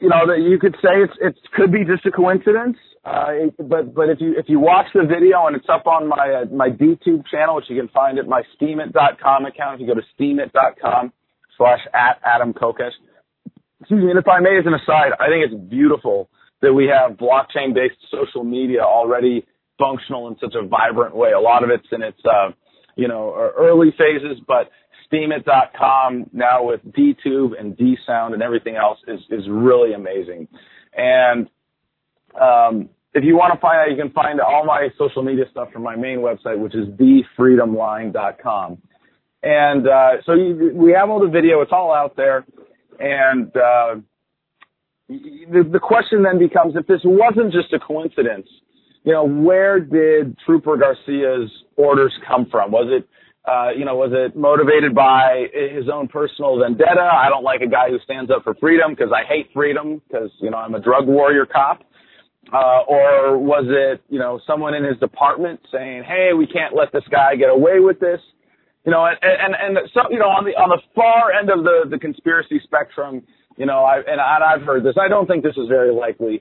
you know, that you could say it's it could be just a coincidence. Uh, but but if you if you watch the video and it's up on my uh, my DTube channel, which you can find at my steemit.com account. If you go to steemit.com slash at Adam Kokesh. Excuse me. And if I may, as an aside, I think it's beautiful that we have blockchain based social media already functional in such a vibrant way. A lot of it's in its uh, you know early phases, but steemit.com now with DTube and DSound and everything else is is really amazing. And um, if you want to find out, you can find all my social media stuff from my main website, which is thefreedomline.com. And uh, so you, we have all the video; it's all out there. And uh, the, the question then becomes: if this wasn't just a coincidence, you know, where did Trooper Garcia's orders come from? Was it uh, you know, was it motivated by his own personal vendetta? I don't like a guy who stands up for freedom because I hate freedom because, you know, I'm a drug warrior cop. Uh, or was it, you know, someone in his department saying, "Hey, we can't let this guy get away with this," you know, and and and so, you know, on the on the far end of the the conspiracy spectrum, you know, I and I've heard this. I don't think this is very likely,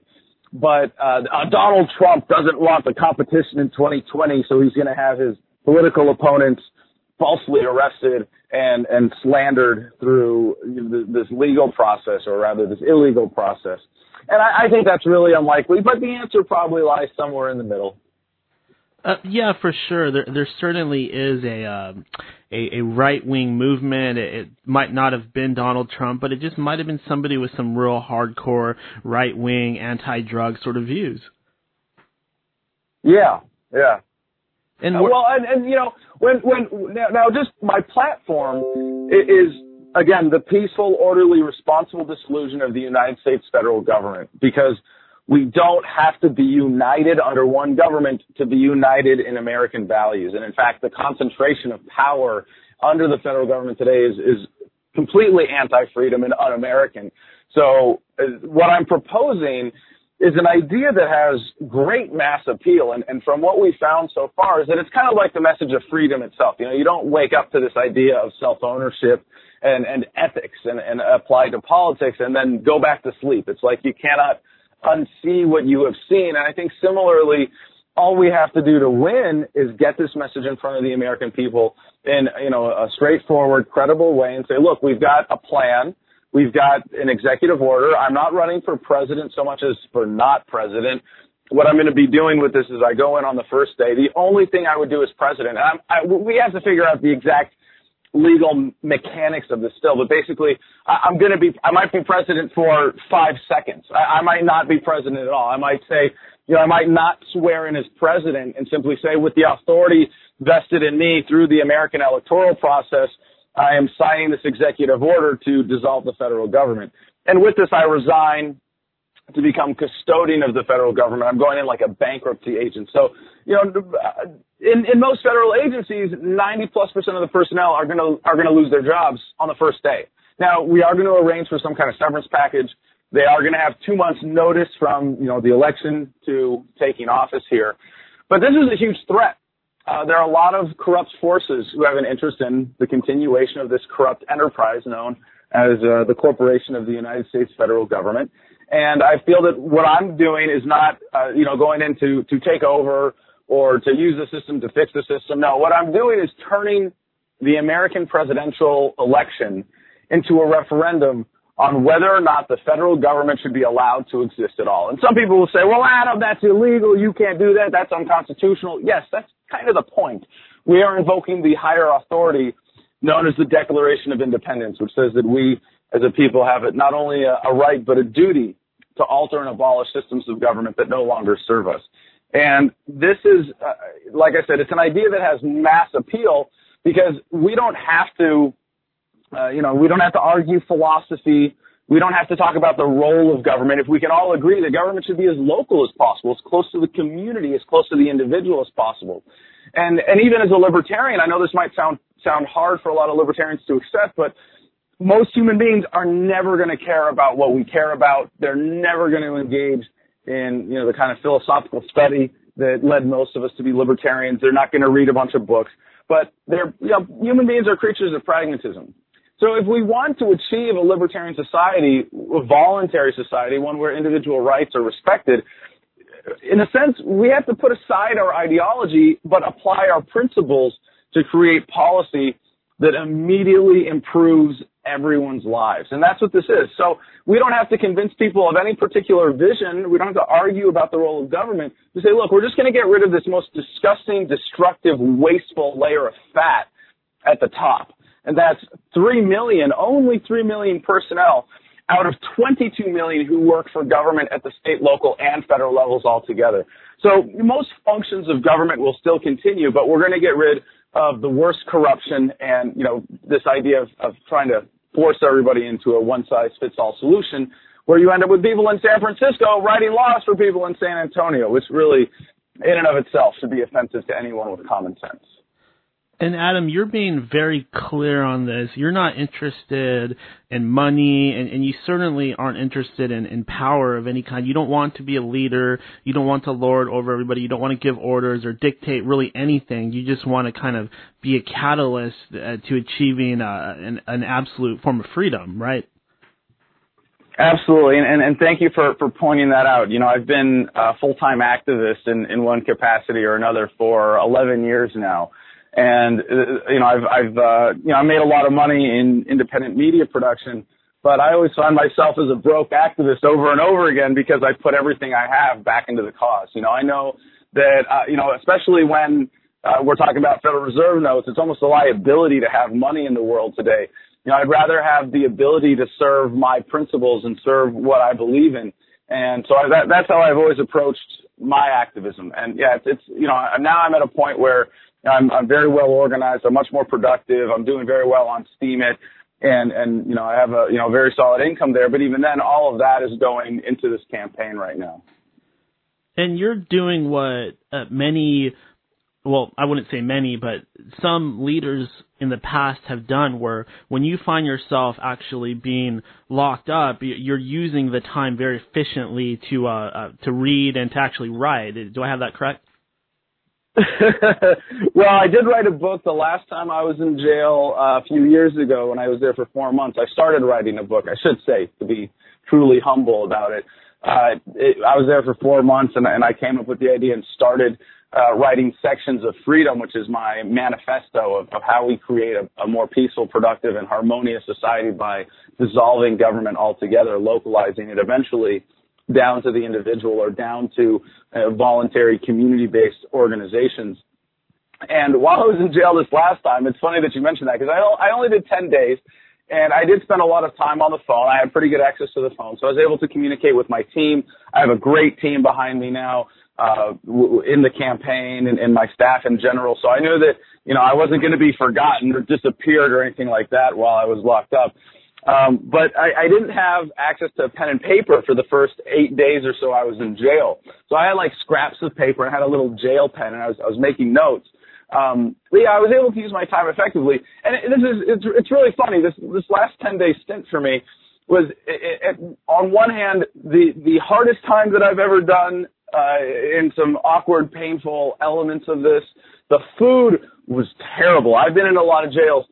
but uh, uh, Donald Trump doesn't want the competition in 2020, so he's going to have his political opponents falsely arrested and and slandered through this legal process, or rather this illegal process. And I, I think that's really unlikely, but the answer probably lies somewhere in the middle. Uh, yeah, for sure. There, there certainly is a um, a, a right wing movement. It, it might not have been Donald Trump, but it just might have been somebody with some real hardcore right wing anti drug sort of views. Yeah, yeah. And uh, well, and, and you know, when when now, now just my platform is again the peaceful, orderly, responsible dissolution of the United States federal government because we don't have to be united under one government to be united in American values. And in fact, the concentration of power under the federal government today is, is completely anti-freedom and un-American. So uh, what I'm proposing is an idea that has great mass appeal. And, and from what we found so far is that it's kind of like the message of freedom itself. You know, you don't wake up to this idea of self-ownership and, and ethics and, and apply to politics and then go back to sleep. It's like you cannot unsee what you have seen. And I think similarly, all we have to do to win is get this message in front of the American people in, you know, a straightforward, credible way and say, look, we've got a plan We've got an executive order. I'm not running for president so much as for not president. What I'm going to be doing with this is I go in on the first day. The only thing I would do as president, I, we have to figure out the exact legal mechanics of this still, but basically, I, I'm going to be, I might be president for five seconds. I, I might not be president at all. I might say, you know, I might not swear in as president and simply say with the authority vested in me through the American electoral process, I am signing this executive order to dissolve the federal government. And with this, I resign to become custodian of the federal government. I'm going in like a bankruptcy agent. So, you know, in, in most federal agencies, 90 plus percent of the personnel are going to, are going to lose their jobs on the first day. Now, we are going to arrange for some kind of severance package. They are going to have two months notice from, you know, the election to taking office here. But this is a huge threat there are a lot of corrupt forces who have an interest in the continuation of this corrupt enterprise known as uh, the corporation of the United States federal government. And I feel that what I'm doing is not, uh, you know, going in to, to take over or to use the system to fix the system. No, what I'm doing is turning the American presidential election into a referendum on whether or not the federal government should be allowed to exist at all. And some people will say, well, Adam, that's illegal. You can't do that. That's unconstitutional. Yes, that's kind of the point. We are invoking the higher authority known as the Declaration of Independence, which says that we as a people have not only a, a right, but a duty to alter and abolish systems of government that no longer serve us. And this is, uh, like I said, it's an idea that has mass appeal because we don't have to, uh, you know, we don't have to argue philosophy. We don't have to talk about the role of government. If we can all agree that government should be as local as possible, as close to the community, as close to the individual as possible. And, and even as a libertarian, I know this might sound, sound hard for a lot of libertarians to accept, but most human beings are never going to care about what we care about. They're never going to engage in, you know, the kind of philosophical study that led most of us to be libertarians. They're not going to read a bunch of books, but they're, you know, human beings are creatures of pragmatism. So if we want to achieve a libertarian society, a voluntary society, one where individual rights are respected, in a sense, we have to put aside our ideology, but apply our principles to create policy that immediately improves everyone's lives. And that's what this is. So we don't have to convince people of any particular vision. We don't have to argue about the role of government. We say, look, we're just going to get rid of this most disgusting, destructive, wasteful layer of fat at the top. And that's 3 million, only 3 million personnel out of 22 million who work for government at the state, local, and federal levels altogether. So most functions of government will still continue, but we're going to get rid of the worst corruption and, you know, this idea of, of trying to force everybody into a one-size-fits-all solution where you end up with people in San Francisco writing laws for people in San Antonio, which really, in and of itself, should be offensive to anyone with common sense. And Adam, you're being very clear on this. You're not interested in money, and, and you certainly aren't interested in, in power of any kind. You don't want to be a leader. You don't want to lord over everybody. You don't want to give orders or dictate really anything. You just want to kind of be a catalyst uh, to achieving uh, an, an absolute form of freedom, right? Absolutely, and, and, and thank you for, for pointing that out. You know, I've been a full-time activist in, in one capacity or another for 11 years now. And, uh, you know, I've, I've, uh, you know, I made a lot of money in independent media production, but I always find myself as a broke activist over and over again because I put everything I have back into the cause. You know, I know that, uh, you know, especially when, uh, we're talking about Federal Reserve notes, it's almost a liability to have money in the world today. You know, I'd rather have the ability to serve my principles and serve what I believe in. And so I, that, that's how I've always approached my activism. And yeah, it's, it's, you know, now I'm at a point where I'm, I'm very well organized. I'm much more productive. I'm doing very well on Steemit. And, and, you know, I have a, you know, very solid income there. But even then, all of that is going into this campaign right now. And you're doing what uh, many, well, I wouldn't say many, but some leaders in the past have done where when you find yourself actually being locked up, you're using the time very efficiently to, uh, uh to read and to actually write. Do I have that correct? well, I did write a book the last time I was in jail uh, a few years ago when I was there for four months. I started writing a book, I should say, to be truly humble about it. Uh, it I was there for four months and, and I came up with the idea and started uh, writing sections of freedom, which is my manifesto of, of how we create a, a more peaceful, productive, and harmonious society by dissolving government altogether, localizing it eventually down to the individual or down to uh, voluntary community-based organizations. And while I was in jail this last time, it's funny that you mentioned that because I, I only did 10 days and I did spend a lot of time on the phone. I had pretty good access to the phone, so I was able to communicate with my team. I have a great team behind me now uh, in the campaign and, and my staff in general. So I knew that you know I wasn't going to be forgotten or disappeared or anything like that while I was locked up. Um, but I, I didn't have access to pen and paper for the first eight days or so I was in jail. So I had like scraps of paper and I had a little jail pen and I was, I was making notes. Um, but yeah, I was able to use my time effectively. And this is, it's, it's really funny. This, this last 10 day stint for me was it, it, on one hand, the, the hardest time that I've ever done, uh, in some awkward, painful elements of this. The food was terrible. I've been in a lot of jails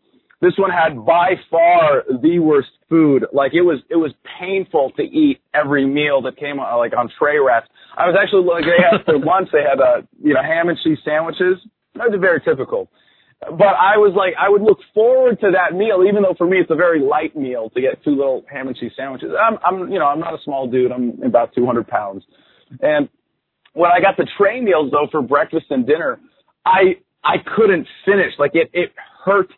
this one had by far the worst food. Like it was, it was painful to eat every meal that came on, like on tray wraps. I was actually like they had for lunch they had uh you know ham and cheese sandwiches. That was very typical. But I was like I would look forward to that meal, even though for me it's a very light meal to get two little ham and cheese sandwiches. I'm I'm you know I'm not a small dude. I'm about 200 pounds, and when I got the tray meals though for breakfast and dinner, I I couldn't finish. Like it it hurt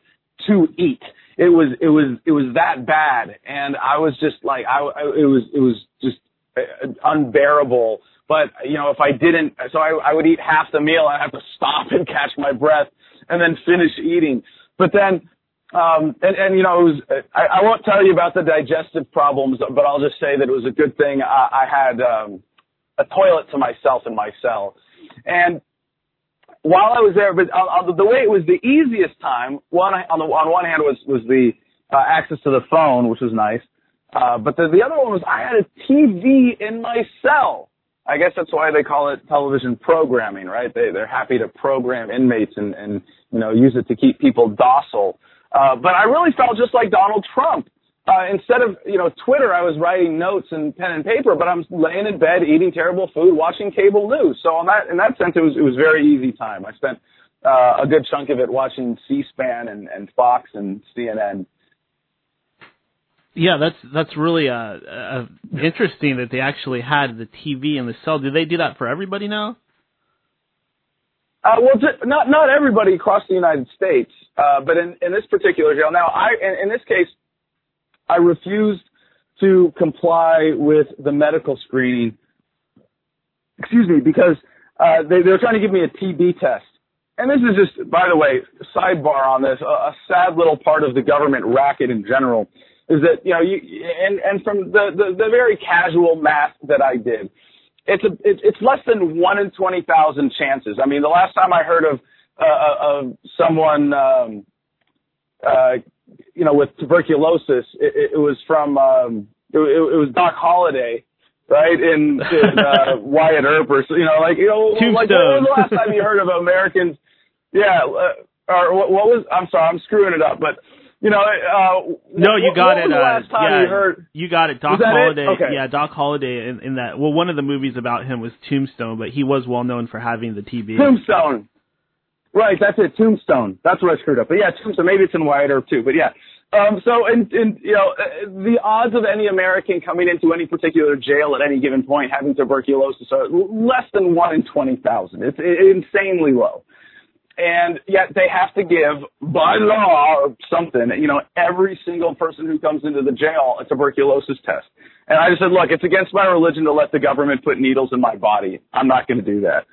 to eat. It was it was it was that bad, and I was just like I, it was it was just uh, unbearable. But you know, if I didn't, so I, I would eat half the meal. I'd have to stop and catch my breath, and then finish eating. But then, um, and and you know, it was I, I won't tell you about the digestive problems, but I'll just say that it was a good thing I, I had um, a toilet to myself in my cell, and while I was there, but uh, the way it was the easiest time, one on the on one hand was was the uh, access to the phone, which was nice, uh, but the, the other one was I had a TV in my cell. I guess that's why they call it television programming, right? They they're happy to program inmates and and you know use it to keep people docile. Uh, but I really felt just like Donald Trump. Uh, instead of, you know, Twitter, I was writing notes and pen and paper, but I'm laying in bed eating terrible food, watching cable news. So on that, in that sense, it was, it was very easy time. I spent, uh, a good chunk of it watching C-SPAN and, and Fox and CNN. Yeah, that's that's really uh, uh, interesting that they actually had the TV in the cell. Do they do that for everybody now? Uh, well, not not everybody across the United States, uh, but in, in this particular jail. Now, I in, in this case, I refused to comply with the medical screening. Excuse me, because uh, they they were trying to give me a TB test, and this is just, by the way, sidebar on this, a, a sad little part of the government racket in general is that you know you and and from the the, the very casual math that I did, it's a it, it's less than one in twenty thousand chances. I mean, the last time I heard of uh of someone um, uh, you know with tuberculosis, it, it was from um, it, it was Doc Holliday. Right in, in uh, Wyatt Earp, or you know, like you know, Tombstone. like when was the last time you heard of Americans? Yeah, uh, or what, what was? I'm sorry, I'm screwing it up, but you know, uh, no, you got it. Uh, yeah, you, heard? you got it. Doc Holliday. Okay. Yeah, Doc Holliday in, in that. Well, one of the movies about him was Tombstone, but he was well known for having the TB. Tombstone. Right, that's it. Tombstone. That's what I screwed up. But yeah, Tombstone. Maybe it's in Earp too. But yeah. Um, so, and, and you know, the odds of any American coming into any particular jail at any given point having tuberculosis are less than one in twenty thousand. It's insanely low and yet they have to give by law or something, you know, every single person who comes into the jail a tuberculosis test. And I just said, look, it's against my religion to let the government put needles in my body. I'm not going to do that.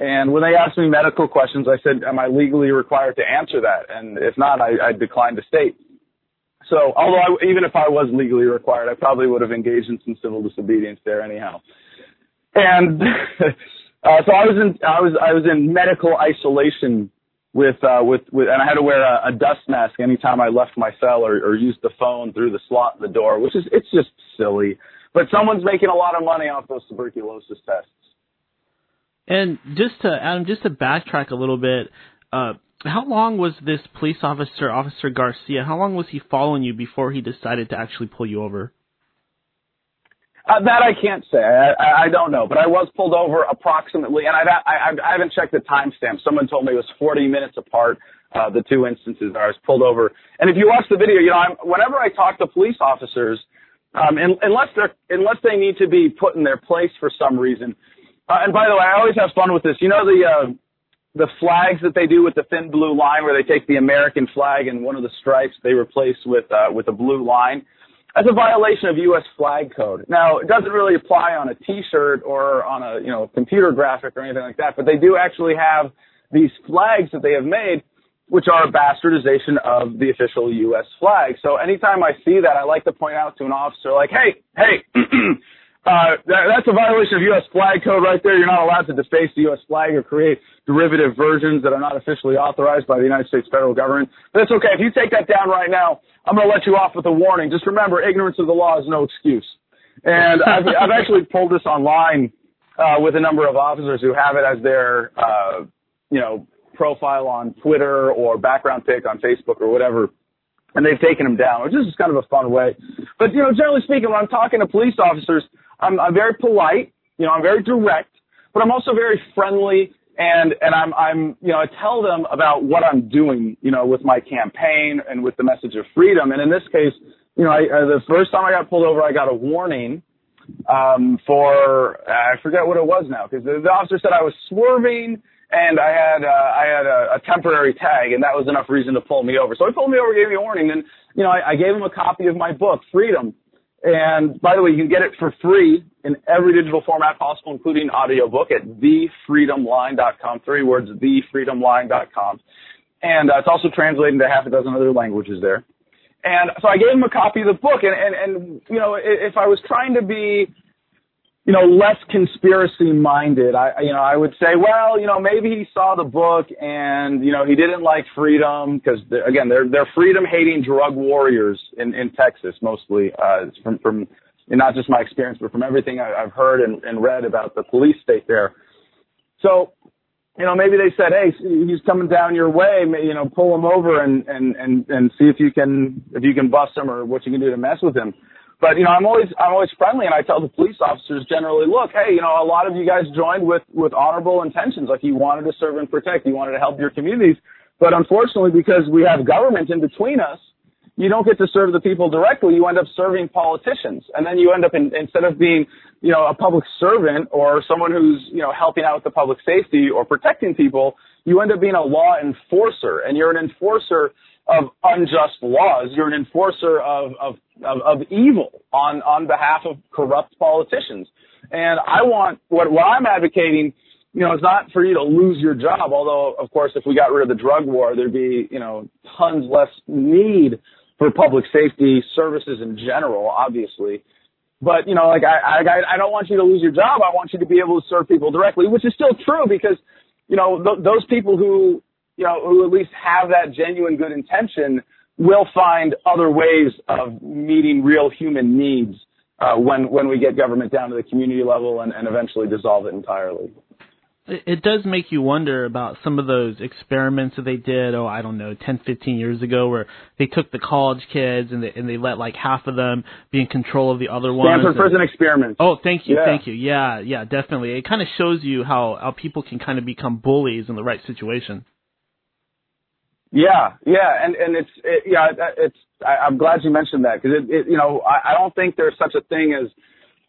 And when they asked me medical questions, I said, am I legally required to answer that? And if not, I, I declined to state. So, although I, even if I was legally required, I probably would have engaged in some civil disobedience there anyhow. And Uh, so I was in I was I was in medical isolation with uh, with with and I had to wear a, a dust mask anytime I left my cell or, or used the phone through the slot in the door, which is it's just silly. But someone's making a lot of money off those tuberculosis tests. And just to Adam, just to backtrack a little bit, uh, how long was this police officer, Officer Garcia? How long was he following you before he decided to actually pull you over? Uh, that I can't say. I, I don't know, but I was pulled over approximately, and I, I, I haven't checked the timestamp. Someone told me it was 40 minutes apart. Uh, the two instances I was pulled over, and if you watch the video, you know, I'm, whenever I talk to police officers, um, and, unless they're unless they need to be put in their place for some reason. Uh, and by the way, I always have fun with this. You know the uh, the flags that they do with the thin blue line, where they take the American flag and one of the stripes they replace with uh, with a blue line. That's a violation of U.S. flag code. Now, it doesn't really apply on a T-shirt or on a you know computer graphic or anything like that, but they do actually have these flags that they have made, which are a bastardization of the official U.S. flag. So anytime I see that, I like to point out to an officer, like, hey, hey, Uh, that, that's a violation of U.S. flag code right there. You're not allowed to deface the U.S. flag or create derivative versions that are not officially authorized by the United States federal government. But it's okay. If you take that down right now, I'm going to let you off with a warning. Just remember, ignorance of the law is no excuse. And I've, I've actually pulled this online uh, with a number of officers who have it as their, uh, you know, profile on Twitter or background pic on Facebook or whatever and they've taken them down, which is just kind of a fun way. But you know, generally speaking, when I'm talking to police officers, I'm, I'm very polite, you know, I'm very direct, but I'm also very friendly and and I'm I'm you know I tell them about what I'm doing you know with my campaign and with the message of freedom. And in this case you know I, uh, the first time I got pulled over I got a warning um, for I forget what it was now because the, the officer said I was swerving and I had uh, I had a, a temporary tag and that was enough reason to pull me over. So he pulled me over gave me a warning and you know I, I gave him a copy of my book Freedom and by the way, you can get it for free in every digital format possible, including audiobook at thefreedomline.com. Three words, thefreedomline.com. And uh, it's also translated into half a dozen other languages there. And so I gave him a copy of the book. And, and, and you know, if I was trying to be you know, less conspiracy minded. I, you know, I would say, well, you know, maybe he saw the book and, you know, he didn't like freedom because again, they're, they're freedom hating drug warriors in, in Texas mostly, uh, from, from not just my experience, but from everything I, I've heard and, and read about the police state there. So you know, maybe they said, "Hey, he's coming down your way. You know, pull him over and and and and see if you can if you can bust him or what you can do to mess with him." But you know, I'm always I'm always friendly, and I tell the police officers generally, look, hey, you know, a lot of you guys joined with with honorable intentions, like you wanted to serve and protect, you wanted to help your communities, but unfortunately, because we have government in between us, you don't get to serve the people directly. You end up serving politicians, and then you end up in, instead of being, you know, a public servant or someone who's you know helping out with the public safety or protecting people, you end up being a law enforcer, and you're an enforcer of unjust laws. You're an enforcer of, of, of, of evil on, on behalf of corrupt politicians. And I want, what, what I'm advocating, you know, is not for you to lose your job, although, of course, if we got rid of the drug war, there'd be, you know, tons less need for public safety services in general, obviously. But, you know, like, I, I, I don't want you to lose your job. I want you to be able to serve people directly, which is still true because, you know, th- those people who you know, who at least have that genuine good intention will find other ways of meeting real human needs uh, when when we get government down to the community level and, and eventually dissolve it entirely. It does make you wonder about some of those experiments that they did, oh, I don't know, 10, 15 years ago, where they took the college kids and they, and they let like half of them be in control of the other ones. Stanford prison experiments. Oh, thank you, yeah. thank you. Yeah, yeah, definitely. It kind of shows you how, how people can kind of become bullies in the right situation. Yeah, yeah, and and it's it, yeah, it's. I, I'm glad you mentioned that because it, it, you know, I, I don't think there's such a thing as,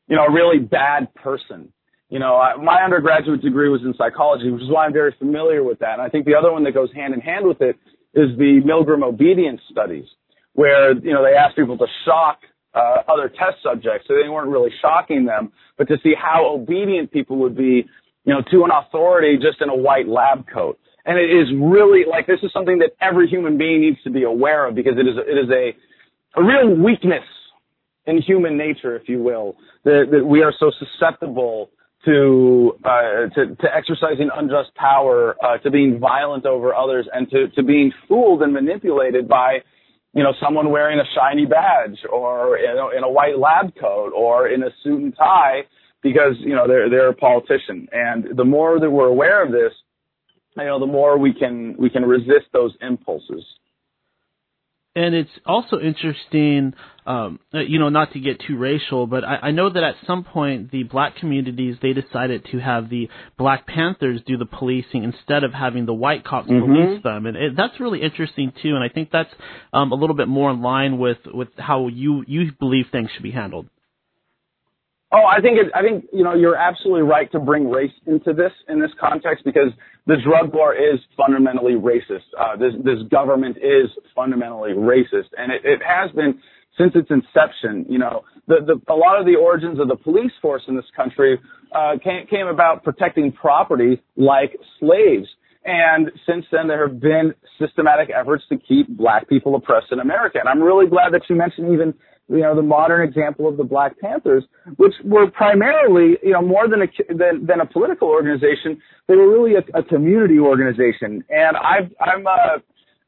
you know, a really bad person. You know, I, my undergraduate degree was in psychology, which is why I'm very familiar with that. And I think the other one that goes hand in hand with it is the Milgram obedience studies, where you know they ask people to shock uh, other test subjects, so they weren't really shocking them, but to see how obedient people would be, you know, to an authority just in a white lab coat. And it is really like this is something that every human being needs to be aware of because it is it is a a real weakness in human nature, if you will, that, that we are so susceptible to, uh, to to exercising unjust power, uh, to being violent over others, and to to being fooled and manipulated by, you know, someone wearing a shiny badge or you know, in a white lab coat or in a suit and tie because you know they're they're a politician. And the more that we're aware of this, you know, the more we can we can resist those impulses. And it's also interesting, um, you know, not to get too racial, but I, I know that at some point the black communities they decided to have the Black Panthers do the policing instead of having the white cops mm-hmm. police them, and it, that's really interesting too. And I think that's um, a little bit more in line with with how you you believe things should be handled. Oh, I think it, I think you know you're absolutely right to bring race into this in this context because the drug war is fundamentally racist. Uh, this this government is fundamentally racist, and it, it has been since its inception. You know, the, the a lot of the origins of the police force in this country uh, came came about protecting property like slaves. And since then, there have been systematic efforts to keep black people oppressed in America. And I'm really glad that you mentioned even you know, the modern example of the Black Panthers, which were primarily, you know, more than a, than, than a political organization, they were really a, a community organization. And I've, I'm, uh,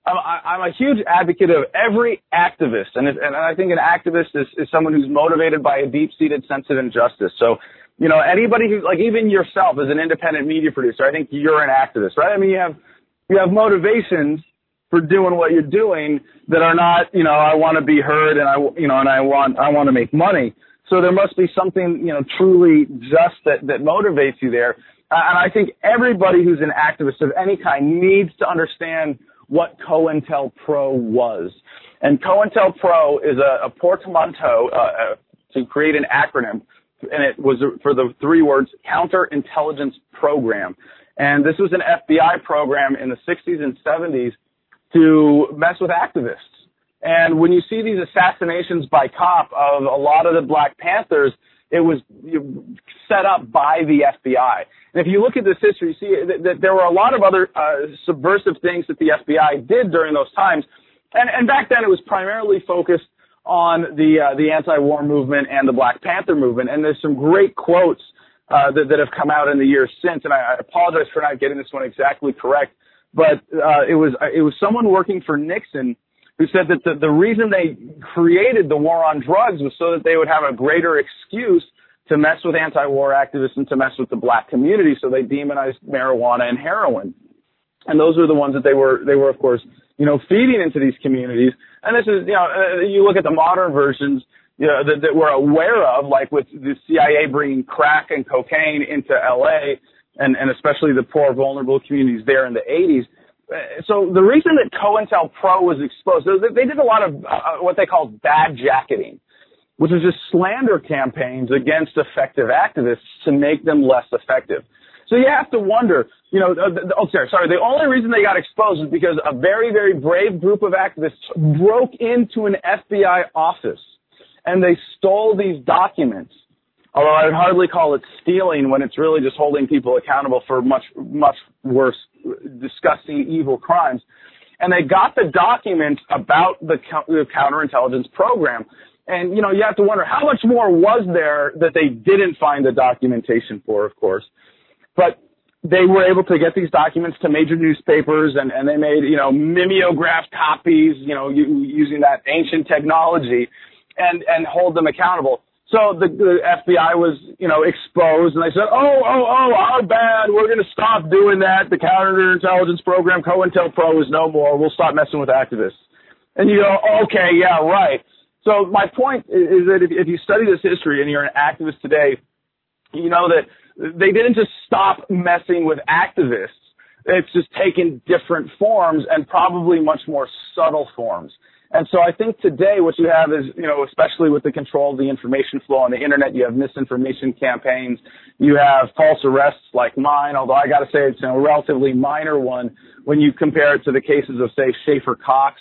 I'm, a huge advocate of every activist, and, it, and I think an activist is, is someone who's motivated by a deep-seated sense of injustice. So, you know, anybody who, like even yourself as an independent media producer, I think you're an activist, right? I mean, you have, you have motivations for doing what you're doing that are not, you know, I want to be heard and I, you know, and I want, I want to make money. So there must be something, you know, truly just that, that motivates you there. Uh, and I think everybody who's an activist of any kind needs to understand what COINTELPRO was. And COINTELPRO is a, a portmanteau uh, uh, to create an acronym, and it was for the three words Counterintelligence Program. And this was an FBI program in the 60s and 70s to mess with activists. And when you see these assassinations by cop of a lot of the Black Panthers, it was set up by the FBI. And if you look at this history, you see that, there were a lot of other uh, subversive things that the FBI did during those times. And, and back then, it was primarily focused on the uh, the anti-war movement and the Black Panther movement. And there's some great quotes uh, that, that have come out in the years since. And I, I apologize for not getting this one exactly correct but uh, it was it was someone working for Nixon who said that the, the reason they created the war on drugs was so that they would have a greater excuse to mess with anti-war activists and to mess with the black community. So they demonized marijuana and heroin. And those are the ones that they were, they were of course, you know, feeding into these communities. And this is, you know, uh, you look at the modern versions, you know, that, that we're aware of, like with the CIA bringing crack and cocaine into LA and, and especially the poor, vulnerable communities there in the 80s. Uh, so the reason that COINTELPRO was exposed, they did a lot of uh, what they call bad jacketing, which is just slander campaigns against effective activists to make them less effective. So you have to wonder, you know, uh, oh, sorry, sorry. The only reason they got exposed is because a very, very brave group of activists broke into an FBI office and they stole these documents. Although I would hardly call it stealing when it's really just holding people accountable for much, much worse, disgusting, evil crimes. And they got the documents about the, counterintelligence program. And, you know, you have to wonder how much more was there that they didn't find the documentation for, of course. But they were able to get these documents to major newspapers and, and they made, you know, mimeographed copies, you know, using that ancient technology and, and hold them accountable. So the, the FBI was, you know, exposed and they said, oh, oh, oh, our bad. We're going to stop doing that. The counterintelligence program, COINTELPRO is no more. We'll stop messing with activists. And you go, okay, yeah, right. So my point is that if, if you study this history and you're an activist today, you know that they didn't just stop messing with activists. It's just taken different forms and probably much more subtle forms. And so I think today what you have is, you know, especially with the control of the information flow on the internet, you have misinformation campaigns, you have false arrests like mine, although I gotta say it's a relatively minor one when you compare it to the cases of, say, Schaefer Cox,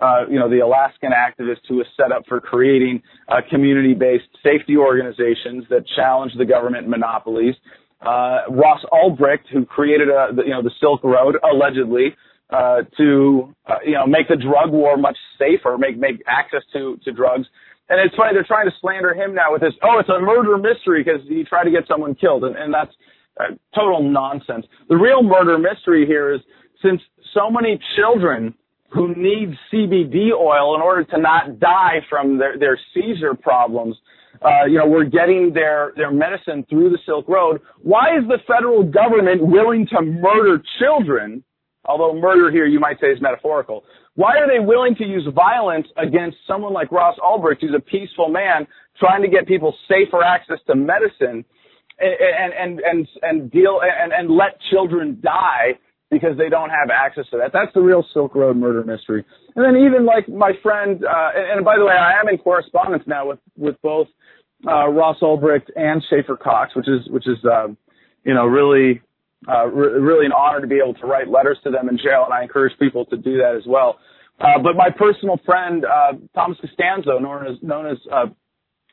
uh, you know, the Alaskan activist who was set up for creating uh, community-based safety organizations that challenge the government monopolies. Uh, Ross Ulbricht, who created a, the, you know, the Silk Road, allegedly, uh, to, uh, you know, make the drug war much safer, make, make access to, to drugs. And it's funny, they're trying to slander him now with this, oh, it's a murder mystery because he tried to get someone killed. And, and that's uh, total nonsense. The real murder mystery here is since so many children who need CBD oil in order to not die from their, their seizure problems, uh, you know, we're getting their, their medicine through the Silk Road. Why is the federal government willing to murder children although murder here you might say is metaphorical. Why are they willing to use violence against someone like Ross Ulbricht, who's a peaceful man trying to get people safer access to medicine and, and, and, and deal and, and let children die because they don't have access to that. That's the real Silk Road murder mystery. And then even like my friend, uh, and, and by the way, I am in correspondence now with, with both, uh, Ross Ulbricht and Schaefer Cox, which is, which is, uh, you know, really, uh, re- really an honor to be able to write letters to them in jail, and I encourage people to do that as well. Uh, but my personal friend, uh, Thomas Costanzo, known as, known as uh,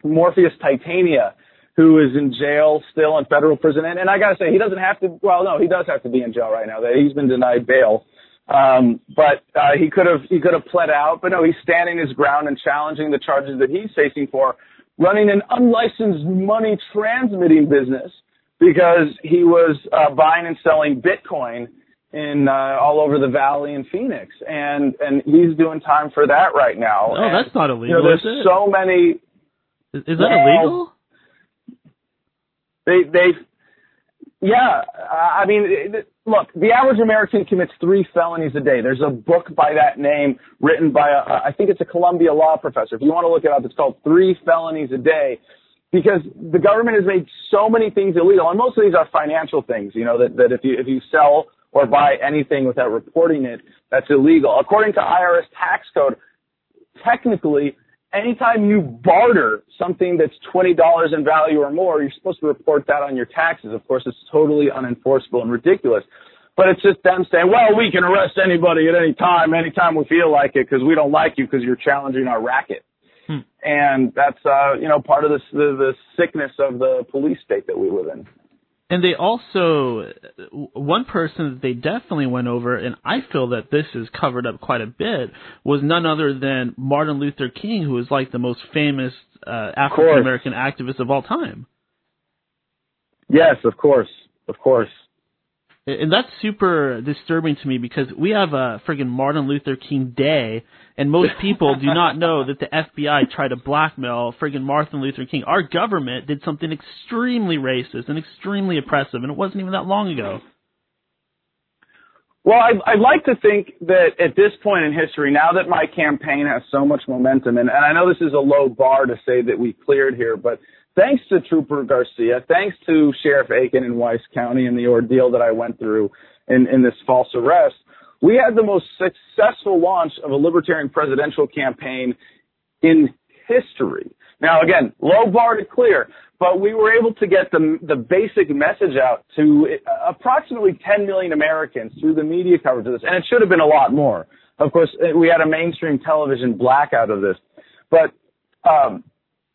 Morpheus Titania, who is in jail still in federal prison. And, and I got to say, he doesn't have to, well, no, he does have to be in jail right now. He's been denied bail. Um, but uh, he could have he could have pled out, but no, he's standing his ground and challenging the charges that he's facing for running an unlicensed money transmitting business because he was uh, buying and selling Bitcoin in uh, all over the valley in Phoenix, and and he's doing time for that right now. Oh, and, that's not illegal. You know, there's so many. Is, is that well, illegal? They they, yeah. I mean, look, the average American commits three felonies a day. There's a book by that name written by a, I think it's a Columbia law professor. If you want to look it up, it's called Three Felonies a Day because the government has made so many things illegal, and most of these are financial things. You know that that if you if you sell or buy anything without reporting it, that's illegal. According to IRS tax code, technically, anytime you barter something that's twenty dollars in value or more, you're supposed to report that on your taxes. Of course, it's totally unenforceable and ridiculous. But it's just them saying, well, we can arrest anybody at any time, anytime we feel like it, because we don't like you because you're challenging our racket. Hmm. And that's, uh, you know, part of this, the, the sickness of the police state that we live in. And they also, one person that they definitely went over, and I feel that this is covered up quite a bit, was none other than Martin Luther King, who is like the most famous uh, African American activist of all time. Yes, of course, of course. And that's super disturbing to me because we have a friggin' Martin Luther King Day, and most people do not know that the FBI tried to blackmail friggin' Martin Luther King. Our government did something extremely racist and extremely oppressive, and it wasn't even that long ago. Well, I'd, I'd like to think that at this point in history, now that my campaign has so much momentum, and, and I know this is a low bar to say that we cleared here, but thanks to Trooper Garcia, thanks to Sheriff Akin in Wise County and the ordeal that I went through in, in this false arrest, we had the most successful launch of a libertarian presidential campaign in history. Now, again, low bar to clear, but we were able to get the, the basic message out to approximately 10 million Americans through the media coverage of this, and it should have been a lot more. Of course, we had a mainstream television blackout of this, but um,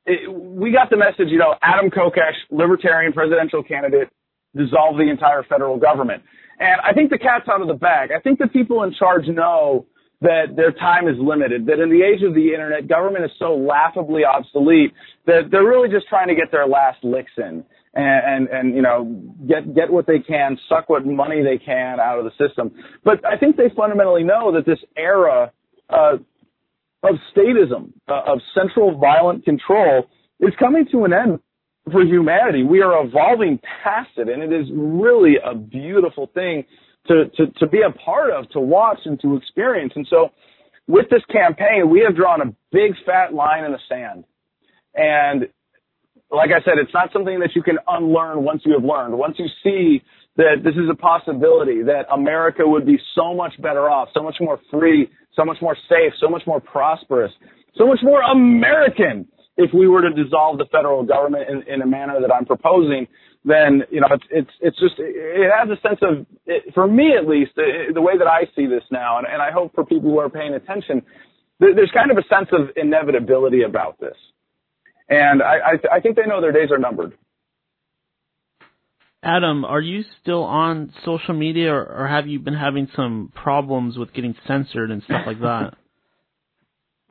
it, we got the message. You know, Adam Kokesh, libertarian presidential candidate, dissolve the entire federal government, and I think the cat's out of the bag. I think the people in charge know that their time is limited, that in the age of the internet, government is so laughably obsolete that they're really just trying to get their last licks in and, and, and, you know, get, get what they can, suck what money they can out of the system. But I think they fundamentally know that this era, uh, of statism, uh, of central violent control is coming to an end for humanity. We are evolving past it and it is really a beautiful thing to, to, to be a part of, to watch and to experience. And so with this campaign, we have drawn a big fat line in the sand. And like I said, it's not something that you can unlearn once you have learned. Once you see that this is a possibility, that America would be so much better off, so much more free, so much more safe, so much more prosperous, so much more American if we were to dissolve the federal government in, in a manner that I'm proposing, then you know it's it's it's just it has a sense of it, for me at least the, the way that I see this now, and, and I hope for people who are paying attention, there's kind of a sense of inevitability about this, and I I, I think they know their days are numbered. Adam, are you still on social media, or, or have you been having some problems with getting censored and stuff like that?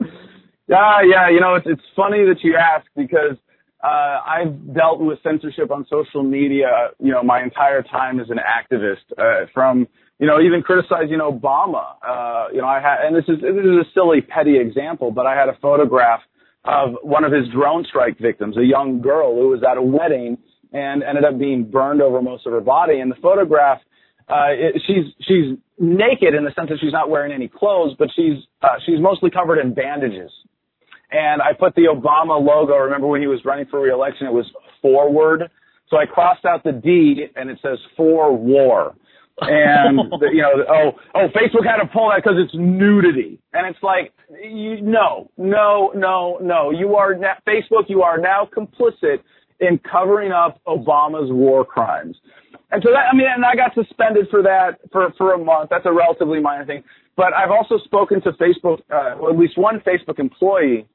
yeah, yeah. You know, it's it's funny that you ask because uh, I've dealt with censorship on social media, you know, my entire time as an activist, uh, from, you know, even criticizing Obama. Uh, you know, I had, and this is, this is a silly, petty example, but I had a photograph of one of his drone strike victims, a young girl who was at a wedding and ended up being burned over most of her body. And the photograph, uh, it, she's, she's naked in the sense that she's not wearing any clothes, but she's, uh, she's mostly covered in bandages and I put the Obama logo. Remember when he was running for reelection? It was forward. So I crossed out the D and it says for war. And the, you know, oh, oh, Facebook had to pull that because it's nudity, and it's like, you, no, no, no, no. You are na- Facebook. You are now complicit in covering up Obama's war crimes. And so that, I mean, and I got suspended for that for, for a month. That's a relatively minor thing. But I've also spoken to Facebook, uh, at least one Facebook employee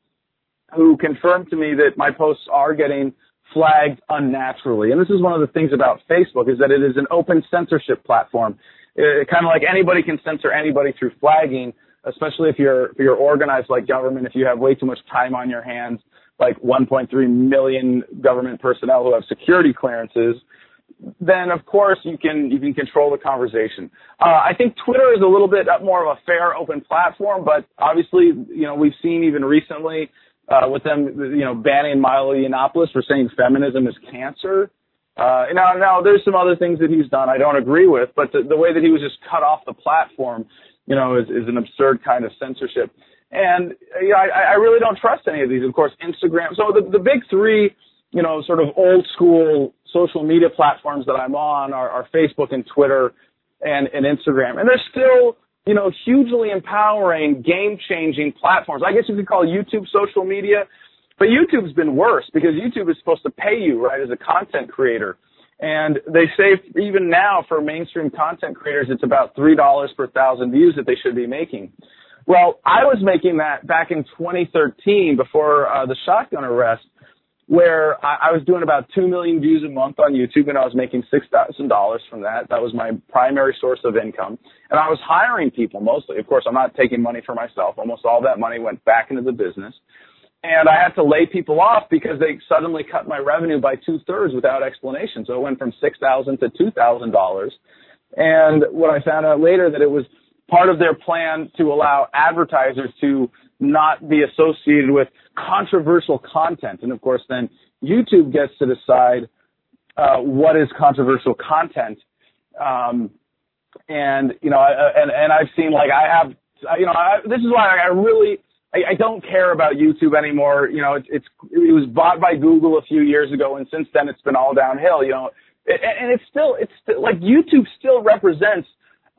who confirmed to me that my posts are getting flagged unnaturally. And this is one of the things about Facebook is that it is an open censorship platform. It, kind of like anybody can censor anybody through flagging, especially if you're if you're organized like government. If you have way too much time on your hands, like 1.3 million government personnel who have security clearances, then of course you can you can control the conversation. Uh, I think Twitter is a little bit more of a fair, open platform, but obviously, you know, we've seen even recently uh, with them, you know, banning Milo Yiannopoulos for saying feminism is cancer. Uh, now, now there's some other things that he's done I don't agree with, but the, the way that he was just cut off the platform, you know, is, is an absurd kind of censorship. And you know, I, I really don't trust any of these. Of course, Instagram. So the, the big three, you know, sort of old school social media platforms that I'm on are, are Facebook and Twitter and, and Instagram. And they're still you know, hugely empowering, game-changing platforms. I guess you could call YouTube social media, but YouTube's been worse because YouTube is supposed to pay you, right, as a content creator. And they say even now for mainstream content creators, it's about $3 per thousand views that they should be making. Well, I was making that back in 2013 before uh, the shotgun arrest where I, I was doing about two million views a month on YouTube and I was making six thousand dollars from that. That was my primary source of income. And I was hiring people mostly. Of course, I'm not taking money for myself. Almost all that money went back into the business. And I had to lay people off because they suddenly cut my revenue by two thirds without explanation. So it went from six thousand to two thousand dollars. And what I found out later that it was part of their plan to allow advertisers to not be associated with controversial content. And of course, then YouTube gets to decide uh, what is controversial content. Um, and you know, and and I've seen like I have, you know, I, this is why I really I, I don't care about YouTube anymore. You know, it's, it's it was bought by Google a few years ago, and since then it's been all downhill. You know, and, and it's still it's still, like YouTube still represents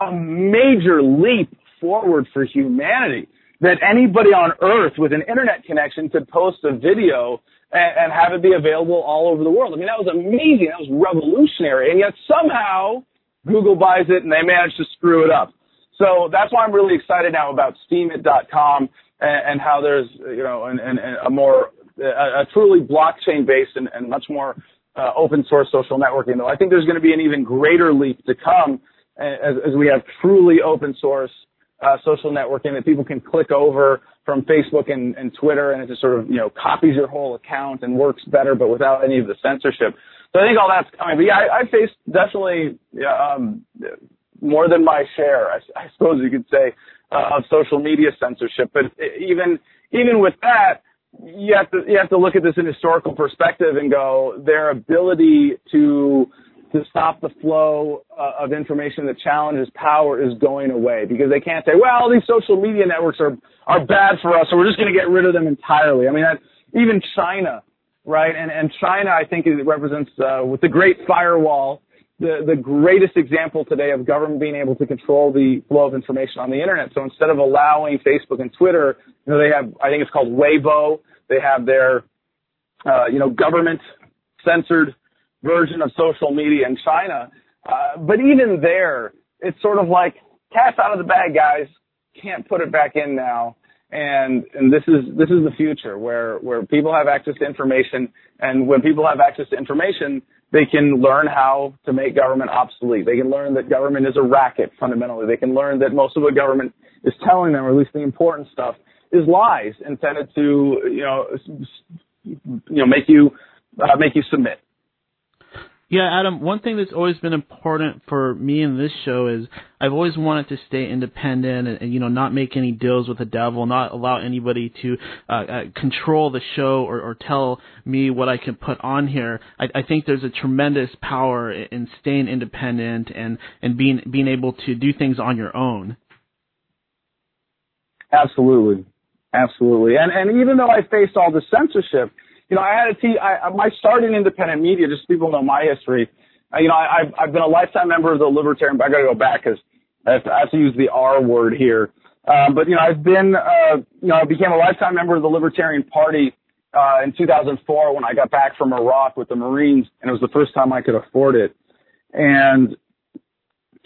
a major leap forward for humanity. That anybody on Earth with an internet connection could post a video and, and have it be available all over the world. I mean, that was amazing. That was revolutionary, and yet somehow Google buys it and they manage to screw it up. So that's why I'm really excited now about steemit.com and, and how there's you know and, a more a, a truly blockchain based and, and much more uh, open source social networking. Though I think there's going to be an even greater leap to come as, as we have truly open source uh, social networking that people can click over from Facebook and, and Twitter, and it just sort of you know copies your whole account and works better, but without any of the censorship. So I think all that's coming. But yeah, I, I face definitely um, more than my share, I, I suppose you could say, uh, of social media censorship. But even even with that, you have to you have to look at this in historical perspective and go their ability to to stop the flow uh, of information that challenges power is going away because they can't say, well, these social media networks are are bad for us, so we're just going to get rid of them entirely. I mean, that, even China, right? And and China, I think, it represents uh, with the Great Firewall the, the greatest example today of government being able to control the flow of information on the internet. So instead of allowing Facebook and Twitter, you know, they have, I think it's called Weibo. They have their, uh, you know, government censored version of social media in China. Uh, but even there, it's sort of like cast out of the bag, guys. Can't put it back in now. And, and this is, this is the future where, where people have access to information. And when people have access to information, they can learn how to make government obsolete. They can learn that government is a racket fundamentally. They can learn that most of what government is telling them, or at least the important stuff, is lies intended to, you know, you know, make you uh, make you submit. Yeah, Adam, one thing that's always been important for me in this show is I've always wanted to stay independent and, and you know, not make any deals with the devil, not allow anybody to uh, uh, control the show or, or tell me what I can put on here. I, I think there's a tremendous power in staying independent and, and being, being able to do things on your own. Absolutely. Absolutely. And, and even though I faced all the censorship, you know, I had a t- I, my start in independent media, just so people know my history. Uh, you know, I, I've, I've been a lifetime member of the Libertarian, I got to go back because I, have to, I have to use the R word here. Um, but, you know, I've been, uh, you know, I became a lifetime member of the Libertarian Party uh, in 2004 when I got back from Iraq with the Marines, and it was the first time I could afford it. And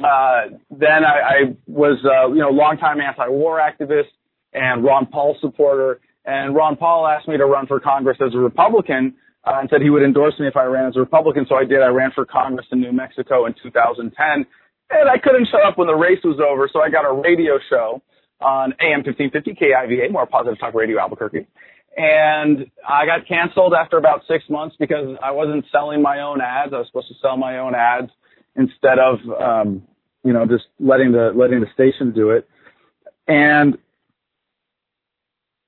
uh, then I, I was, uh, you know, longtime anti-war activist and Ron Paul supporter. And Ron Paul asked me to run for Congress as a Republican uh, and said he would endorse me if I ran as a Republican. So I did. I ran for Congress in New Mexico in 2010. And I couldn't shut up when the race was over, so I got a radio show on AM 1550 KIVA, more positive talk radio Albuquerque. And I got canceled after about six months because I wasn't selling my own ads. I was supposed to sell my own ads instead of, um, you know, just letting the letting the station do it. And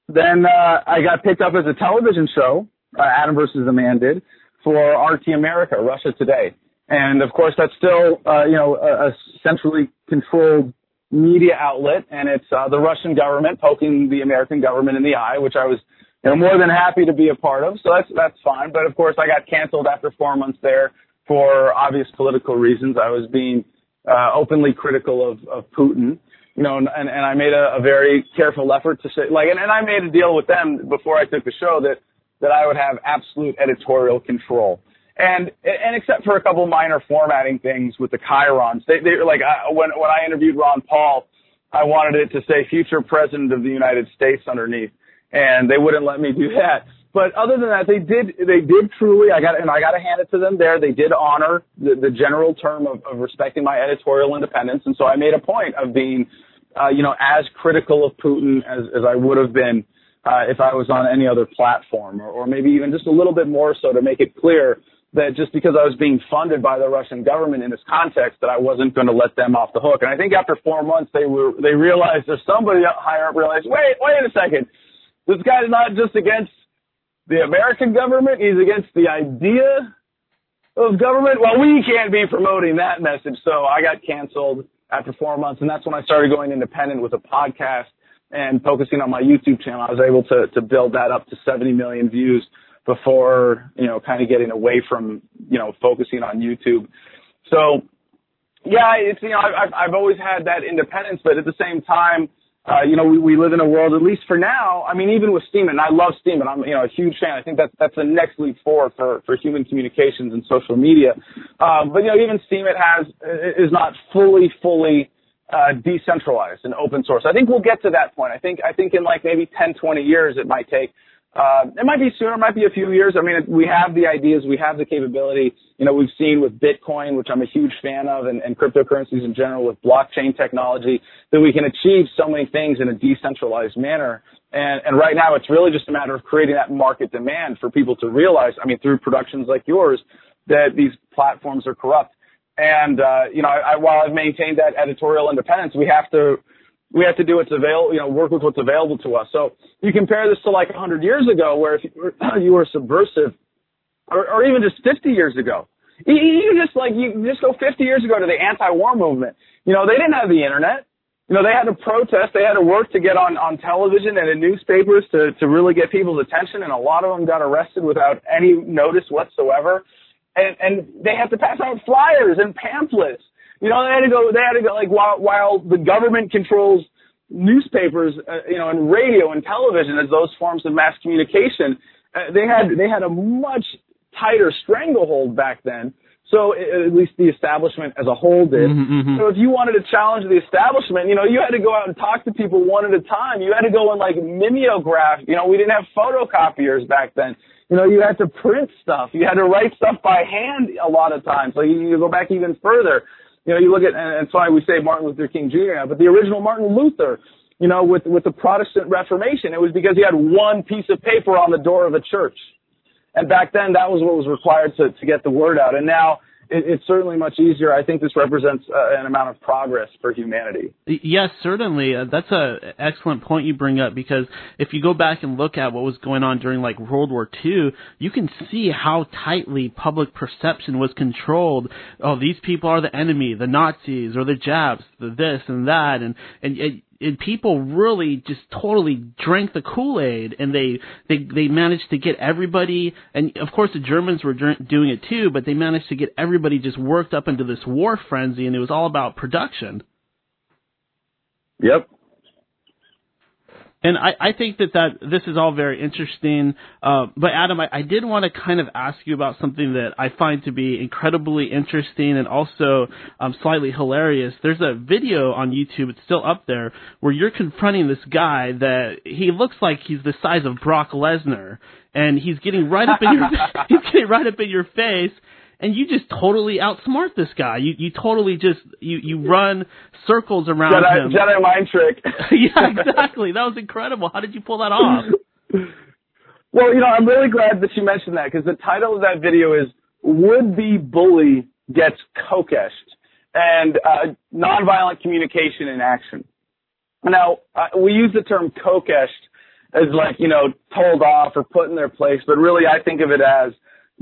then uh, I got picked up as a television show, uh, Adam versus the Man did, for RT America, Russia Today. And of course, that's still, uh, you know, a, a centrally controlled media outlet, and it's uh, the Russian government poking the American government in the eye, which I was, you know, more than happy to be a part of. So that's that's fine. But of course, I got canceled after four months there for obvious political reasons. I was being uh, openly critical of, of Putin you know, and, and, I made a, a very careful effort to say, like, and, and I made a deal with them before I took the show that, that I would have absolute editorial control. And, and except for a couple minor formatting things with the chyrons, they, they like, I, when, when I interviewed Ron Paul, I wanted it to say future president of the United States underneath, and they wouldn't let me do that. But other than that, they did, they did truly, I got, and I got to hand it to them there. They did honor the, the general term of, of respecting my editorial independence. And so I made a point of being, uh, you know, as critical of Putin as, as I would have been, uh, if I was on any other platform or, or maybe even just a little bit more so to make it clear that just because I was being funded by the Russian government in this context that I wasn't going to let them off the hook. And I think after four months they were they realized there's somebody higher up realized wait wait a second this guy's not just against the American government he's against the idea of government. Well, we can't be promoting that message, so I got canceled after four months, and that's when I started going independent with a podcast and focusing on my YouTube channel. I was able to to build that up to 70 million views before, you know, kind of getting away from, you know, focusing on YouTube. So yeah, it's, you know, I've, I've always had that independence, but at the same time, uh, you know, we, we live in a world, at least for now. I mean, even with Steemit, and I love Steemit. I'm, you know, a huge fan. I think that's that's the next leap forward for for human communications and social media. Um, but you know, even Steemit has is not fully fully uh, decentralized and open source. I think we'll get to that point. I think I think in like maybe 10, 20 years it might take. Uh, it might be sooner, it might be a few years. I mean, we have the ideas, we have the capability. You know, we've seen with Bitcoin, which I'm a huge fan of, and, and cryptocurrencies in general, with blockchain technology, that we can achieve so many things in a decentralized manner. And, and right now, it's really just a matter of creating that market demand for people to realize, I mean, through productions like yours, that these platforms are corrupt. And, uh, you know, I, I, while I've maintained that editorial independence, we have to we have to do what's available, you know, work with what's available to us. So you compare this to like 100 years ago, where if you were, you were subversive, or, or even just 50 years ago, you, you just like you just go 50 years ago to the anti-war movement. You know, they didn't have the internet. You know, they had to protest. They had to work to get on on television and in newspapers to to really get people's attention, and a lot of them got arrested without any notice whatsoever. And and they had to pass out flyers and pamphlets you know, they had to go. They had to go like while while the government controls newspapers, uh, you know, and radio and television as those forms of mass communication. Uh, they had they had a much tighter stranglehold back then. So at least the establishment as a whole did. Mm-hmm, mm-hmm. So if you wanted to challenge the establishment, you know, you had to go out and talk to people one at a time. You had to go and like mimeograph. You know, we didn't have photocopiers back then. You know, you had to print stuff. You had to write stuff by hand a lot of times. So you, you go back even further. You know, you look at, and it's why we say Martin Luther King Jr. now, but the original Martin Luther, you know, with, with the Protestant Reformation, it was because he had one piece of paper on the door of a church. And back then, that was what was required to, to get the word out. And now, it, it's certainly much easier. I think this represents uh, an amount of progress for humanity. Yes, certainly. Uh, that's a excellent point you bring up because if you go back and look at what was going on during like World War II, you can see how tightly public perception was controlled. Oh, these people are the enemy, the Nazis or the Japs, the this and that, and and. and and people really just totally drank the Kool Aid, and they they they managed to get everybody, and of course the Germans were doing it too, but they managed to get everybody just worked up into this war frenzy, and it was all about production. Yep, and I, I think that, that this is all very interesting. Uh, but Adam, I, I did want to kind of ask you about something that I find to be incredibly interesting and also um, slightly hilarious. There's a video on YouTube, it's still up there, where you're confronting this guy that he looks like he's the size of Brock Lesnar, and he's getting right up in your he's getting right up in your face and you just totally outsmart this guy. You you totally just you you run circles around Jedi, him. Jedi mind trick. yeah, exactly. That was incredible. How did you pull that off? Well, you know, I'm really glad that you mentioned that because the title of that video is "Would Be Bully Gets Kokeshed" and uh, nonviolent communication in action. Now, uh, we use the term kokeshed as like, you know, told off or put in their place, but really I think of it as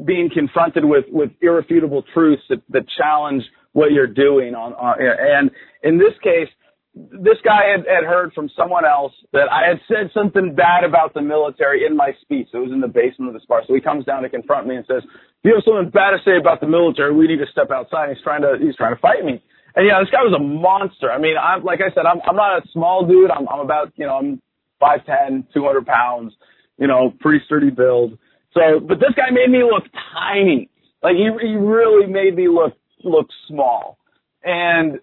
being confronted with with irrefutable truths that, that challenge what you're doing on, on and in this case this guy had, had heard from someone else that I had said something bad about the military in my speech. It was in the basement of the bar. So he comes down to confront me and says, if you have something bad to say about the military, we need to step outside. And He's trying to, he's trying to fight me. And yeah, this guy was a monster. I mean, I'm, like I said, I'm, I'm not a small dude. I'm, I'm about, you know, I'm 5'10", 200 pounds, you know, pretty sturdy build. So, but this guy made me look tiny. Like he, he really made me look, look small. And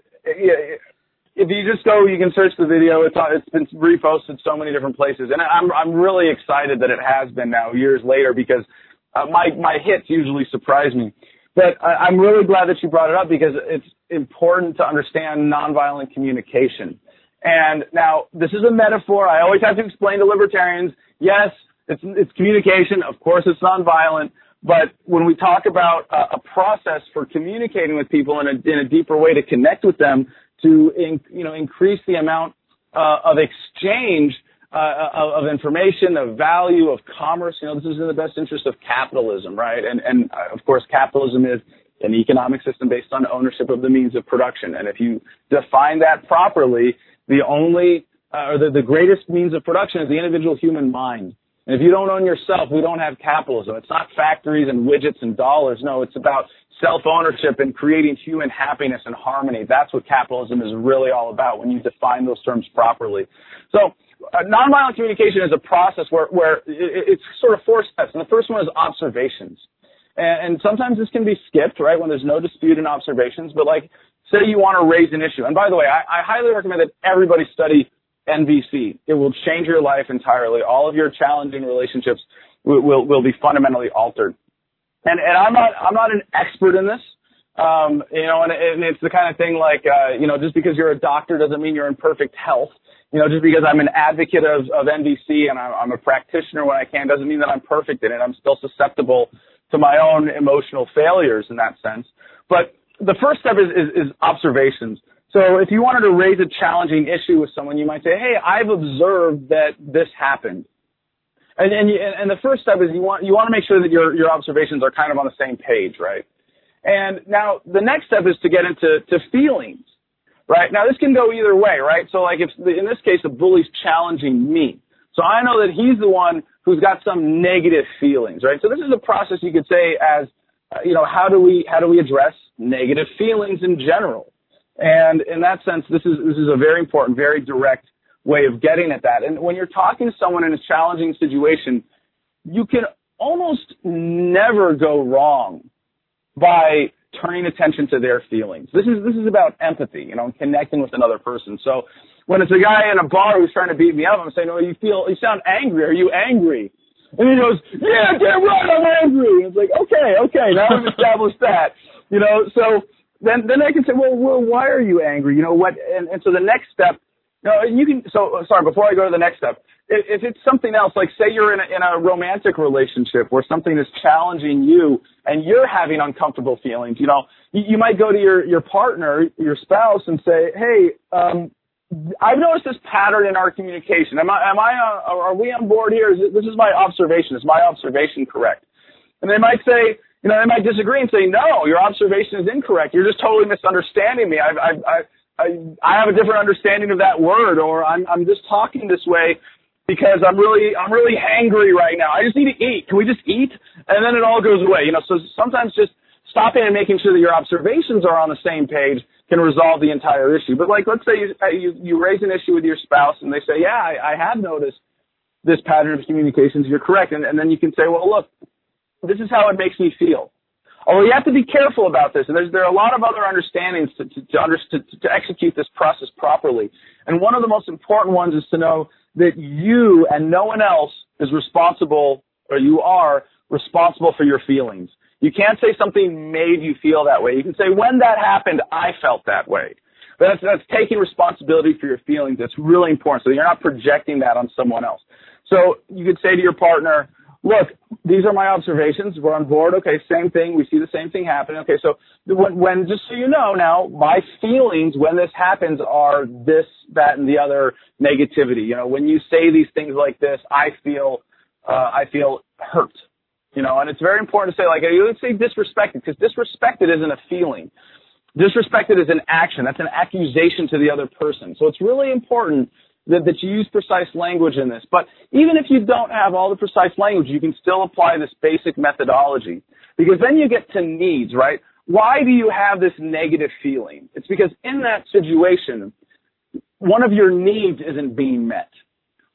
if you just go, you can search the video. It's it's been reposted so many different places, and I'm I'm really excited that it has been now years later because uh, my my hits usually surprise me. But I, I'm really glad that you brought it up because it's important to understand nonviolent communication. And now this is a metaphor. I always have to explain to libertarians. Yes, it's, it's communication. Of course, it's nonviolent, But when we talk about a, a process for communicating with people in a, in a deeper way to connect with them, to in, you know increase the amount uh, of exchange uh, of, of, information, of value, of commerce. You know, this is in the best interest of capitalism, right? And and uh, of course, capitalism is an economic system based on ownership of the means of production. And if you define that properly, the only uh, or the, the greatest means of production is the individual human mind. And if you don't own yourself, we don't have capitalism. It's not factories and widgets and dollars. No, it's about self-ownership and creating human happiness and harmony. That's what capitalism is really all about when you define those terms properly. So uh, nonviolent communication is a process where, where it, it's sort of four steps. And the first one is observations. And, and sometimes this can be skipped, right, when there's no dispute in observations. But like, say you want to raise an issue. And by the way, I, I highly recommend that everybody study NVC. It will change your life entirely. All of your challenging relationships will, will, will be fundamentally altered. And, and I'm not, I'm not an expert in this. Um, you know, and, and it's the kind of thing like, uh, you know, just because you're a doctor doesn't mean you're in perfect health. You know, just because I'm an advocate of, of NVC and I'm, I'm a practitioner when I can doesn't mean that I'm perfect in it. I'm still susceptible to my own emotional failures in that sense. But the first step is, is, is observations. So if you wanted to raise a challenging issue with someone, you might say, "Hey, I've observed that this happened." And and, and the first step is you want you want to make sure that your your observations are kind of on the same page, right? And now the next step is to get into to feelings, right? Now this can go either way, right? So like if in this case the bully's challenging me, so I know that he's the one who's got some negative feelings, right? So this is a process you could say as uh, you know how do we how do we address negative feelings in general? And in that sense, this is, this is a very important, very direct way of getting at that. And when you're talking to someone in a challenging situation, you can almost never go wrong by turning attention to their feelings. This is, this is about empathy, you know, connecting with another person. So when it's a guy in a bar who's trying to beat me up, I'm saying, oh, you feel, you sound angry. Are you angry? And he goes, yeah, damn right, I'm angry. And it's like, okay, okay, now we've established that. You know, so then then I can say, well, well, why are you angry? You know what? And, and so the next step, no, you can. So sorry, before I go to the next step, if, if it's something else, like say you're in a, in a romantic relationship where something is challenging you and you're having uncomfortable feelings, you know, you, you might go to your your partner, your spouse, and say, hey. um I've noticed this pattern in our communication. Am I, am I, uh, are we on board here? Is it, this is my observation. Is my observation correct? And they might say, you know, they might disagree and say, no, your observation is incorrect. You're just totally misunderstanding me. I, I, I, I, have a different understanding of that word, or I'm, I'm just talking this way because I'm really, I'm really hangry right now. I just need to eat. Can we just eat? And then it all goes away. You know, so sometimes just stopping and making sure that your observations are on the same page can resolve the entire issue. But like, let's say you, uh, you, you raise an issue with your spouse and they say, yeah, I, I have noticed this pattern of communications. You're correct. And, and then you can say, well, look, this is how it makes me feel. Although you have to be careful about this, and there's, there are a lot of other understandings to, to, to, under, to, execute this process properly. And one of the most important ones is to know that you and no one else is responsible, or you are responsible for your feelings. You can't say something made you feel that way. You can say, when that happened, I felt that way. But that's, that's taking responsibility for your feelings. That's really important. So you're not projecting that on someone else. So you could say to your partner, look, these are my observations. We're on board. Okay, same thing. We see the same thing happening. Okay, so when, when just so you know now, my feelings when this happens are this, that, and the other negativity. You know, when you say these things like this, I feel, uh, I feel hurt. You know, and it's very important to say like, let's say disrespected, because disrespected isn't a feeling. Disrespected is an action. That's an accusation to the other person. So it's really important that, that you use precise language in this. But even if you don't have all the precise language, you can still apply this basic methodology. Because then you get to needs, right? Why do you have this negative feeling? It's because in that situation, one of your needs isn't being met.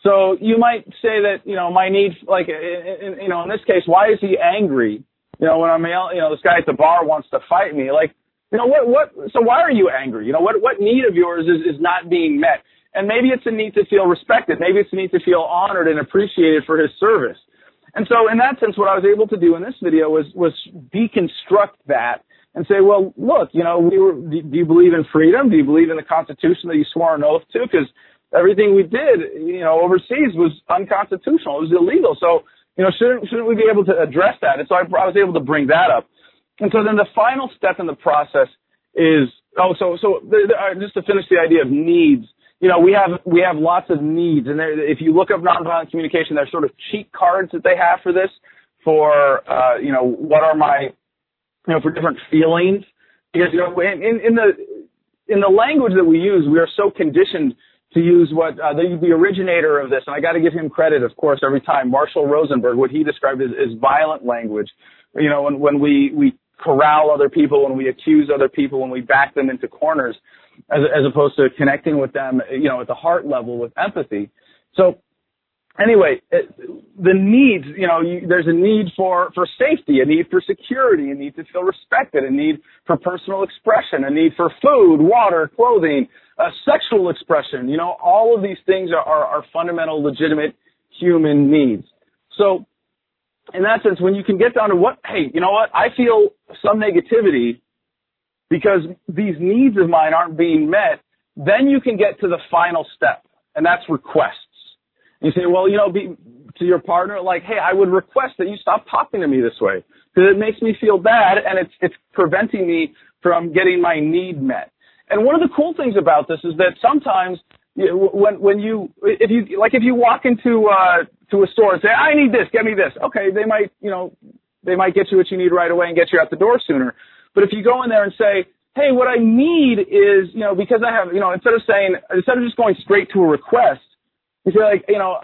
So you might say that, you know, my need, like, in you know, in this case, why is he angry? You know, when I'm, you know, this guy at the bar wants to fight me. Like, you know, what, what, so why are you angry? You know, what, what need of yours is, is not being met? And maybe it's a need to feel respected. Maybe it's a need to feel honored and appreciated for his service. And so in that sense, what I was able to do in this video was, was deconstruct that and say, well, look, you know, we were, do you believe in freedom? Do you believe in the Constitution that you swore an oath to? Because everything we did, you know, overseas was unconstitutional. It was illegal. So You know, shouldn't shouldn't we be able to address that? And so I, I was able to bring that up. And so then the final step in the process is oh so so the, the, uh, just to finish the idea of needs. You know, we have we have lots of needs, and there, if you look up nonviolent communication, there's sort of cheat cards that they have for this. For uh, you know, what are my you know for different feelings because you know in, in, the in the language that we use, we are so conditioned to use what uh, the, the originator of this, and I got to give him credit, of course, every time. Marshall Rosenberg, what he described as, as violent language. You know, when when we we corral other people, when we accuse other people, when we back them into corners, as as opposed to connecting with them, you know, at the heart level with empathy. So anyway, it, the needs, you know, you, there's a need for, for safety, a need for security, a need to feel respected, a need for personal expression, a need for food, water, clothing, uh, sexual expression. You know, all of these things are, are, are fundamental, legitimate human needs. So, in that sense, when you can get down to what, hey, you know what, I feel some negativity because these needs of mine aren't being met, then you can get to the final step, and that's requests. You say, well, you know, be, to your partner, like, hey, I would request that you stop talking to me this way because it makes me feel bad and it's it's preventing me from getting my need met. And one of the cool things about this is that sometimes when when you if you like if you walk into uh to a store and say I need this, get me this. Okay, they might you know they might get you what you need right away and get you out the door sooner. But if you go in there and say, hey, what I need is you know because I have you know instead of saying instead of just going straight to a request you're like, you know,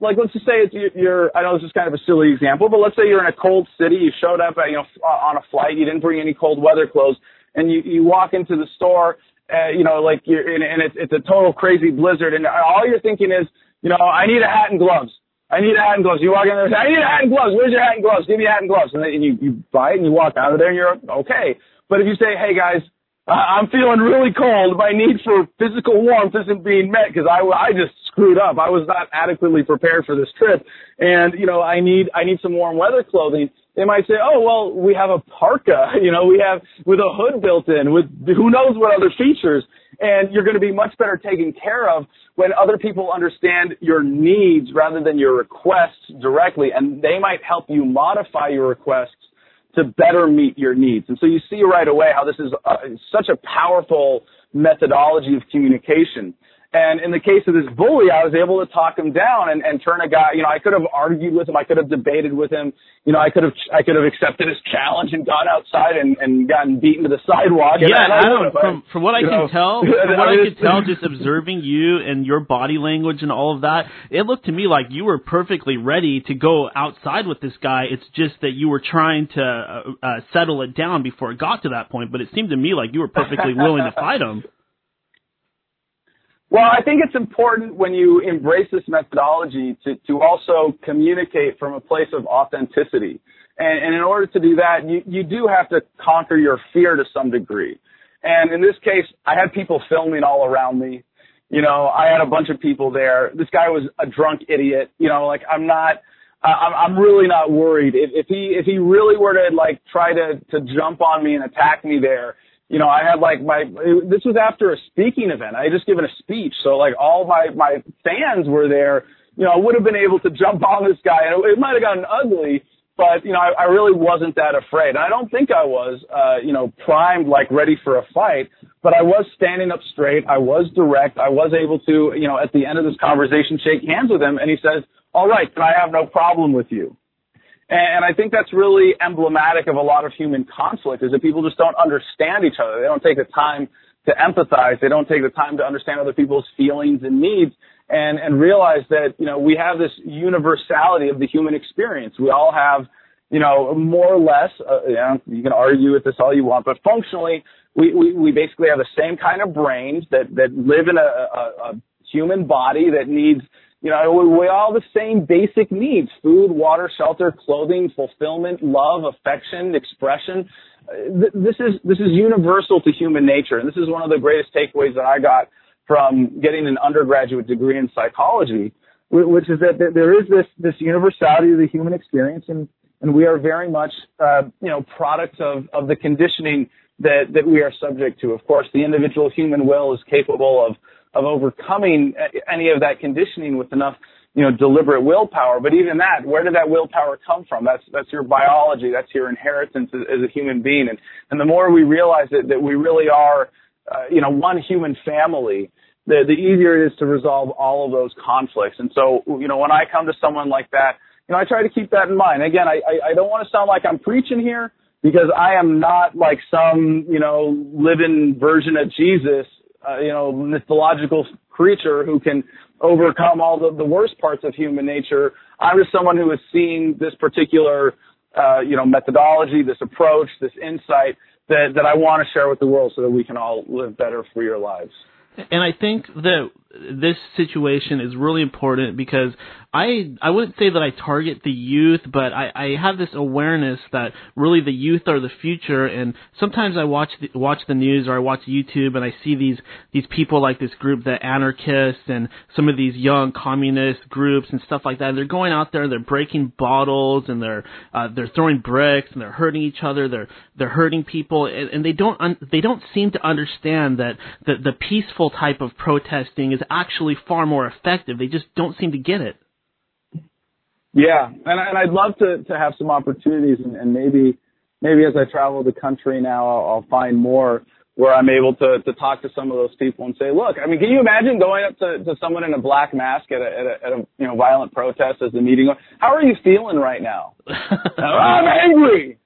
like let's just say it's you're, I know this is kind of a silly example, but let's say you're in a cold city, you showed up at, you know, on a flight, you didn't bring any cold weather clothes, and you, you walk into the store, uh, you know, like you're, and, and it's, it's a total crazy blizzard, and all you're thinking is, you know, I need a hat and gloves. I need a hat and gloves. You walk in there and say, I need a hat and gloves. Where's your hat and gloves? Give me a hat and gloves. And then you, you buy it and you walk out of there and you're okay. But if you say, hey guys, I'm feeling really cold. My need for physical warmth isn't being met because I, I just screwed up. I was not adequately prepared for this trip. And, you know, I need, I need some warm weather clothing. They might say, oh, well, we have a parka, you know, we have with a hood built in with who knows what other features. And you're going to be much better taken care of when other people understand your needs rather than your requests directly. And they might help you modify your requests to better meet your needs. And so you see right away how this is uh, such a powerful methodology of communication. And in the case of this bully, I was able to talk him down and, and turn a guy, you know, I could have argued with him. I could have debated with him. You know, I could have, I could have accepted his challenge and gone outside and, and gotten beaten to the sidewalk. Yeah, and I, I don't, from, from what I can know, tell, from what I, I can tell, just observing you and your body language and all of that, it looked to me like you were perfectly ready to go outside with this guy. It's just that you were trying to uh, uh, settle it down before it got to that point. But it seemed to me like you were perfectly willing to fight him. Well, I think it's important when you embrace this methodology to, to also communicate from a place of authenticity. And, and in order to do that, you, you do have to conquer your fear to some degree. And in this case, I had people filming all around me. You know, I had a bunch of people there. This guy was a drunk idiot. You know, like I'm not, I'm, I'm really not worried. If, if he, if he really were to like try to, to jump on me and attack me there, you know, I had like my, this was after a speaking event. I had just given a speech. So like all my, my fans were there. You know, I would have been able to jump on this guy and it, it might have gotten ugly, but you know, I, I really wasn't that afraid. And I don't think I was, uh, you know, primed, like ready for a fight, but I was standing up straight. I was direct. I was able to, you know, at the end of this conversation, shake hands with him. And he says, all right, then I have no problem with you. And I think that's really emblematic of a lot of human conflict is that people just don't understand each other. They don't take the time to empathize. They don't take the time to understand other people's feelings and needs and, and realize that, you know, we have this universality of the human experience. We all have, you know, more or less, uh, you know, you can argue with this all you want, but functionally, we, we, we basically have the same kind of brains that, that live in a, a, a human body that needs you know, we all the same basic needs, food, water, shelter, clothing, fulfillment, love, affection, expression. This is, this is universal to human nature. And this is one of the greatest takeaways that I got from getting an undergraduate degree in psychology, which is that there is this, this universality of the human experience and, and we are very much, uh, you know, products of, of the conditioning that, that we are subject to. Of course, the individual human will is capable of, of overcoming any of that conditioning with enough you know, deliberate willpower. But even that, where did that willpower come from? That's, that's your biology. That's your inheritance as, as a human being. And, and the more we realize that, that we really are, uh, you know, one human family, the, the easier it is to resolve all of those conflicts. And so, you know, when I come to someone like that, you know, I try to keep that in mind. Again, I, I, I don't want to sound like I'm preaching here because I am not like some, you know, living version of Jesus, uh, you know, mythological creature who can overcome all the, the worst parts of human nature. I'm just someone who has seen this particular, uh, you know, methodology, this approach, this insight that, that I want to share with the world so that we can all live better, freer lives. And I think that this situation is really important because I I wouldn't say that I target the youth, but I, I have this awareness that really the youth are the future. And sometimes I watch the, watch the news or I watch YouTube and I see these these people like this group, the anarchists, and some of these young communist groups and stuff like that. They're going out there, they're breaking bottles and they're uh, they're throwing bricks and they're hurting each other. They're they're hurting people, and, and they don't un, they don't seem to understand that the the peaceful type of protesting is actually far more effective. They just don't seem to get it. Yeah, and and I'd love to to have some opportunities, and, and maybe maybe as I travel the country now, I'll, I'll find more where I'm able to to talk to some of those people and say, look, I mean, can you imagine going up to to someone in a black mask at a at a, at a you know violent protest as the meeting? How are you feeling right now? oh, I'm angry.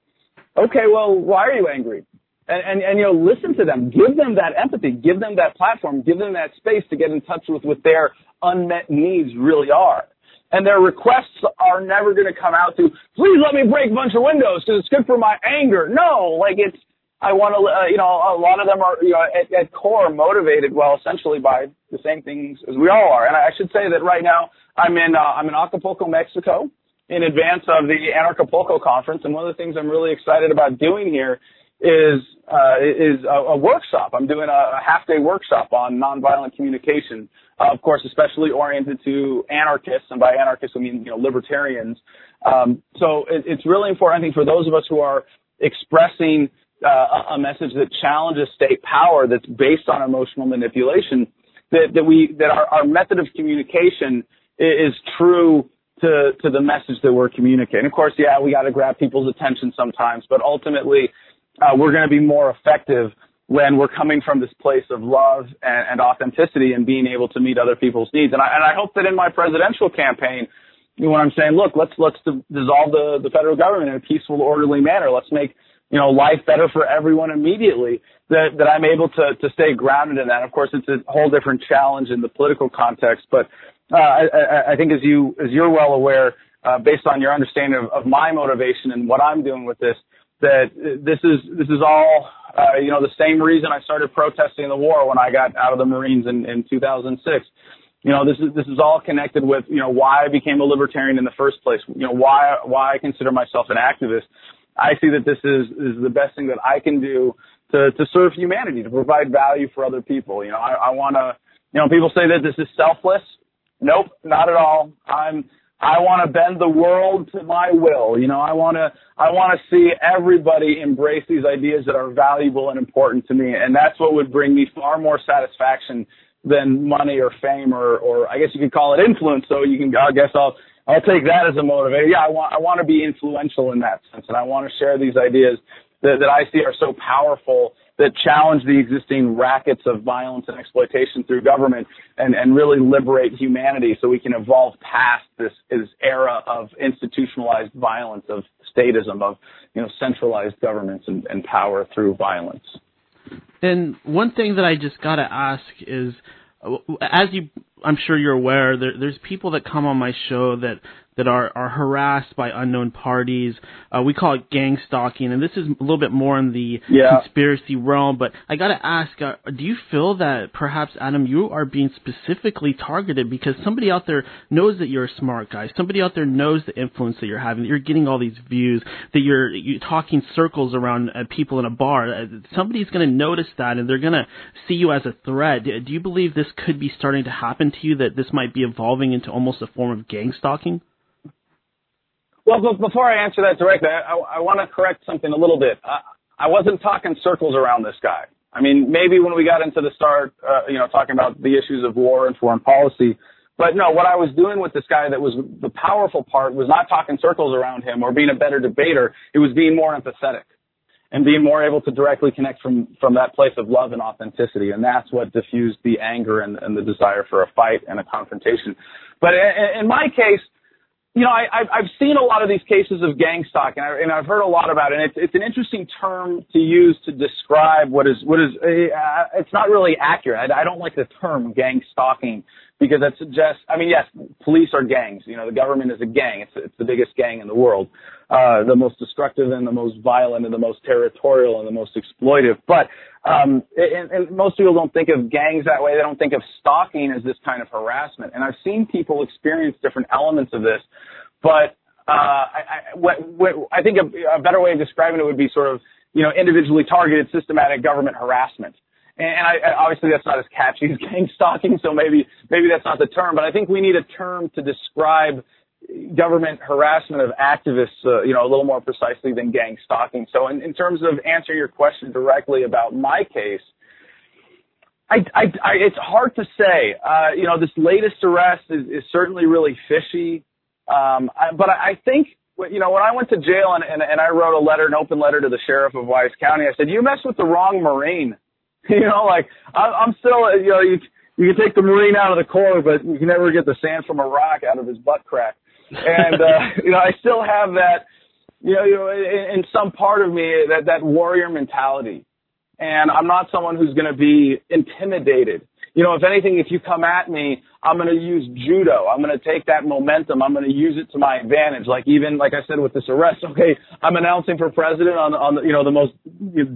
Okay, well, why are you angry? And, and and you know, listen to them, give them that empathy, give them that platform, give them that space to get in touch with what their unmet needs really are and their requests are never going to come out to, please let me break a bunch of windows because it's good for my anger. No, like it's, I want to, uh, you know, a lot of them are, you know, at, at core motivated, well, essentially by the same things as we all are. And I should say that right now I'm in, uh, I'm in Acapulco, Mexico in advance of the Anarchapulco conference. And one of the things I'm really excited about doing here is, uh, is a, a workshop. I'm doing a, a half day workshop on nonviolent communication uh, of course, especially oriented to anarchists, and by anarchists I mean you know libertarians. Um, so it, it's really important, I think, for those of us who are expressing uh, a message that challenges state power, that's based on emotional manipulation, that, that we that our, our method of communication is, is true to to the message that we're communicating. Of course, yeah, we got to grab people's attention sometimes, but ultimately, uh, we're going to be more effective when we're coming from this place of love and, and authenticity and being able to meet other people's needs. And I, and I hope that in my presidential campaign, you know, when I'm saying, look, let's let's dissolve the, the federal government in a peaceful, orderly manner. Let's make you know life better for everyone immediately. That that I'm able to to stay grounded in that. Of course, it's a whole different challenge in the political context, but uh, I, I think as you as you're well aware, uh, based on your understanding of, of my motivation and what I'm doing with this, that this is this is all uh, you know the same reason I started protesting the war when I got out of the Marines in, in 2006. You know this is this is all connected with you know why I became a libertarian in the first place. You know why why I consider myself an activist. I see that this is is the best thing that I can do to to serve humanity, to provide value for other people. You know I, I want to you know people say that this is selfless. Nope, not at all. I'm I want to bend the world to my will. You know, I want to, I want to see everybody embrace these ideas that are valuable and important to me. And that's what would bring me far more satisfaction than money or fame or, or I guess you could call it influence. So you can, I guess I'll, I'll take that as a motivator. Yeah, I want, I want to be influential in that sense. And I want to share these ideas that, that I see are so powerful that challenge the existing rackets of violence and exploitation through government and, and really liberate humanity so we can evolve past this, this era of institutionalized violence, of statism, of you know centralized governments and, and power through violence. And one thing that I just got to ask is, as you, I'm sure you're aware, there, there's people that come on my show that that are, are harassed by unknown parties. Uh, we call it gang stalking, and this is a little bit more in the yeah. conspiracy realm. But I got to ask, uh, do you feel that perhaps, Adam, you are being specifically targeted because somebody out there knows that you're a smart guy, somebody out there knows the influence that you're having, that you're getting all these views, that you're, you're talking circles around uh, people in a bar. Uh, somebody's going to notice that, and they're going to see you as a threat. Do you believe this could be starting to happen to you? That this might be evolving into almost a form of gang stalking? Well, but before I answer that directly, I, I, I want to correct something a little bit. I, I wasn't talking circles around this guy. I mean, maybe when we got into the start, uh, you know, talking about the issues of war and foreign policy, But no, what I was doing with this guy that was the powerful part was not talking circles around him or being a better debater. It was being more empathetic and being more able to directly connect from, from that place of love and authenticity. And that's what diffused the anger and, and the desire for a fight and a confrontation. But in, my case, you know, I, I've seen a lot of these cases of gang stalking, and, I, and I've heard a lot about it. And it's, it's an interesting term to use to describe what is what is. Uh, it's not really accurate. I, I don't like the term gang stalking because that suggests, I mean, yes, police are gangs. You know, the government is a gang. It's, it's the biggest gang in the world, uh, the most destructive and the most violent and the most territorial and the most exploitive. But, um, and, and most people don't think of gangs that way. They don't think of stalking as this kind of harassment. And I've seen people experience different elements of this, but, uh, I, I, I think a, a better way of describing it would be sort of, you know, individually targeted systematic government harassment and I, obviously that's not as catchy as gang stalking, so maybe maybe that's not the term. But I think we need a term to describe government harassment of activists, uh, you know, a little more precisely than gang stalking. So in, in terms of answering your question directly about my case, I, I, I, it's hard to say. Uh, you know, this latest arrest is, is certainly really fishy. Um, but I, think, you know, when I went to jail and, and, and I wrote a letter, an open letter to the sheriff of Wise County, I said, you messed with the wrong Marine. You know, like I, I'm still, you know, you you can take the Marine out of the Corps, but you can never get the sand from a rock out of his butt crack. And uh, you know, I still have that, you know, you know, in, in some part of me that that warrior mentality. And I'm not someone who's going to be intimidated you know, if anything, if you come at me, I'm going to use judo. I'm going to take that momentum. I'm going to use it to my advantage. Like even, like I said, with this arrest, okay, I'm announcing for president on, on the, you know, the most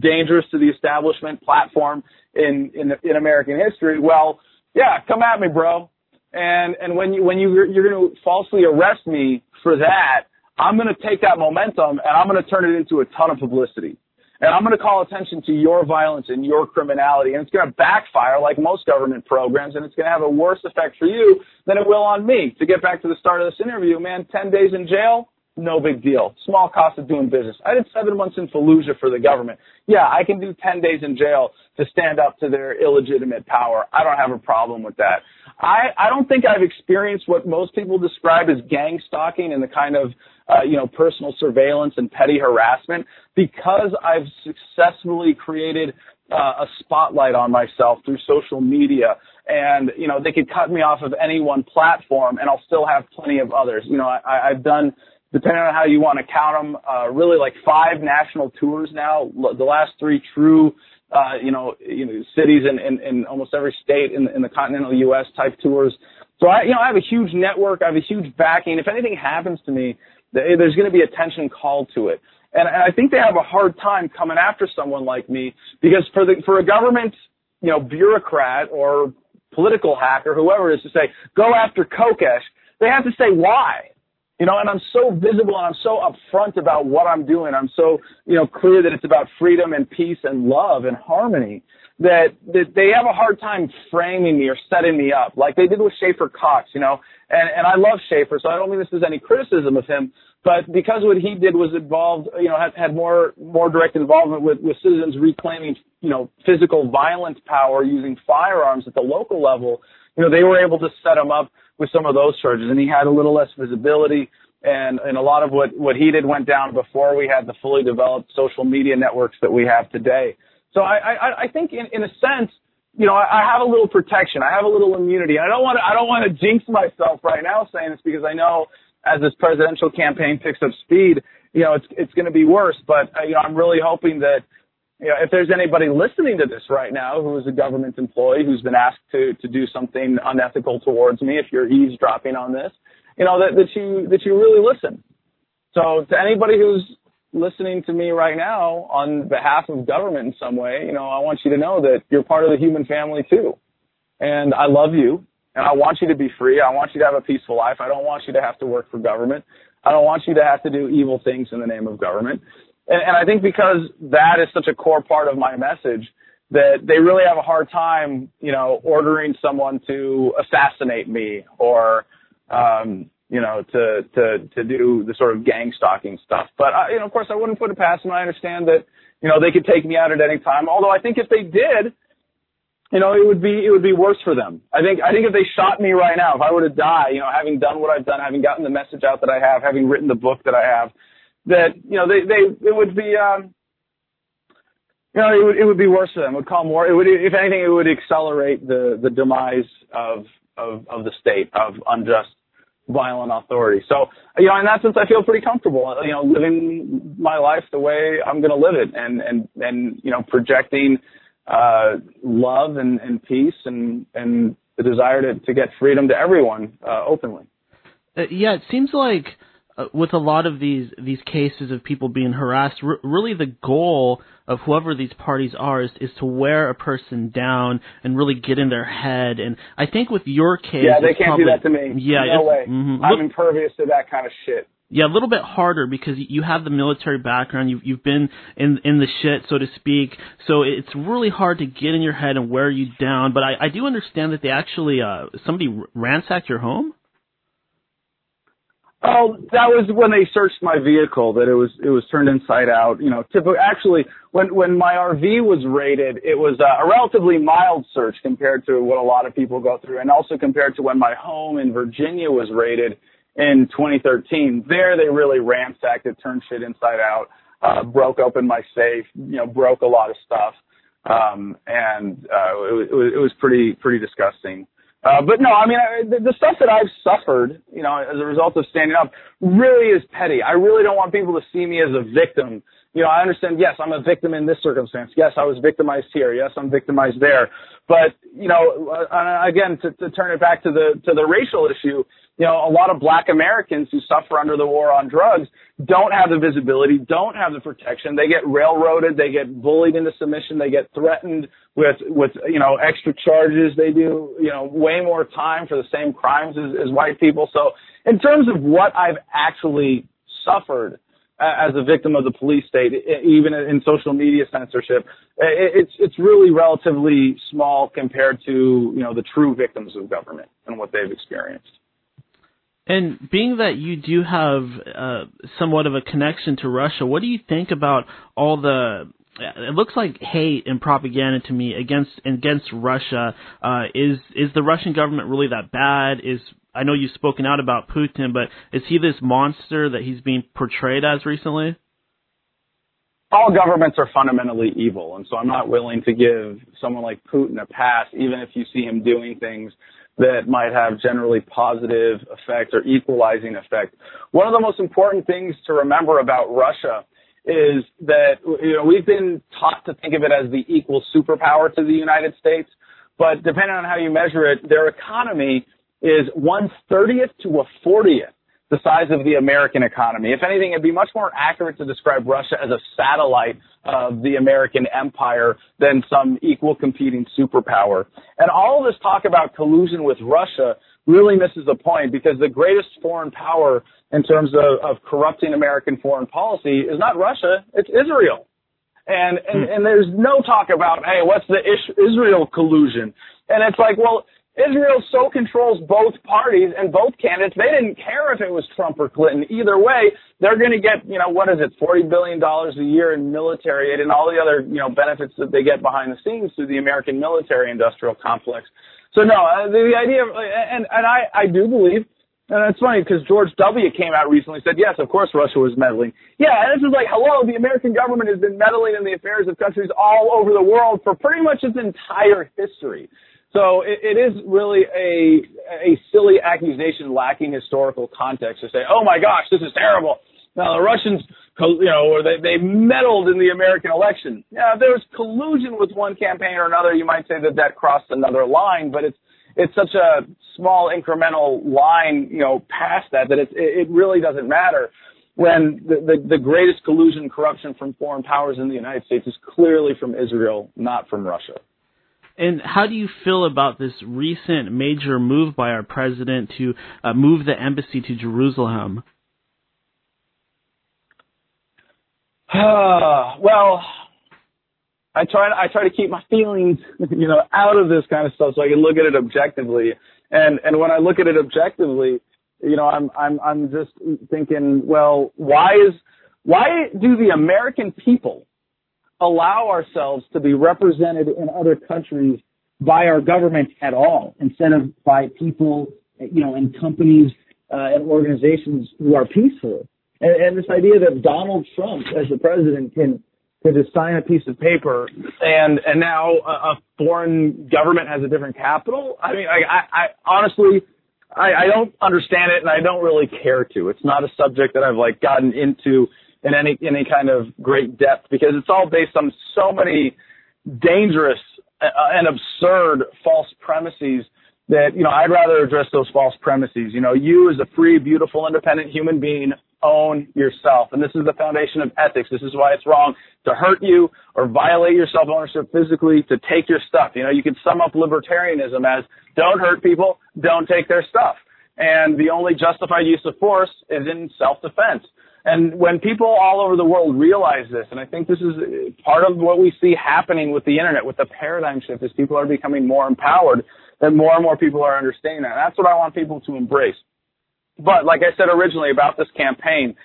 dangerous to the establishment platform in, in, in American history. Well, yeah, come at me, bro. And, and when you, when you, you're going to falsely arrest me for that, I'm going to take that momentum and I'm going to turn it into a ton of publicity. And I'm going to call attention to your violence and your criminality. And it's going to backfire like most government programs. And it's going to have a worse effect for you than it will on me. To get back to the start of this interview, man, 10 days in jail, no big deal. Small cost of doing business. I did seven months in Fallujah for the government. Yeah, I can do 10 days in jail to stand up to their illegitimate power. I don't have a problem with that. I, I don't think I've experienced what most people describe as gang stalking and the kind of uh, you know, personal surveillance and petty harassment because I've successfully created uh, a spotlight on myself through social media. And, you know, they could cut me off of any one platform and I'll still have plenty of others. You know, I, I've done, depending on how you want to count them, uh, really like five national tours now. The last three true, uh, you know, you know, cities in, in, in almost every state in, in the continental U.S. type tours. So I, you know, I have a huge network. I have a huge backing. If anything happens to me, there's going to be attention called to it. And, I think they have a hard time coming after someone like me because for the, for a government, you know, bureaucrat or political hacker, whoever it is to say, go after Kokesh, they have to say why. You know, and I'm so visible and I'm so upfront about what I'm doing. I'm so, you know, clear that it's about freedom and peace and love and harmony that, that they have a hard time framing me or setting me up like they did with Schaefer Cox, you know. And, and I love Schaefer, so I don't mean this as any criticism of him, but because what he did was involved, you know, had, had more, more direct involvement with, with citizens reclaiming, you know, physical violence power using firearms at the local level, you know, they were able to set him up with some of those charges and he had a little less visibility and, and a lot of what, what he did went down before we had the fully developed social media networks that we have today. So I, I, I think in, in a sense, you know, I, I have a little protection. I have a little immunity. I don't want to, I don't want to jinx myself right now saying this because I know as this presidential campaign picks up speed, you know, it's, it's going to be worse. But, uh, you know, I'm really hoping that, you know, if there's anybody listening to this right now who is a government employee who's been asked to, to do something unethical towards me, if you're eavesdropping on this, you know, that, that you, that you really listen. So to anybody who's listening to me right now on behalf of government in some way, you know, I want you to know that you're part of the human family too. And I love you and I want you to be free. I want you to have a peaceful life. I don't want you to have to work for government. I don't want you to have to do evil things in the name of government. And, and I think because that is such a core part of my message that they really have a hard time, you know, ordering someone to assassinate me or, um, you know, to, to, to do the sort of gang stalking stuff. But, I, you know, of course I wouldn't put it past them. I understand that, you know, they could take me out at any time. Although I think if they did, you know, it would be it would be worse for them. I think I think if they shot me right now, if I were to die, you know, having done what I've done, having gotten the message out that I have, having written the book that I have, that you know, they they it would be um you know, it would it would be worse for them. It would call more. It would, if anything, it would accelerate the the demise of of of the state of unjust, violent authority. So, you know, in that sense, I feel pretty comfortable. You know, living my life the way I'm going to live it, and and and you know, projecting uh, love and, and peace and, and the desire to, to get freedom to everyone uh, openly. Uh, yeah, it seems like uh, with a lot of these these cases of people being harassed, r- really the goal of whoever these parties are is, is to wear a person down and really get in their head. And I think with your case, yeah, they can't probably, do that to me. Yeah, no way. Mm-hmm. I'm impervious to that kind of shit. Yeah, a little bit harder because you have the military background. You've you've been in in the shit, so to speak. So it's really hard to get in your head and wear you down. But I, I do understand that they actually uh somebody ransacked your home. Oh, that was when they searched my vehicle. That it was it was turned inside out. You know, typically, actually, when when my RV was raided, it was a, a relatively mild search compared to what a lot of people go through, and also compared to when my home in Virginia was raided in 2013. There, they really ransacked it, turned shit inside out, uh, broke open my safe, you know, broke a lot of stuff, um, and uh, it, was, it was pretty pretty disgusting. Uh, but no, I mean, I, the, the stuff that I've suffered, you know, as a result of standing up, really is petty. I really don't want people to see me as a victim. You know, I understand. Yes, I'm a victim in this circumstance. Yes, I was victimized here. Yes, I'm victimized there. But you know, uh, again, to, to turn it back to the to the racial issue, you know, a lot of black Americans who suffer under the war on drugs don't have the visibility, don't have the protection. They get railroaded, they get bullied into submission, they get threatened with, with, you know, extra charges. They do, you know, way more time for the same crimes as, as white people. So in terms of what I've actually suffered, as a victim of the police state, even in social media censorship, it's it's really relatively small compared to you know the true victims of government and what they've experienced. And being that you do have uh, somewhat of a connection to Russia, what do you think about all the it looks like hate and propaganda to me against against Russia. Uh, is is the Russian government really that bad? Is I know you've spoken out about Putin, but is he this monster that he's being portrayed as recently? All governments are fundamentally evil, and so I'm not willing to give someone like Putin a pass, even if you see him doing things that might have generally positive effect or equalizing effect. One of the most important things to remember about Russia is that you know we've been taught to think of it as the equal superpower to the United States, but depending on how you measure it, their economy is one thirtieth to a fortieth the size of the American economy. If anything, it'd be much more accurate to describe Russia as a satellite of the American empire than some equal competing superpower. And all this talk about collusion with Russia really misses the point because the greatest foreign power in terms of, of corrupting American foreign policy is not Russia, it's Israel. And, and, and there's no talk about, hey, what's the Israel collusion? And it's like, well, Israel so controls both parties and both candidates. They didn't care if it was Trump or Clinton. Either way, they're going to get, you know, what is it, $40 billion a year in military aid and all the other, you know, benefits that they get behind the scenes through the American military industrial complex. So no, uh, the, the idea of, and, and I, I do believe, and it's funny because George W. came out recently and said, yes, of course Russia was meddling. Yeah, and this is like, hello, the American government has been meddling in the affairs of countries all over the world for pretty much its entire history. So it, it is really a a silly accusation lacking historical context to say, oh my gosh, this is terrible. Now the Russians, you know, or they they meddled in the American election. Now if there was collusion with one campaign or another, you might say that that crossed another line, but it's it's such a small incremental line, you know, past that that it it really doesn't matter when the, the, the greatest collusion and corruption from foreign powers in the United States is clearly from Israel, not from Russia. And how do you feel about this recent major move by our president to uh, move the embassy to Jerusalem? well, I try I try to keep my feelings, you know, out of this kind of stuff so I can look at it objectively. And and when I look at it objectively, you know, I'm I'm I'm just thinking, well, why is why do the American people allow ourselves to be represented in other countries by our government at all, instead of by people, you know, and companies uh, and organizations who are peaceful. And, and this idea that Donald Trump, as the president, can can just sign a piece of paper and and now a, a foreign government has a different capital. I mean, I, I, I honestly. I, I don't understand it and I don't really care to. It's not a subject that I've like gotten into in any any kind of great depth because it's all based on so many dangerous uh, and absurd false premises that you know I'd rather address those false premises. You know, you as a free, beautiful, independent human being own yourself, and this is the foundation of ethics. This is why it's wrong to hurt you or violate your self ownership physically to take your stuff. You know, you could sum up libertarianism as don't hurt people, don't take their stuff, and the only justified use of force is in self defense. And when people all over the world realize this, and I think this is part of what we see happening with the internet, with the paradigm shift, is people are becoming more empowered, and more and more people are understanding that. And that's what I want people to embrace. But like I said originally about this campaign,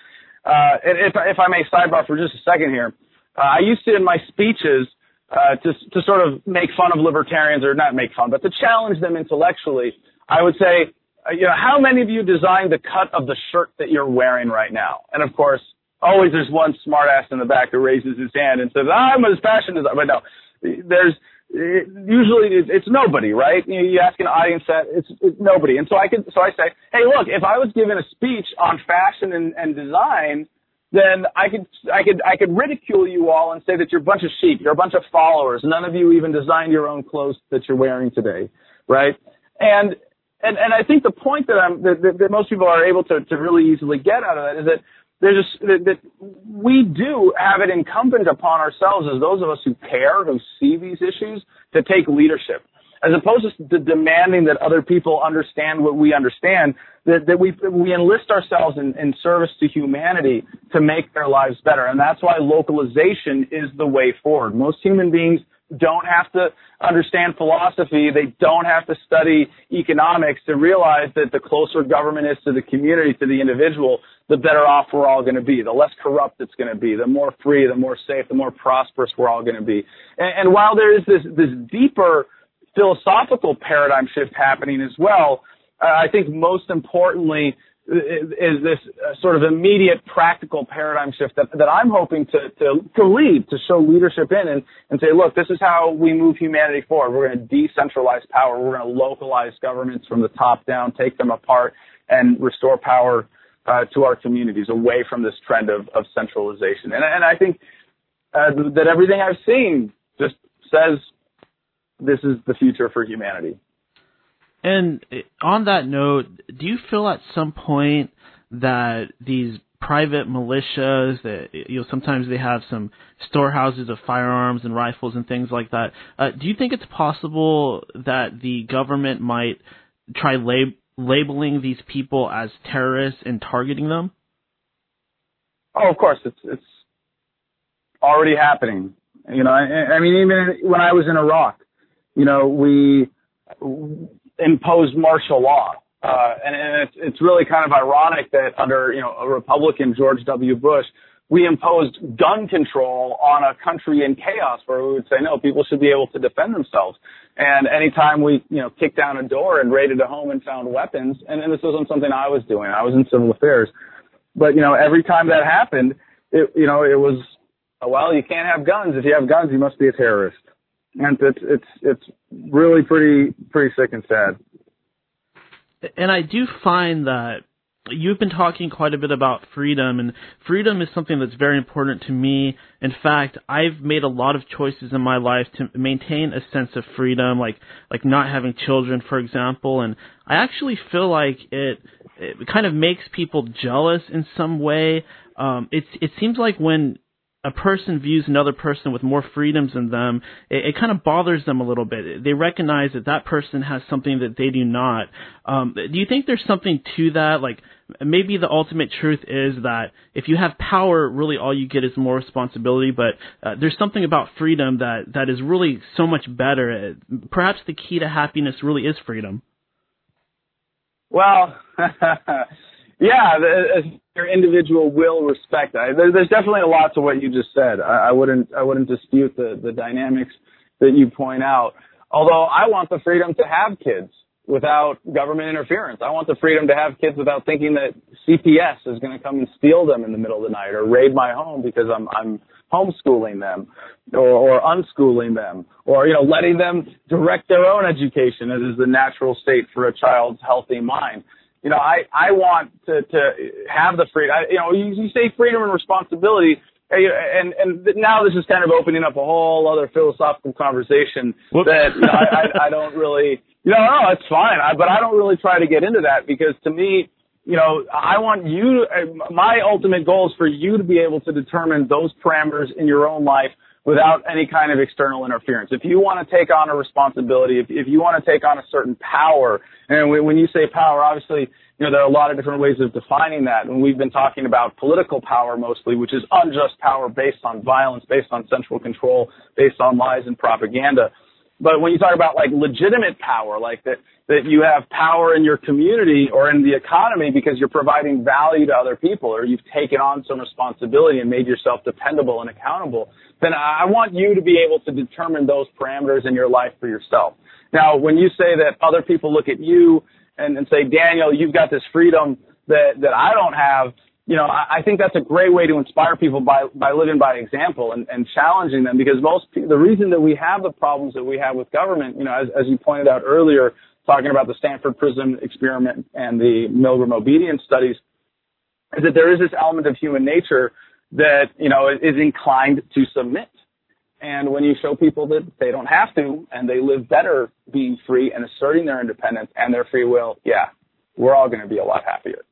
uh, if, if I may sidebar for just a second here, uh, I used to in my speeches uh, to, to sort of make fun of libertarians, or not make fun, but to challenge them intellectually. I would say, uh, you know, how many of you designed the cut of the shirt that you're wearing right now? And of course, always there's one smartass in the back who raises his hand and says, I'm as fashion designer. But no, there's, it, usually it's nobody, right? You, you ask an audience that it's, it's nobody. And so I could, so I say, hey, look, if I was given a speech on fashion and, and design, then I could, I could, I could ridicule you all and say that you're a bunch of sheep, you're a bunch of followers. None of you even designed your own clothes that you're wearing today, right? And and and I think the point that I'm that, that most people are able to to really easily get out of that is that there's just that, that we do have it incumbent upon ourselves as those of us who care, who see these issues, to take leadership. As opposed to demanding that other people understand what we understand, that, that we, we enlist ourselves in, in service to humanity to make their lives better. And that's why localization is the way forward. Most human beings don't have to understand philosophy. They don't have to study economics to realize that the closer government is to the community, to the individual, the better off we're all going to be. The less corrupt it's going to be. The more free, the more safe, the more prosperous we're all going to be. And, and while there is this, this deeper philosophical paradigm shift happening as well, uh, I think most importantly, is this uh, sort of immediate practical paradigm shift that, that I'm hoping to, to, to lead, to show leadership in and, and say, look, this is how we move humanity forward. We're going to decentralize power. We're going to localize governments from the top down, take them apart and restore power uh, to our communities away from this trend of, of centralization. And, and I think uh, that everything I've seen just says this is the future for humanity. And on that note, do you feel at some point that these private militias that you know sometimes they have some storehouses of firearms and rifles and things like that. Uh, do you think it's possible that the government might try lab- labeling these people as terrorists and targeting them? Oh, of course, it's it's already happening. You know, I, I mean, even when I was in Iraq, you know, we imposed martial law. Uh, and, and it's, it's really kind of ironic that under, you know, a Republican George W. Bush, we imposed gun control on a country in chaos where we would say, no, people should be able to defend themselves. And anytime we, you know, kicked down a door and raided a home and found weapons, and, and this wasn't something I was doing, I was in civil affairs. But, you know, every time that happened, it, you know, it was, well, you can't have guns. If you have guns, you must be a terrorist and it's it's it's really pretty pretty sick and sad. And I do find that you've been talking quite a bit about freedom and freedom is something that's very important to me. In fact, I've made a lot of choices in my life to maintain a sense of freedom, like like not having children, for example, and I actually feel like it it kind of makes people jealous in some way. Um, it it seems like when a person views another person with more freedoms than them, it, it kind of bothers them a little bit. They recognize that that person has something that they do not. Um, do you think there's something to that? Like maybe the ultimate truth is that if you have power, really all you get is more responsibility. But uh, there's something about freedom that that is really so much better. Perhaps the key to happiness really is freedom. Well. Yeah, your individual will respect that. There, there's definitely a lot to what you just said. I, I wouldn't I wouldn't dispute the the dynamics that you point out. Although I want the freedom to have kids without government interference. I want the freedom to have kids without thinking that CPS is going to come and steal them in the middle of the night or raid my home because I'm I'm homeschooling them or, or unschooling them or you know letting them direct their own education as is the natural state for a child's healthy mind. You know, I I want to to have the freedom. I, you know, you, you say freedom and responsibility and and now this is kind of opening up a whole other philosophical conversation Whoops. that you know, I, I, I don't really you know no it's fine I, but I don't really try to get into that because to me you know I want you to, my ultimate goal is for you to be able to determine those parameters in your own life without any kind of external interference. If you want to take on a responsibility, if, if you want to take on a certain power, and when you say power, obviously you know, there are a lot of different ways of defining that. And we've been talking about political power mostly, which is unjust power based on violence, based on central control, based on lies and propaganda. But when you talk about like legitimate power, like that, that you have power in your community or in the economy because you're providing value to other people or you've taken on some responsibility and made yourself dependable and accountable, then I want you to be able to determine those parameters in your life for yourself. Now, when you say that other people look at you and, and say, Daniel, you've got this freedom that, that I don't have, you know, I, I think that's a great way to inspire people by, by living by example and, and challenging them because most, the reason that we have the problems that we have with government, you know, as, as you pointed out earlier, talking about the Stanford Prison experiment and the Milgram obedience studies, is that there is this element of human nature that, you know, is inclined to submit. And when you show people that they don't have to and they live better being free and asserting their independence and their free will, yeah, we're all going to be a lot happier.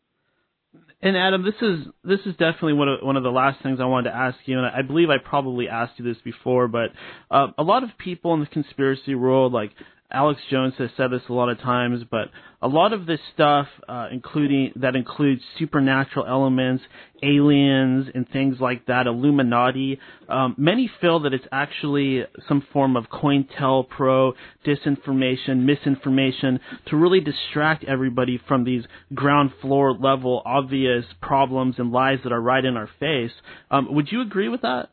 And Adam, this is this is definitely one of one of the last things I wanted to ask you, and I believe I probably asked you this before, but uh, a lot of people in the conspiracy world, like Alex Jones has said this a lot of times, but a lot of this stuff, uh, including that includes supernatural elements, aliens, and things like that, Illuminati. Um, many feel that it's actually some form of COINTELPRO disinformation, misinformation to really distract everybody from these ground floor level obvious problems and lies that are right in our face. Um, would you agree with that?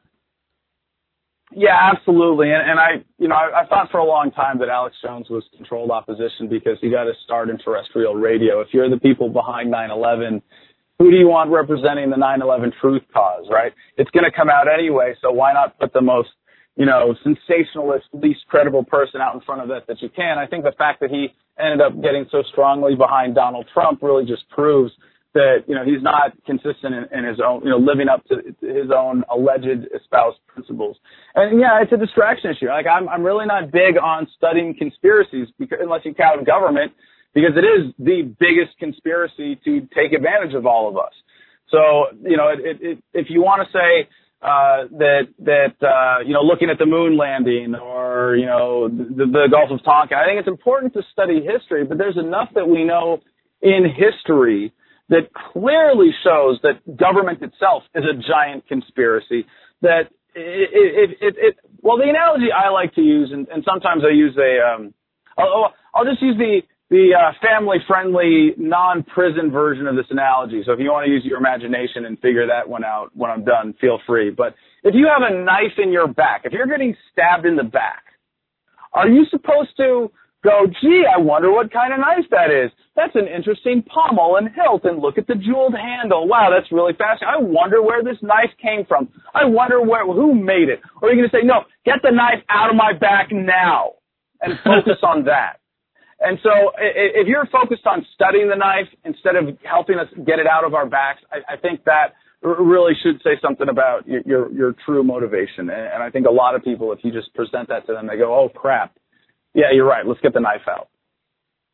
Yeah, absolutely. And, and I, you know, I, I thought for a long time that Alex Jones was controlled opposition because he got his start in terrestrial radio. If you're the people behind 9/11, who do you want representing the 9/11 truth cause, right? It's going to come out anyway, so why not put the most, you know, sensationalist, least credible person out in front of it that you can? I think the fact that he ended up getting so strongly behind Donald Trump really just proves that you know he's not consistent in, in his own you know living up to his own alleged espoused principles. And yeah, it's a distraction issue. Like I'm I'm really not big on studying conspiracies because unless you count government because it is the biggest conspiracy to take advantage of all of us. So you know it, it, it, if you want to say uh, that that uh, you know looking at the moon landing or you know the, the Gulf of Tonkin, I think it's important to study history. But there's enough that we know in history that clearly shows that government itself is a giant conspiracy. That it, it, it, it well, the analogy I like to use, and, and sometimes I use a, um, I'll, I'll just use the the uh, family-friendly, non-prison version of this analogy. So if you want to use your imagination and figure that one out when I'm done, feel free. But if you have a knife in your back, if you're getting stabbed in the back, are you supposed to go, gee, I wonder what kind of knife that is. That's an interesting pommel and hilt, and look at the jeweled handle. Wow, that's really fascinating. I wonder where this knife came from. I wonder where, who made it. Or are you going to say, no, get the knife out of my back now and focus on that. And so if you're focused on studying the knife instead of helping us get it out of our backs, I, I think that really should say something about your, your, your true motivation. And, and I think a lot of people, if you just present that to them, they go, oh crap yeah, you're right. Let's get the knife out.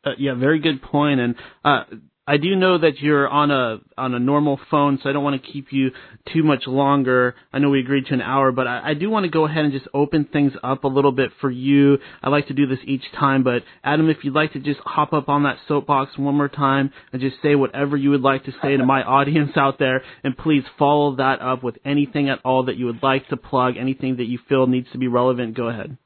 Uh, yeah, very good point. And uh, I do know that you're on a on a normal phone, so I don't want to keep you too much longer. I know we agreed to an hour, but I, I do want to go ahead and just open things up a little bit for you. I like to do this each time, but Adam, if you'd like to just hop up on that soapbox one more time and just say whatever you would like to say to my audience out there, and please follow that up with anything at all that you would like to plug, anything that you feel needs to be relevant. Go ahead.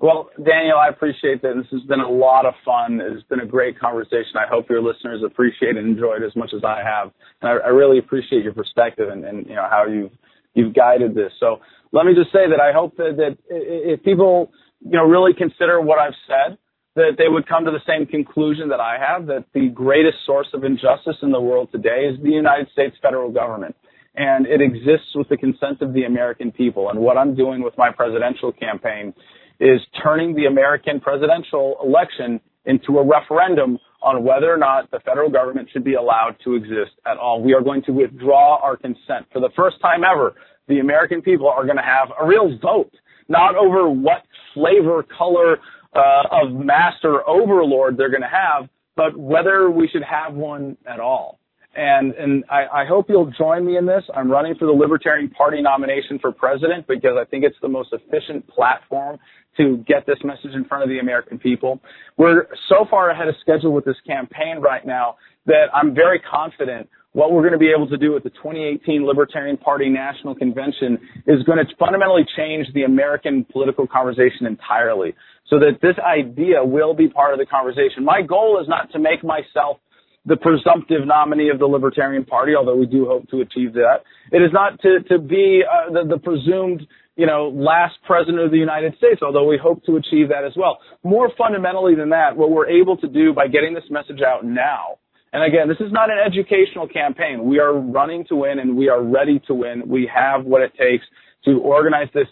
Well, Daniel, I appreciate that. This has been a lot of fun. It's been a great conversation. I hope your listeners appreciate and enjoy it as much as I have. And I, I really appreciate your perspective and, and, you know, how you've, you've guided this. So let me just say that I hope that, that if people you know, really consider what I've said, that they would come to the same conclusion that I have, that the greatest source of injustice in the world today is the United States federal government. And it exists with the consent of the American people. And what I'm doing with my presidential campaign is turning the American presidential election into a referendum on whether or not the federal government should be allowed to exist at all. We are going to withdraw our consent. For the first time ever, the American people are going to have a real vote, not over what flavor, color uh, of master overlord they're going to have, but whether we should have one at all. And and I, I hope you'll join me in this. I'm running for the Libertarian Party nomination for president because I think it's the most efficient platform to get this message in front of the American people. We're so far ahead of schedule with this campaign right now that I'm very confident what we're going to be able to do at the 2018 Libertarian Party National Convention is going to fundamentally change the American political conversation entirely so that this idea will be part of the conversation. My goal is not to make myself the presumptive nominee of the Libertarian Party, although we do hope to achieve that. It is not to, to be uh, the, the presumed you know, last president of the United States, although we hope to achieve that as well. More fundamentally than that, what we're able to do by getting this message out now, and again, this is not an educational campaign. We are running to win and we are ready to win. We have what it takes to organize this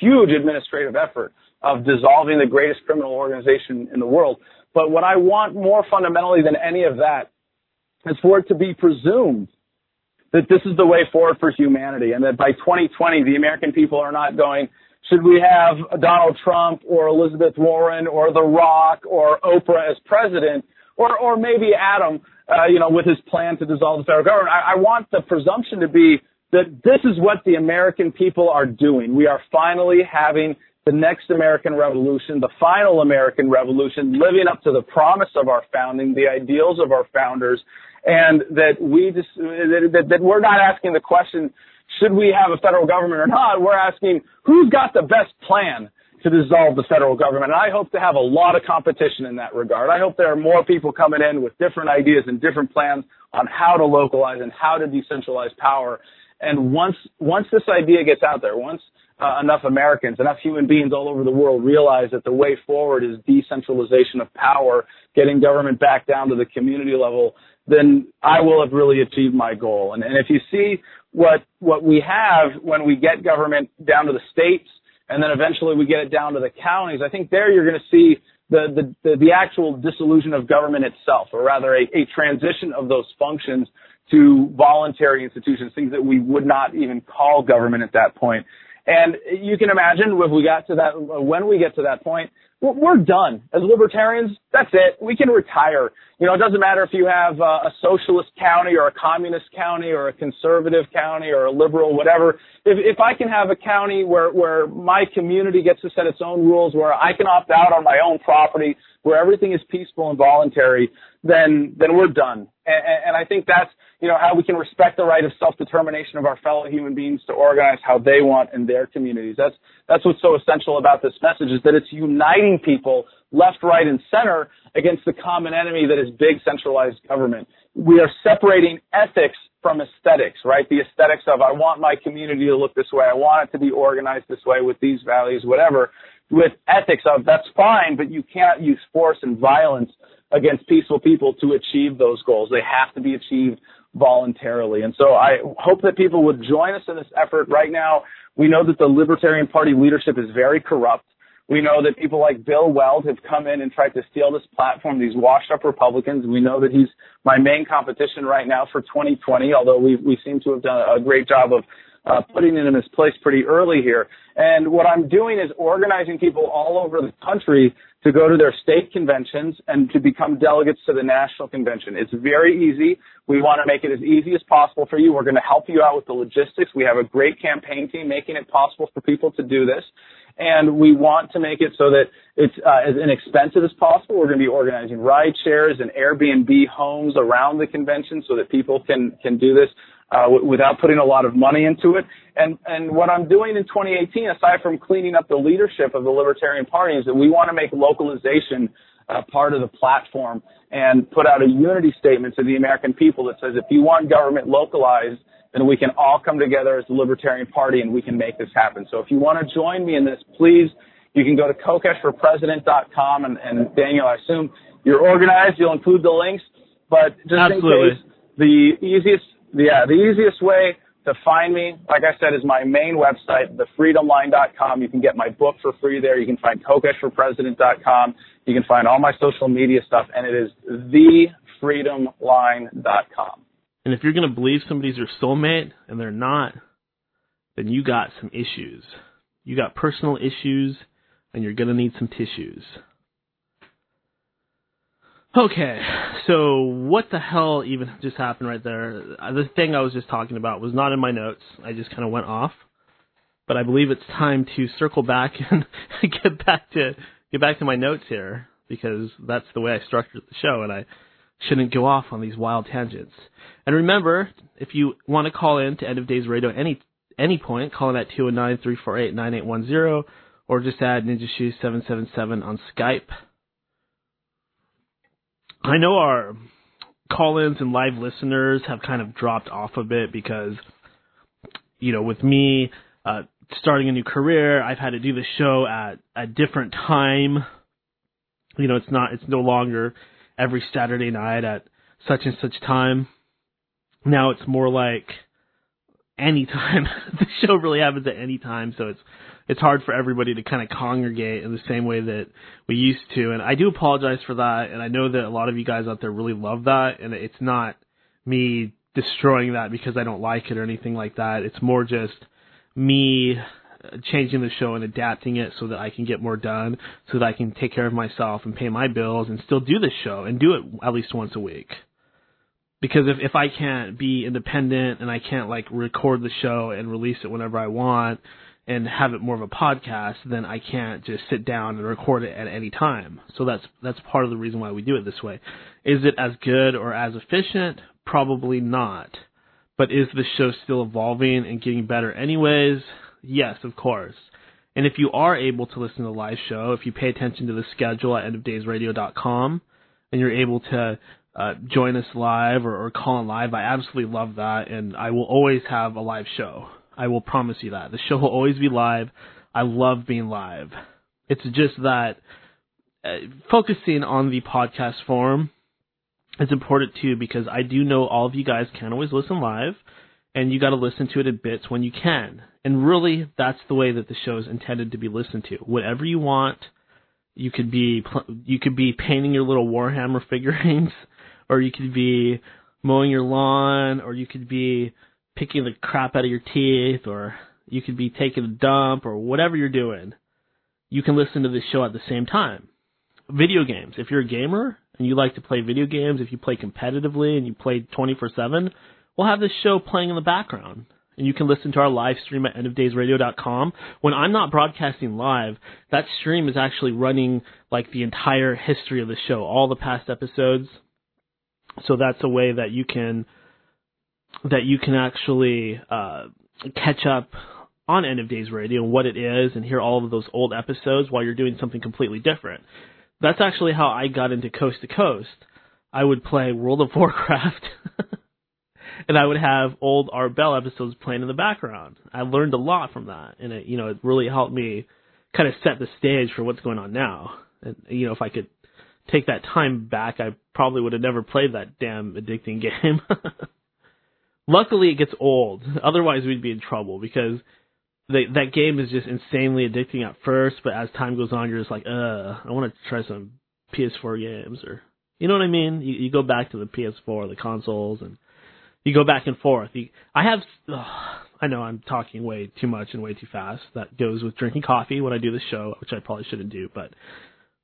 huge administrative effort of dissolving the greatest criminal organization in the world. But what I want more fundamentally than any of that is for it to be presumed that this is the way forward for humanity and that by 2020 the American people are not going, should we have Donald Trump or Elizabeth Warren or The Rock or Oprah as president or, or maybe Adam, uh, you know, with his plan to dissolve the federal government. I, I want the presumption to be that this is what the American people are doing. We are finally having the next American Revolution, the final American Revolution, living up to the promise of our founding, the ideals of our founders, and that we just that, that we're not asking the question should we have a federal government or not? We're asking who's got the best plan to dissolve the federal government? And i hope to have a lot of competition in that regard. I hope there are more people coming in with different ideas and different plans on how to localize and how to decentralize power. And once once this idea gets out there once uh, enough Americans, enough human beings all over the world realize that the way forward is decentralization of power, getting government back down to the community level, then I will have really achieved my goal. And, and if you see what what we have when we get government down to the states, and then eventually we get it down to the counties, I think there you're going to see the, the, the, the actual dissolution of government itself, or rather a, a transition of those functions to voluntary institutions, things that we would not even call government at that point. And you can imagine if we got to that, when we get to that point, we're done. As libertarians, that's it. We can retire. You know, it doesn't matter if you have uh, a socialist county or a communist county or a conservative county or a liberal, whatever. If, if I can have a county where, where my community gets to set its own rules, where I can opt out on my own property, where everything is peaceful and voluntary, then, then we're done. And, and I think that's, you know, how we can respect the right of self-determination of our fellow human beings to organize how they want in their communities. That's, that's what's so essential about this message is that it's uniting people left, right, and center against the common enemy that is big centralized government. We are separating ethics from aesthetics, right? The aesthetics of I want my community to look this way, I want it to be organized this way with these values, whatever. With ethics of that's fine, but you can't use force and violence against peaceful people to achieve those goals. They have to be achieved voluntarily. And so I hope that people would join us in this effort right now. We know that the Libertarian Party leadership is very corrupt. We know that people like Bill Weld have come in and tried to steal this platform, these washed up Republicans. We know that he's my main competition right now for 2020, although we we seem to have done a great job of uh, putting him in his place pretty early here. And what I'm doing is organizing people all over the country to go to their state conventions and to become delegates to the national convention. It's very easy. We want to make it as easy as possible for you. We're going to help you out with the logistics. We have a great campaign team making it possible for people to do this. And we want to make it so that it's uh, as inexpensive as possible. We're going to be organizing ride shares and Airbnb homes around the convention so that people can, can do this uh, w- without putting a lot of money into it. And and what I'm doing in 2018, aside from cleaning up the leadership of the Libertarian Party, is that we want to make localization uh, part of the platform and put out a unity statement to the American people that says if you want government localized, then we can all come together as the Libertarian Party and we can make this happen. So if you want to join me in this, please You can go to kokeshforpresident.com and, and Daniel, I assume you're organized. You'll include the links, but just Absolutely. in case, the easiest, yeah, the easiest way to find me, like I said, is my main website, thefreedomline.com. You can get my book for free there. You can find kokeshforpresident.com. You can find all my social media stuff, and it is thefreedomline.com. And if you're going to believe somebody's your soulmate and they're not, then you got some issues. You got personal issues, and you're going to need some tissues. Okay, so what the hell even just happened right there? Uh, the thing I was just talking about was not in my notes. I just kind of went off. But I believe it's time to circle back and get back to get back to my notes here because that's the way I structured the show, and I shouldn't go off on these wild tangents. And remember, if you want to call in to End of Days Radio any any point, call in at 219-348-9810 or just add Ninja Shoes 777 on Skype. I know our call-ins and live listeners have kind of dropped off a bit because, you know, with me uh, starting a new career, I've had to do the show at a different time. You know, it's not, it's no longer every Saturday night at such and such time. Now it's more like anytime. the show really happens at any time, so it's it's hard for everybody to kind of congregate in the same way that we used to. And I do apologize for that. And I know that a lot of you guys out there really love that. And it's not me destroying that because I don't like it or anything like that. It's more just me uh, changing the show and adapting it so that I can get more done, so that I can take care of myself and pay my bills and still do this show and do it at least once a week. Because if if I can't be independent and I can't like record the show and release it whenever I want and have it more of a podcast, then I can't just sit down and record it at any time. So that's that's part of the reason why we do it this way. Is it as good or as efficient? Probably not. But is the show still evolving and getting better anyways? Yes, of course. And if you are able to listen to the live show, if you pay attention to the schedule at endofdaysradio.com and you're able to uh, join us live or, or call in live, I absolutely love that. And I will always have a live show. I will promise you that. The show will always be live. I love being live. It's just that uh, focusing on the podcast form is important too because I do know all of you guys can't always listen live and you got to listen to it in bits when you can. And really, that's the way that the show is intended to be listened to. Whatever you want, you could be you could be painting your little Warhammer figurines, or you could be mowing your lawn, or you could be picking the crap out of your teeth, or you could be taking a dump, or whatever you're doing. You can listen to this show at the same time. Video games. If you're a gamer and you like to play video games, if you play competitively and you play 24 7, we'll have this show playing in the background. And you can listen to our live stream at endofdaysradio.com. When I'm not broadcasting live, that stream is actually running like the entire history of the show, all the past episodes. So that's a way that you can that you can actually uh, catch up on End of Days Radio and what it is and hear all of those old episodes while you're doing something completely different. That's actually how I got into Coast to Coast. I would play World of Warcraft and I would have old Art Bell episodes playing in the background. I learned a lot from that, and it you know it really helped me kind of set the stage for what's going on now. And you know if I could take that time back, I probably would have never played that damn addicting game. Luckily, it gets old. Otherwise, we'd be in trouble because the, that game is just insanely addicting at first, but as time goes on, you're just like, uh, I want to try some PS4 games or, you know what I mean? You, you go back to the PS4, the consoles, and you go back and forth. You, I have, I know I'm talking way too much and way too fast. That goes with drinking coffee when I do the show, which I probably shouldn't do, but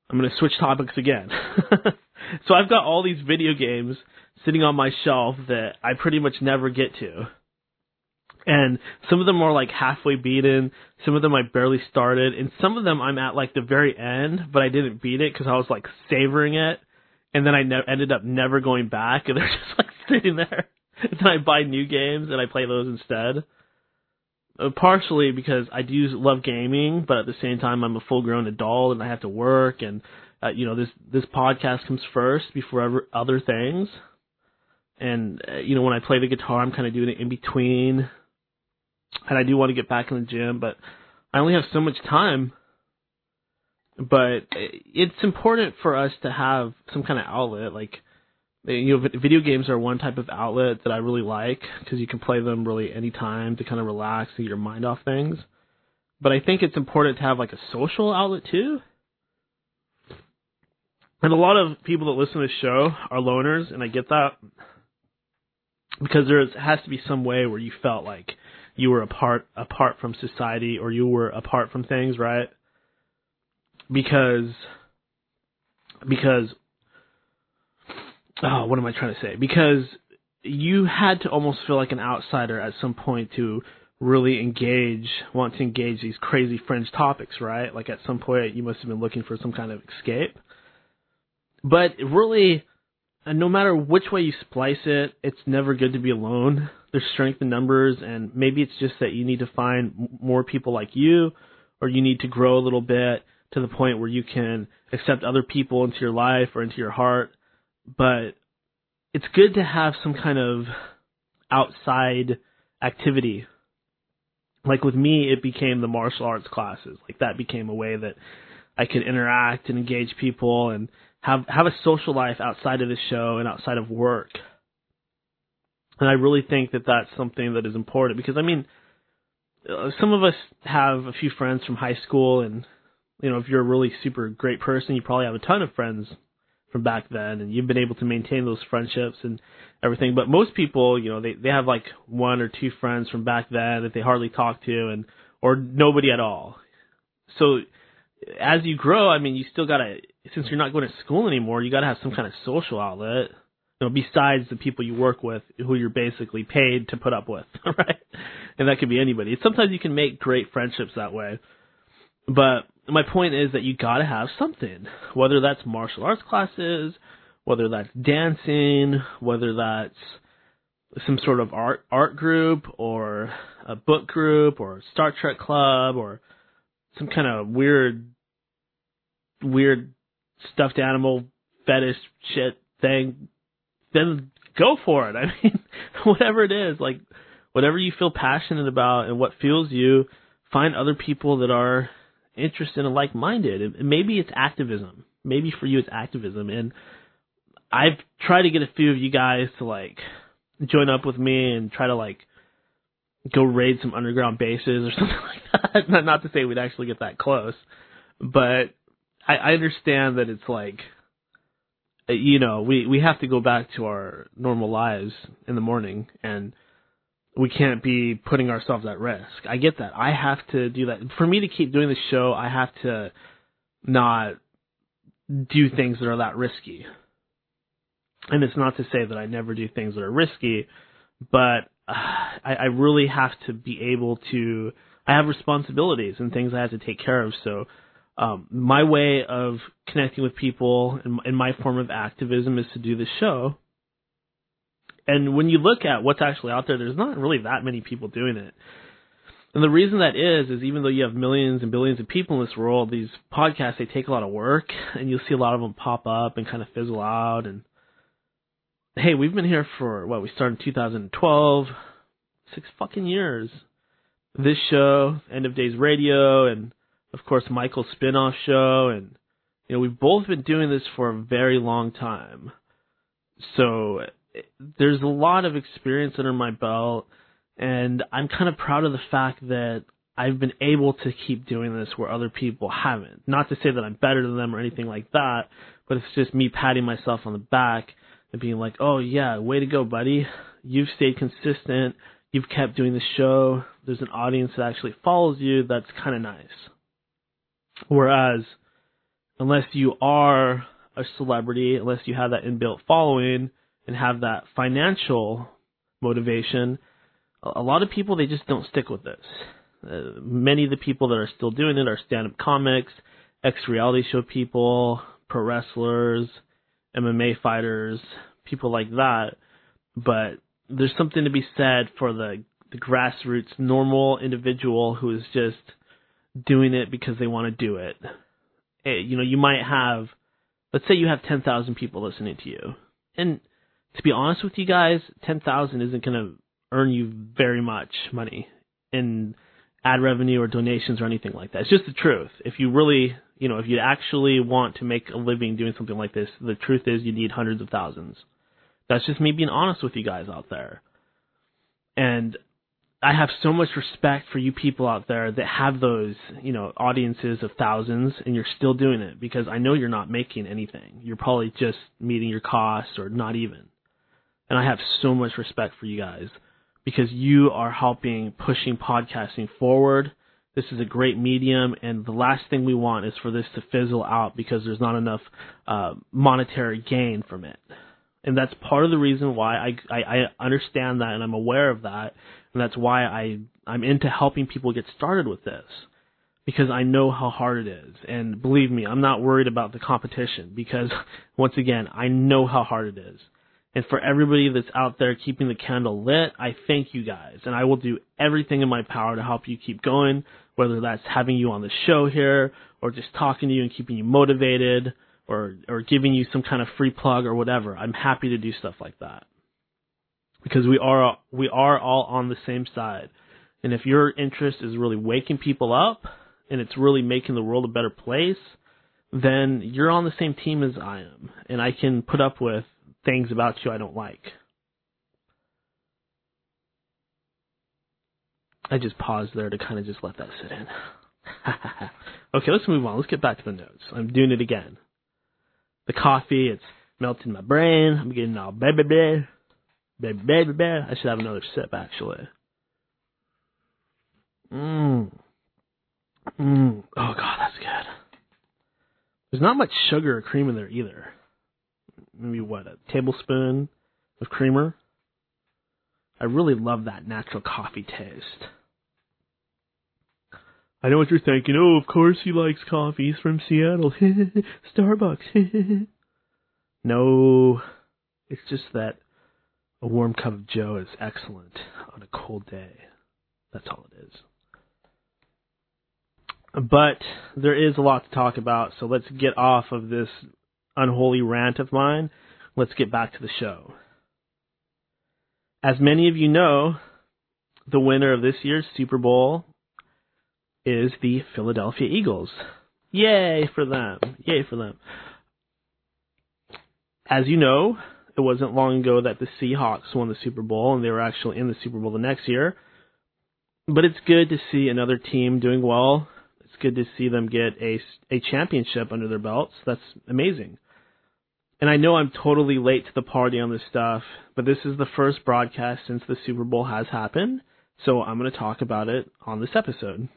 I'm going to switch topics again. so I've got all these video games sitting on my shelf that I pretty much never get to. And some of them are like halfway beaten, some of them I barely started, and some of them I'm at like the very end, but I didn't beat it because I was like savoring it, and then I ne- ended up never going back, and they're just like sitting there. And then I buy new games and I play those instead. Uh, partially because I do love gaming, but at the same time I'm a full grown adult and I have to work, and uh, you know this this podcast comes first before ever, other things. And uh, you know when I play the guitar, I'm kind of doing it in between and I do want to get back in the gym, but I only have so much time. but it's important for us to have some kind of outlet. Like, you know, video games are one type of outlet that I really like because you can play them really anytime to kind of relax and get your mind off things. But I think it's important to have like a social outlet too. And a lot of people that listen to the show are loners, and I get that because there has to be some way where you felt like you were apart apart from society or you were apart from things, right? Because because oh, what am I trying to say? Because you had to almost feel like an outsider at some point to really engage, want to engage these crazy fringe topics, right? Like at some point you must have been looking for some kind of escape. But really, no matter which way you splice it, it's never good to be alone. There's strength in numbers, and maybe it's just that you need to find more people like you, or you need to grow a little bit to the point where you can accept other people into your life or into your heart. But it's good to have some kind of outside activity. Like with me, it became the martial arts classes. Like that became a way that I could interact and engage people and have have a social life outside of the show and outside of work. And I really think that that's something that is important because I mean, uh, some of us have a few friends from high school, and you know, if you're a really super great person, you probably have a ton of friends from back then, and you've been able to maintain those friendships and everything. But most people, you know, they they have like one or two friends from back then that they hardly talk to, and or nobody at all. So as you grow, I mean, you still gotta since you're not going to school anymore, you gotta have some kind of social outlet. You know, besides the people you work with, who you're basically paid to put up with, right? And that could be anybody. Sometimes you can make great friendships that way. But my point is that you gotta have something, whether that's martial arts classes, whether that's dancing, whether that's some sort of art art group or a book group or Star Trek club or some kind of weird, weird stuffed animal fetish shit thing, then go for it. I mean, whatever it is, like whatever you feel passionate about and what fuels you, find other people that are interested and like-minded. And maybe it's activism. Maybe for you it's activism. And I've tried to get a few of you guys to like join up with me and try to like go raid some underground bases or something like that. Not to say we'd actually get that close, but I, I understand that it's like, uh, you know, we we have to go back to our normal lives in the morning, and we can't be putting ourselves at risk. I get that. I have to do that. For me to keep doing the show, I have to not do things that are that risky. And it's not to say that I never do things that are risky, but uh, I, I really have to be able to. I have responsibilities and things I have to take care of. So, um, my way of connecting with people and, and my form of activism is to do this show. And when you look at what's actually out there, there's not really that many people doing it. And the reason that is, is even though you have millions and billions of people in this world, these podcasts, they take a lot of work and you'll see a lot of them pop up and kind of fizzle out. And hey, we've been here for what we started in 2012, six fucking years. This show, End of Days Radio, and of course Michael's spin-off show, and you know we've both been doing this for a very long time. So there's a lot of experience under my belt, and I'm kind of proud of the fact that I've been able to keep doing this where other people haven't. Not to say that I'm better than them or anything like that, but it's just me patting myself on the back and being like, oh yeah, way to go, buddy. You've stayed consistent. You've kept doing the show. There's an audience that actually follows you. That's kind of nice. Whereas, unless you are a celebrity, unless you have that inbuilt following and have that financial motivation, a lot of people, they just don't stick with this. Uh, many of the people that are still doing it are stand-up comics, ex-reality show people, pro wrestlers, MMA fighters, people like that. But there's something to be said for the the grassroots normal individual who is just doing it because they want to do it. Eh, you know, you might have, let's say you have 10,000 people listening to you. And to be honest with you guys, 10,000 isn't going to earn you very much money. in ad revenue or donations or anything like that. It's just the truth. If you really, you know, if you actually want to make a living doing something like this, the truth is you need hundreds of thousands. That's just me being honest with you guys out there. And I have so much respect for you people out there that have those, you know, audiences of thousands and you're still doing it because I know you're not making anything. You're probably just meeting your costs or not even. And I have so much respect for you guys because you are helping pushing podcasting forward. This is a great medium and the last thing we want is for this to fizzle out because there's not enough uh, monetary gain from it. And that's part of the reason why I, I, I understand that and I'm aware of that and that's why I I'm into helping people get started with this because I know how hard it is. And believe me, I'm not worried about the competition because once again, I know how hard it is. And for everybody that's out there keeping the candle lit, I thank you guys. And I will do everything in my power to help you keep going, whether that's having you on the show here or just talking to you and keeping you motivated or or giving you some kind of free plug or whatever. I'm happy to do stuff like that because we are we are all on the same side. And if your interest is really waking people up and it's really making the world a better place, then you're on the same team as I am, and I can put up with things about you I don't like. I just paused there to kind of just let that sit in. okay, let's move on. Let's get back to the notes. I'm doing it again. The coffee, it's melting my brain. I'm getting all blah, blah, blah. Baby, baby, baby. I should have another sip, actually. Mmm. Mmm. Oh, God, that's good. There's not much sugar or cream in there either. Maybe, what, a tablespoon of creamer? I really love that natural coffee taste. I know what you're thinking. Oh, of course he likes coffee. He's from Seattle. Starbucks. no, it's just that a warm cup of joe is excellent on a cold day. That's all it is. But there is a lot to talk about, so let's get off of this unholy rant of mine. Let's get back to the show. As many of you know, the winner of this year's Super Bowl is the Philadelphia Eagles. Yay for them. Yay for them. As you know, it wasn't long ago that the Seahawks won the Super Bowl and they were actually in the Super Bowl the next year. But it's good to see another team doing well. It's good to see them get a a championship under their belts. That's amazing. And I know I'm totally late to the party on this stuff, but this is the first broadcast since the Super Bowl has happened, so I'm going to talk about it on this episode.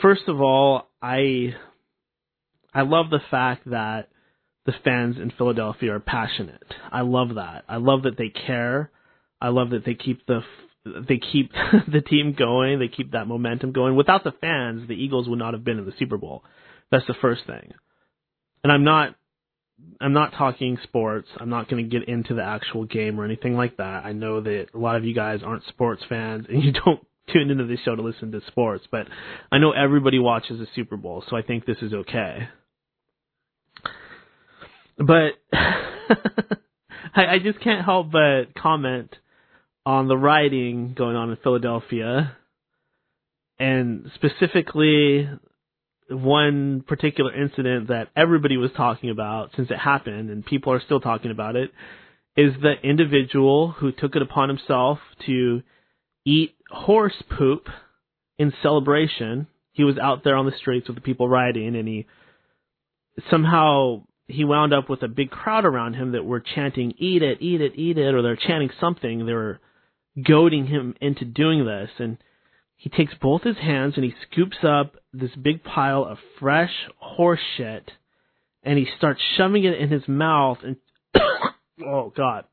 First of all, I I love the fact that the fans in Philadelphia are passionate. I love that. I love that they care. I love that they keep the they keep the team going. They keep that momentum going. Without the fans, the Eagles would not have been in the Super Bowl. That's the first thing. And I'm not I'm not talking sports. I'm not going to get into the actual game or anything like that. I know that a lot of you guys aren't sports fans and you don't tune into this show to listen to sports, but I know everybody watches the Super Bowl, so I think this is okay. But I, I just can't help but comment on the rioting going on in Philadelphia, and specifically one particular incident that everybody was talking about since it happened, and people are still talking about it, is the individual who took it upon himself to eat horse poop in celebration. He was out there on the streets with the people rioting, and he somehow he wound up with a big crowd around him that were chanting, eat it, eat it, eat it, or they're chanting something. They were goading him into doing this. And he takes both his hands and he scoops up this big pile of fresh horse shit and he starts shoving it in his mouth and, oh God.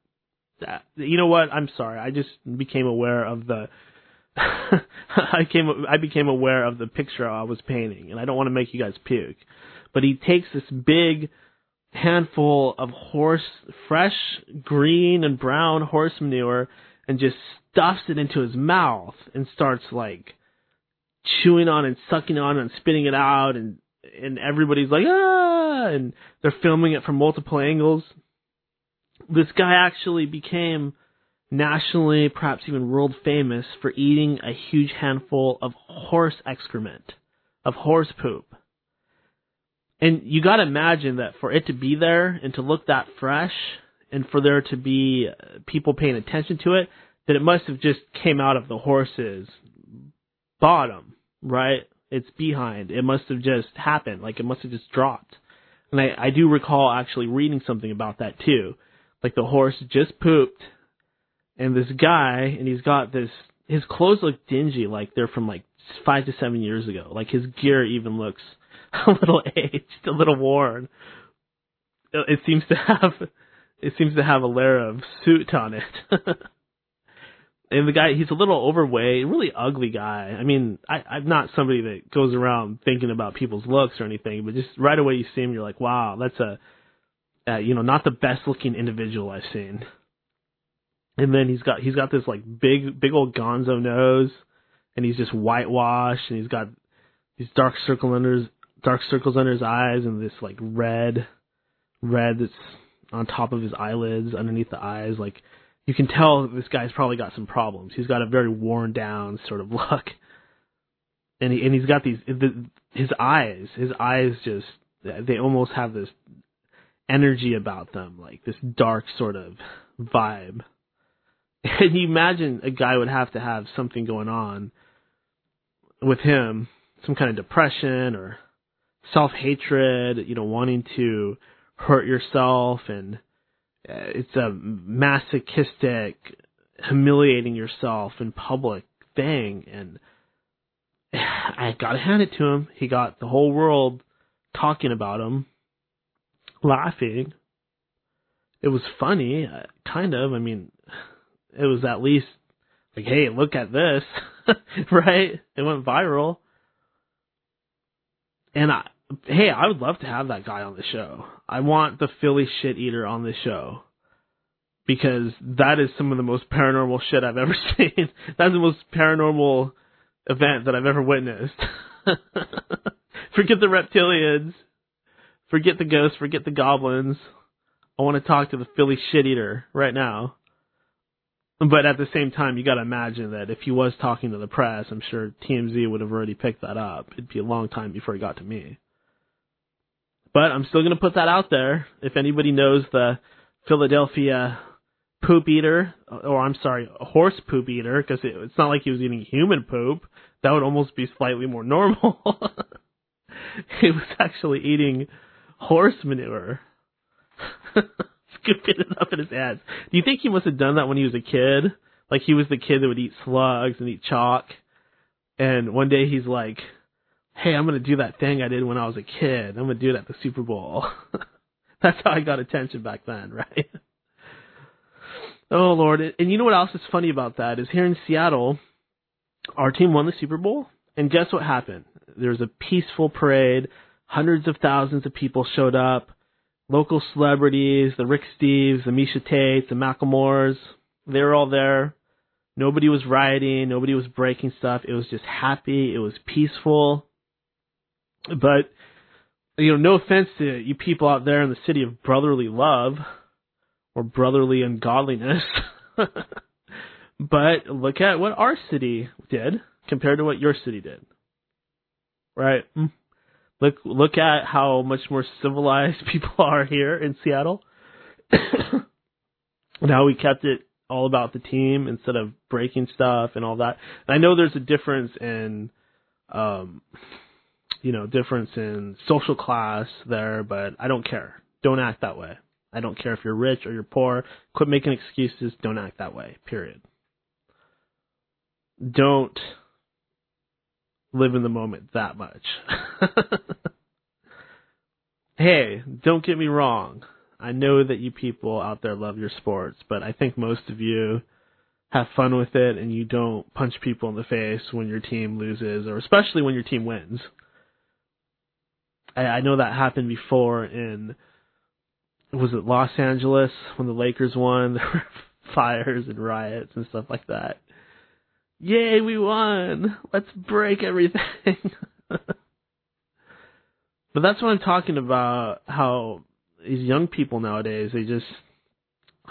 That, you know what? I'm sorry. I just became aware of the, I came, I became aware of the picture I was painting and I don't want to make you guys puke. But he takes this big, handful of horse, fresh green and brown horse manure and just stuffs it into his mouth and starts like chewing on and sucking on and spitting it out and and everybody's like ah and they're filming it from multiple angles. This guy actually became nationally, perhaps even world famous for eating a huge handful of horse excrement, of horse poop. And you got to imagine that for it to be there and to look that fresh, and for there to be uh, people paying attention to it, that it must have just came out of the horse's bottom, right? It's behind. It must have just happened. Like it must have just dropped. And I, I do recall actually reading something about that too. Like the horse just pooped, and this guy, and he's got this. His clothes look dingy, like they're from like five to seven years ago. Like his gear even looks a little aged, a little worn. It seems to have, it seems to have a layer of soot on it. and the guy, he's a little overweight, really ugly guy. I mean, I, I'm not somebody that goes around thinking about people's looks or anything, but just right away you see him, you're like, wow, that's a, uh, you know, not the best looking individual I've seen. And then he's got he's got this like big big old Gonzo nose, and he's just whitewashed, and he's got these dark circle under his, dark circles under his eyes, and this like red, red that's on top of his eyelids, underneath the eyes, like you can tell this guy's probably got some problems. He's got a very worn down sort of look, and he and he's got these the, his eyes. His eyes just they almost have this energy about them, like this dark sort of vibe. And you imagine a guy would have to have something going on with him, some kind of depression or self hatred, you know, wanting to hurt yourself and uh, it's a masochistic, humiliating yourself in public thing. And I gotta hand it to him. He got the whole world talking about him, laughing. It was funny, uh, kind of. I mean, it was at least like, hey, look at this, right? It went viral. And I, hey, I would love to have that guy on the show. I want the Philly shit eater on the show because that is some of the most paranormal shit I've ever seen. That's the most paranormal event that I've ever witnessed. forget the reptilians, forget the ghosts, forget the goblins. I want to talk to the Philly shit eater right now. But at the same time, you got to imagine that if he was talking to the press, I'm sure TMZ would have already picked that up. It'd be a long time before it got to me. But I'm still going to put that out there. If anybody knows the Philadelphia poop eater, or I'm sorry, horse poop eater, because it, it's not like he was eating human poop. That would almost be slightly more normal. he was actually eating horse manure, scooping it up in his ass. Do you think he must have done that when he was a kid? Like he was the kid that would eat slugs and eat chalk. And one day he's like, hey, I'm going to do that thing I did when I was a kid. I'm going to do it at the Super Bowl. That's how I got attention back then, right? oh, Lord. And you know what else is funny about that is here in Seattle, our team won the Super Bowl. And guess what happened? There was a peaceful parade. Hundreds of thousands of people showed up. Local celebrities, the Rick Steves, the Miesha Tates, the Macklemores, they were all there. Nobody was rioting. Nobody was breaking stuff. It was just happy. It was peaceful. But you know, no offense to you people out there in the city of brotherly love or brotherly ungodliness. but look at what our city did compared to what your city did. Right? Hmm. Look look at how much more civilized people are here in Seattle. Now we kept it all about the team instead of breaking stuff and all that. And I know there's a difference in um you know, difference in social class there, but I don't care. Don't act that way. I don't care if you're rich or you're poor. Quit making excuses. Don't act that way. Period. Don't live in the moment that much. hey, don't get me wrong. I know that you people out there love your sports, but I think most of you have fun with it and you don't punch people in the face when your team loses or especially when your team wins. I, I know that happened before in was it Los Angeles when the Lakers won? There were fires and riots and stuff like that. Yay, we won! Let's break everything. but that's what I'm talking about. How these young people nowadays, they just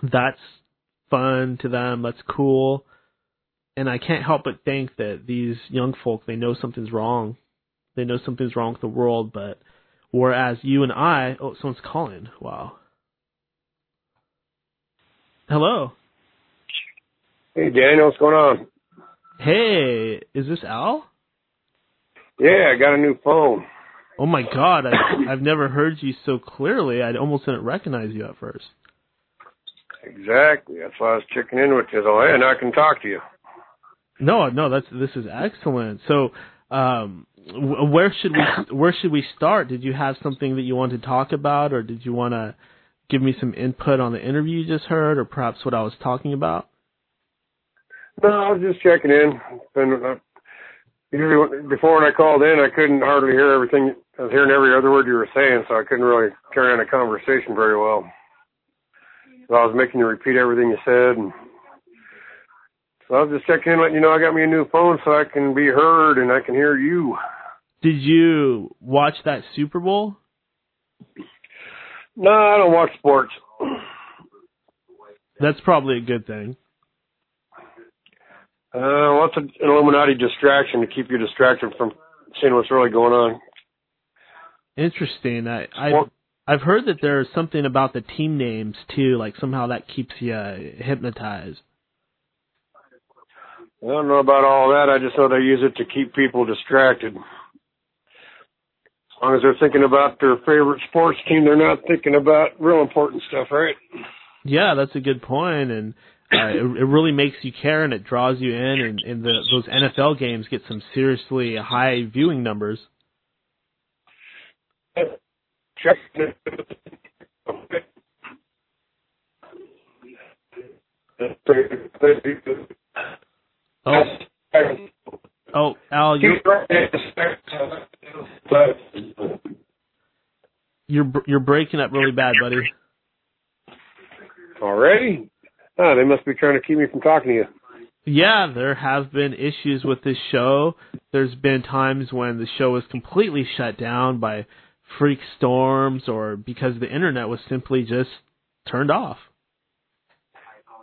that's fun to them. That's cool. And I can't help but think that these young folk they know something's wrong. They know something's wrong with the world, but whereas you and I, oh, someone's calling. Wow. Hello. Hey, Daniel, what's going on? Hey, is this Al? Yeah, I got a new phone. Oh my God, I, I've never heard you so clearly. I almost didn't recognize you at first. Exactly. That's why I was checking in with you. So, hey, and I can talk to you. No, no, that's this is excellent. So, um, where should we where should we start? Did you have something that you want to talk about, or did you want to give me some input on the interview you just heard, or perhaps what I was talking about? No, I was just checking in. Been, uh, before when I called in, I couldn't hardly hear everything. I was hearing every other word you were saying, so I couldn't really carry on a conversation very well. So I was making you repeat everything you said, and so I was just checking in, letting you know I got me a new phone so I can be heard and I can hear you. Did you watch that Super Bowl? No, I don't watch sports. That's probably a good thing. Uh, what's an Illuminati distraction to keep you distracted from seeing what's really going on? Interesting. I I've, I've heard that there's something about the team names too, like somehow that keeps you uh, hypnotized. I don't know about all that. I just know they use it to keep people distracted. As long as they're thinking about their favorite sports team, they're not thinking about real important stuff, right? Yeah, that's a good point, and uh, it, it really makes you care and it draws you in, and, and the, those NFL games get some seriously high viewing numbers. Oh, oh, Al, you're you're you're breaking up really bad, buddy. Already? Oh, ah, they must be trying to keep me from talking to you. Yeah, there have been issues with this show. There's been times when the show was completely shut down by freak storms or because the internet was simply just turned off.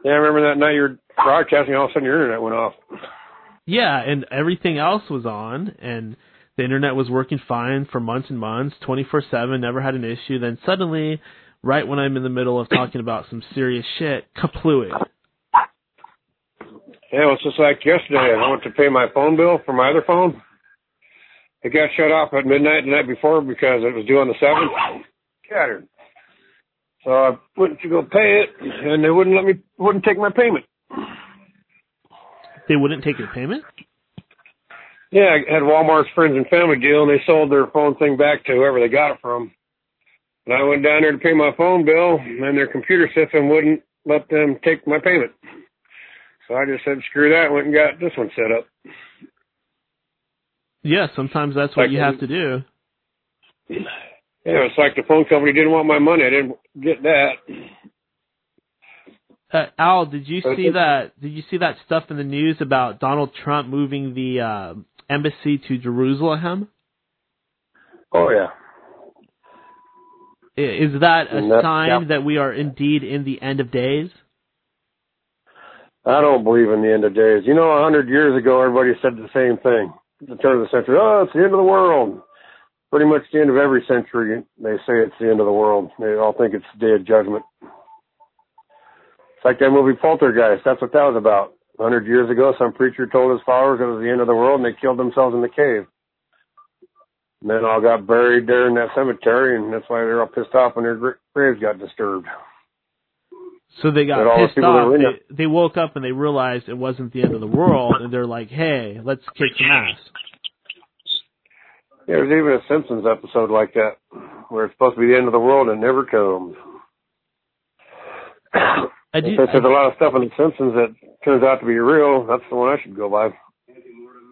Yeah, I remember that night you were broadcasting, all of a sudden your internet went off. Yeah, and everything else was on, and the internet was working fine for months and months, 24/7, never had an issue. Then suddenly, right when I'm in the middle of talking about some serious shit, kaplooey. Yeah, it was just like yesterday. I went to pay my phone bill for my other phone. It got shut off at midnight the night before because it was due on the seventh. Scattered. So I went to go pay it, and they wouldn't let me, wouldn't take my payment. They wouldn't take your payment? Yeah, I had Walmart's friends and family deal, and they sold their phone thing back to whoever they got it from. And I went down there to pay my phone bill, and their computer system wouldn't let them take my payment. So I just said, screw that, went and got this one set up. Yeah, sometimes that's what like, you have to do. Yeah, it's like the phone company didn't want my money. I didn't get that. Uh, Al, did you see that? Did you see that stuff in the news about Donald Trump moving the uh, embassy to Jerusalem? Oh yeah. Is that a that, sign yeah. that we are indeed in the end of days? I don't believe in the end of days. You know, a hundred years ago, everybody said the same thing. At the turn of the century, oh, it's the end of the world pretty much the end of every century, they say it's the end of the world. They all think it's the day of judgment. It's like that movie Poltergeist. That's what that was about. A hundred years ago, some preacher told his followers it was the end of the world, and they killed themselves in the cave. And then all got buried there in that cemetery, and that's why they're all pissed off when their graves got disturbed. So they got pissed off. They, they woke up and they realized it wasn't the end of the world, and they're like, "Hey, let's kick some ass." Yeah, there's even a Simpsons episode like that where it's supposed to be the end of the world and it never comes. I do, Since there's a lot of stuff in the Simpsons that turns out to be real, that's the one I should go by.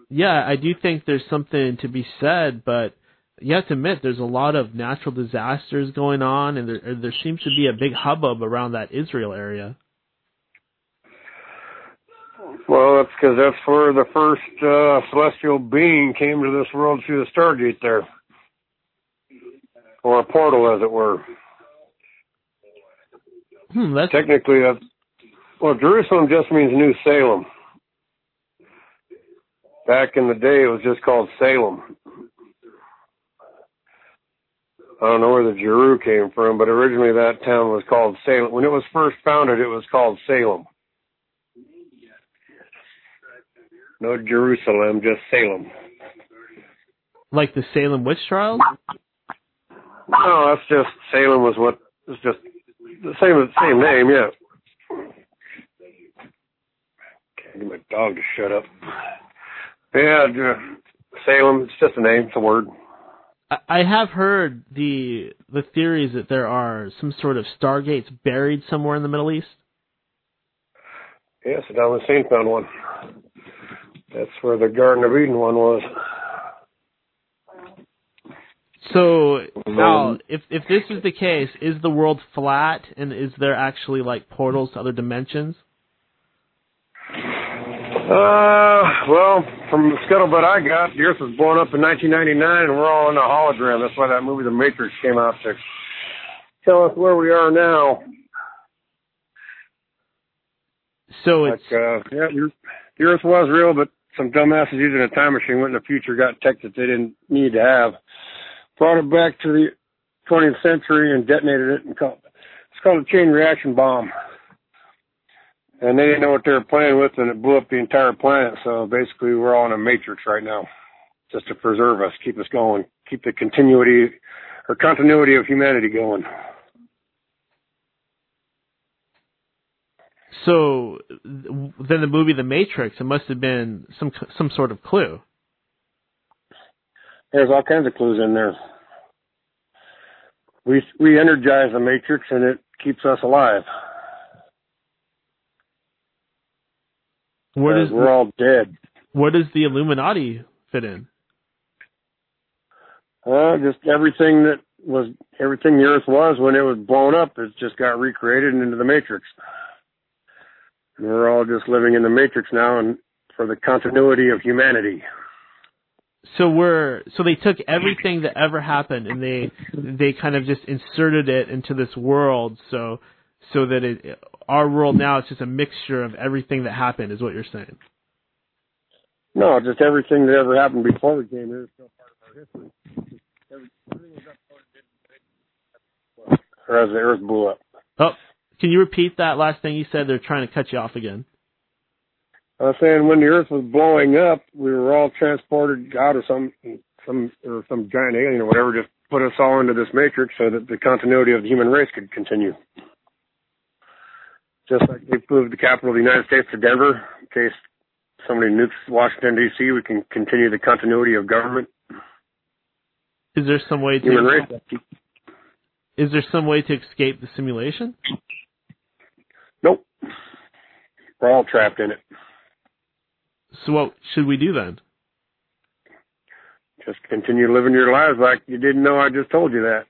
Yeah, I do think there's something to be said, but you have to admit there's a lot of natural disasters going on, and there there seems to be a big hubbub around that Israel area. Well, that's because that's where the first uh, celestial being came to this world through the Stargate there, or a portal, as it were. Hmm, that's technically that's Well, Jerusalem just means New Salem. Back in the day, it was just called Salem. I don't know where the Jeru came from, but originally that town was called Salem. When it was first founded, it was called Salem. No Jerusalem, just Salem. Like the Salem witch trials? No, that's just Salem was what it's just the same same name, yeah. Can't get my dog to shut up. Yeah, Salem. It's just a name. It's a word. I have heard the the theories that there are some sort of stargates buried somewhere in the Middle East. Yes, Saddam Hussein found one. That's where the Garden of Eden one was. So now, if if this is the case, is the world flat, and is there actually like portals to other dimensions? Uh, well, from the scuttlebutt I got, the Earth was blown up in 1999, and we're all in a hologram. That's why that movie, The Matrix, came out to tell us where we are now. So like, it's uh, yeah, the Earth was real, but some dumbasses using a time machine went in the future, got tech that they didn't need to have brought it back to the 20th century and detonated it and called it's called a chain reaction bomb. And they didn't know what they were playing with, and it blew up the entire planet. So basically, we're all in a matrix right now, just to preserve us, keep us going, keep the continuity or continuity of humanity going. So then the movie The Matrix, it must have been some some sort of clue. There's all kinds of clues in there. We we energize the matrix and it keeps us alive. What is we're all dead. What does the Illuminati fit in? Uh, just everything that was everything the Earth was when it was blown up. It just got recreated into the Matrix. And we're all just living in the Matrix now, and for the continuity of humanity so we're so they took everything that ever happened and they they kind of just inserted it into this world. So so that it our world now is just a mixture of everything that happened is what you're saying? No just everything that ever happened before we came here is still part of our history. Everything was or as the earth blew up. Oh can you repeat that last thing you said? They're trying to cut you off again I was saying when the Earth was blowing up, we were all transported out of some some or some giant alien or whatever, just put us all into this matrix so that the continuity of the human race could continue. Just like they moved the capital of the United States to Denver, in case somebody nukes Washington D.C., we can continue the continuity of government. Is there some way to human race? Is there some way to escape the simulation? Nope. We're all trapped in it. So what should we do then? Just continue living your lives like you didn't know I just told you that.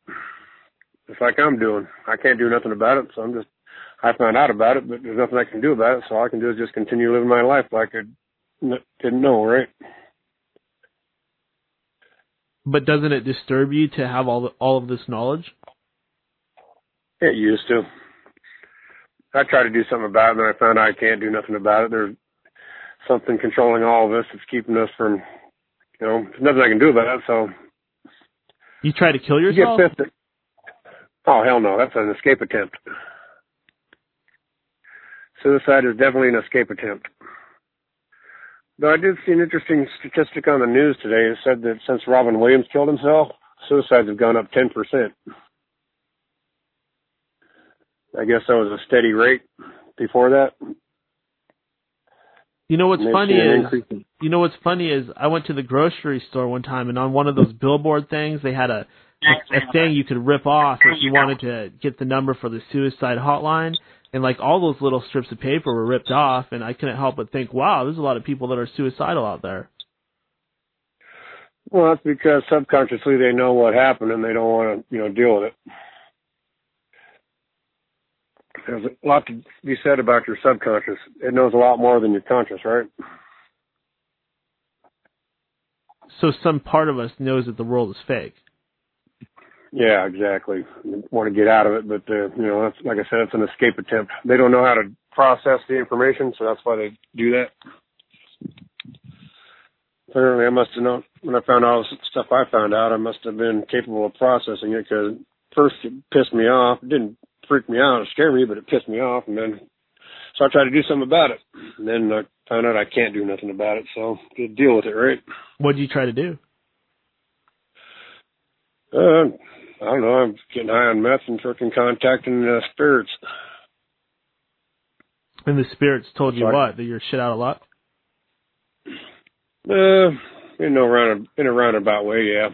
Just like I'm doing. I can't do nothing about it, so I'm just I found out about it, but there's nothing I can do about it. So all I can do is just continue living my life like I didn't know, right? But doesn't it disturb you to have all the, all of this knowledge? It used to. I tried to do something about it, and I found out I can't do nothing about it. There's something controlling all of us that's keeping us from, you know, there's nothing I can do about it. So you try to kill yourself? You oh hell no, that's an escape attempt. Suicide is definitely an escape attempt. Though I did see an interesting statistic on the news today. It said that since Robin Williams killed himself, suicides have gone up 10%. I guess that was a steady rate before that. You know what's funny is you know what's funny is I went to the grocery store one time and on one of those billboard things they had a a, a thing you could rip off if you wanted to get the number for the suicide hotline and like all those little strips of paper were ripped off and I couldn't help but think wow there's a lot of people that are suicidal out there. Well, that's because subconsciously they know what happened and they don't want to, you know, deal with it there's a lot to be said about your subconscious. It knows a lot more than your conscious, right? So some part of us knows that the world is fake. Yeah, exactly. want to get out of it, but uh, you know, that's like I said, it's an escape attempt. They don't know how to process the information, so that's why they do that. Apparently, I must have known when I found all the stuff I found out. I must have been capable of processing it because first it pissed me off. It didn't freak me out, it scared me, but it pissed me off, and then so I tried to do something about it. And then I found out I can't do nothing about it, so to deal with it, right? What did you try to do? Uh, I don't know. I'm getting high on meth and freaking contacting uh, spirits. And the spirits told you Sorry. what? That you're shit out of luck? Uh, in no round in a roundabout way, yeah.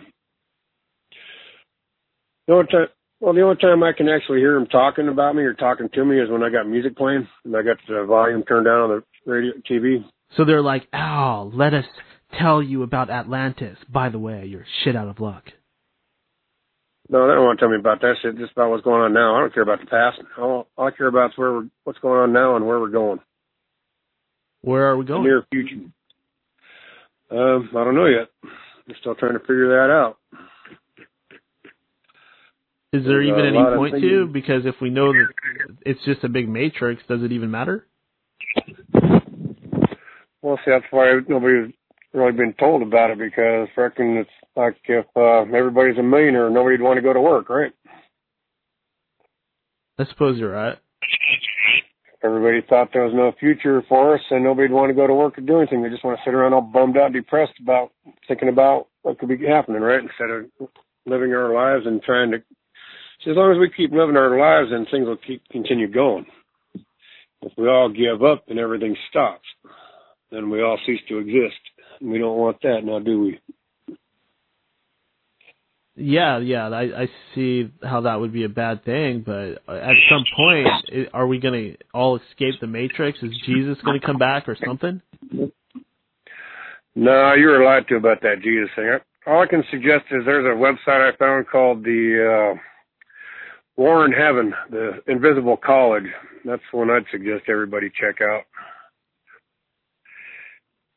The only time, well, the only time I can actually hear them talking about me or talking to me is when I got music playing and I got the volume turned down on the radio TV. So they're like, "Al, let us tell you about Atlantis. By the way, you're shit out of luck." No, they don't want to tell me about that shit. Just about what's going on now. I don't care about the past. All, all I care about is where we're, what's going on now and where we're going. Where are we going? The near future. Um, I don't know yet. We're still trying to figure that out. Is there There's even any point to? Because if we know that it's just a big matrix, does it even matter? Well, see, that's why nobody's really been told about it because frickin' it's like if uh, everybody's a millionaire, nobody'd want to go to work, right? I suppose you're right everybody thought there was no future for us and nobody'd want to go to work or do anything. They just want to sit around all bummed out, depressed about thinking about what could be happening, right? Instead of living our lives and trying to. So as long as we keep living our lives, then things will keep continue going. If we all give up and everything stops, then we all cease to exist. And we don't want that now, do we? Yeah, yeah, I, I see how that would be a bad thing, but at some point, are we going to all escape the Matrix? Is Jesus going to come back or something? No, you were lied to about that Jesus thing. All I can suggest is there's a website I found called the uh, War in Heaven, the Invisible College. That's one I'd suggest everybody check out.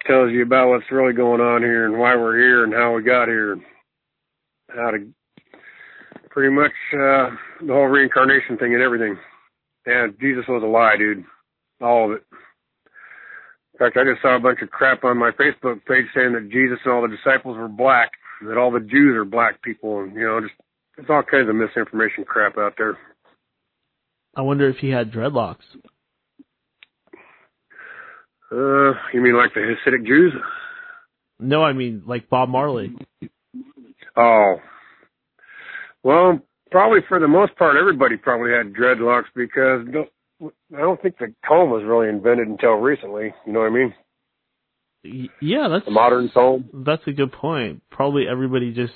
Tells you about what's really going on here and why we're here and how we got here how to pretty much uh the whole reincarnation thing and everything. And Jesus was a lie, dude. All of it. In fact, I just saw a bunch of crap on my Facebook page saying that Jesus and all the disciples were black, that all the Jews are black people, and you know, just there's all kinds of misinformation crap out there. I wonder if he had dreadlocks. Uh, you mean like the Hasidic Jews? No, I mean like Bob Marley. Oh, well, probably for the most part, everybody probably had dreadlocks because I don't think the comb was really invented until recently. You know what I mean? Yeah, that's the modern comb. That's a good point. Probably everybody just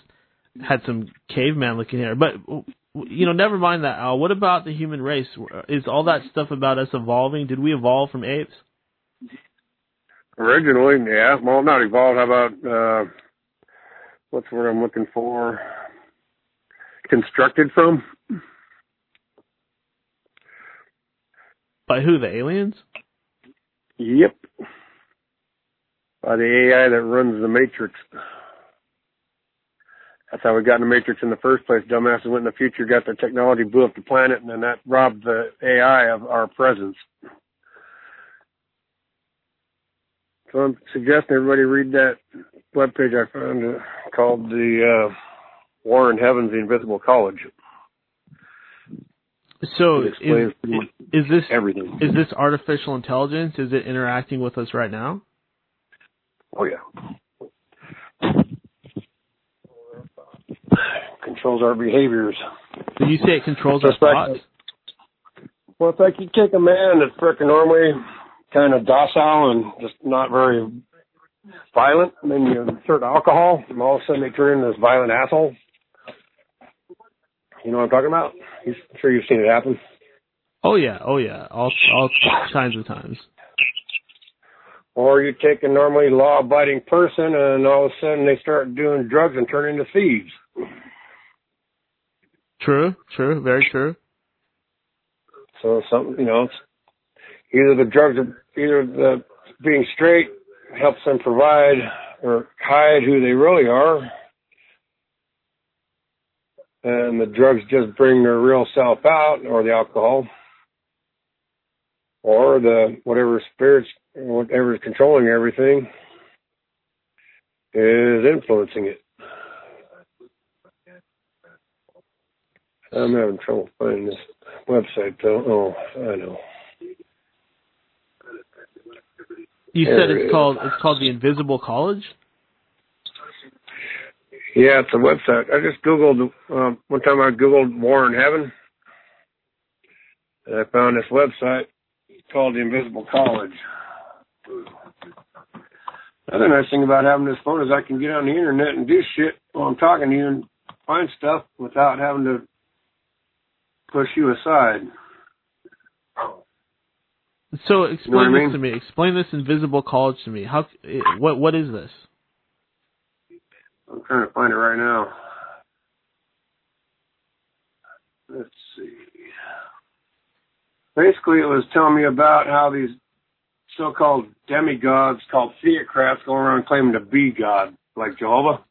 had some caveman looking hair, but you know, never mind that. Al, what about the human race? Is all that stuff about us evolving? Did we evolve from apes? Originally, yeah. Well, not evolved. How about uh what's the word I'm looking for? Constructed from? By who? The aliens? Yep. By the AI that runs the Matrix. That's how we got in the Matrix in the first place. Dumbasses went in the future, got the technology, blew up the planet, and then that robbed the AI of our presence. So I'm suggesting everybody read that webpage I found uh, called the uh, War in Heaven's the Invisible College. So is, is this everything? Is this artificial intelligence? Is it interacting with us right now? Oh yeah. Controls our behaviors. Did you say it controls our thoughts? well, it's like you take a man that's freaking normally kind of docile and just not very violent, and then you insert alcohol, and all of a sudden they turn into this violent asshole. You know what I'm talking about? I'm sure you've seen it happen. Oh yeah, oh yeah, all all kinds of times. Or you take a normally law-abiding person, and all of a sudden they start doing drugs and turn into thieves. True, true, very true. So something, you know, either the drugs are either the being straight helps them provide or hide who they really are. And the drugs just bring their real self out or the alcohol. or the whatever spirits, whatever is controlling everything, is influencing it. I'm having trouble finding this website though. Oh, I know. You there said it's it called it's called the Invisible College. Yeah, it's a website. I just googled um, one time. I googled War in Heaven, and I found this website called the Invisible College. Another nice thing about having this phone is I can get on the internet and do shit while I'm talking to you and find stuff without having to push you aside. So explain you know this I mean? to me. Explain this invisible college to me. How? What? What is this? I'm trying to find it right now. Let's see. Basically, it was telling me about how these so-called demigods called theocrats go around claiming to be God, like Jehovah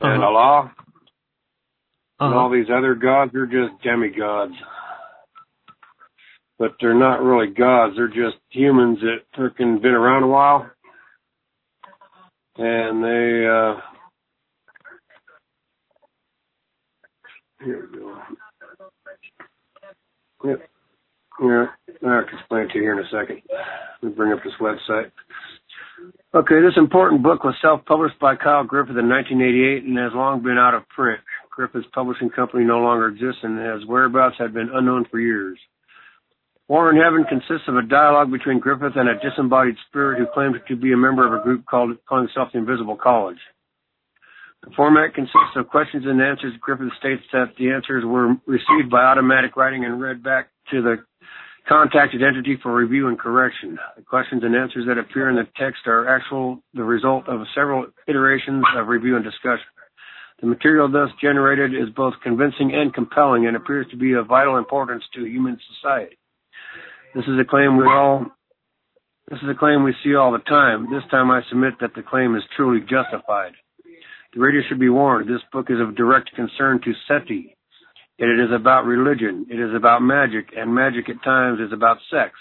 uh-huh. and Allah. Uh-huh. And all these other gods are just demigods. But they're not really gods. They're just humans that freaking been around a while. And they, uh, here we go. Yep. Yeah, I can explain it to you here in a second. Let me bring up this website. Okay, this important book was self-published by Kyle Griffith in 1988 and has long been out of print. Griffith's publishing company no longer exists and his whereabouts had been unknown for years. War in Heaven consists of a dialogue between Griffith and a disembodied spirit who claims to be a member of a group called calling itself the Invisible College. The format consists of questions and answers. Griffith states that the answers were received by automatic writing and read back to the contacted entity for review and correction. The questions and answers that appear in the text are actual the result of several iterations of review and discussion. The material thus generated is both convincing and compelling and appears to be of vital importance to human society. This is a claim we all this is a claim we see all the time. This time I submit that the claim is truly justified. The reader should be warned this book is of direct concern to SETI. It is about religion. It is about magic, and magic at times is about sex.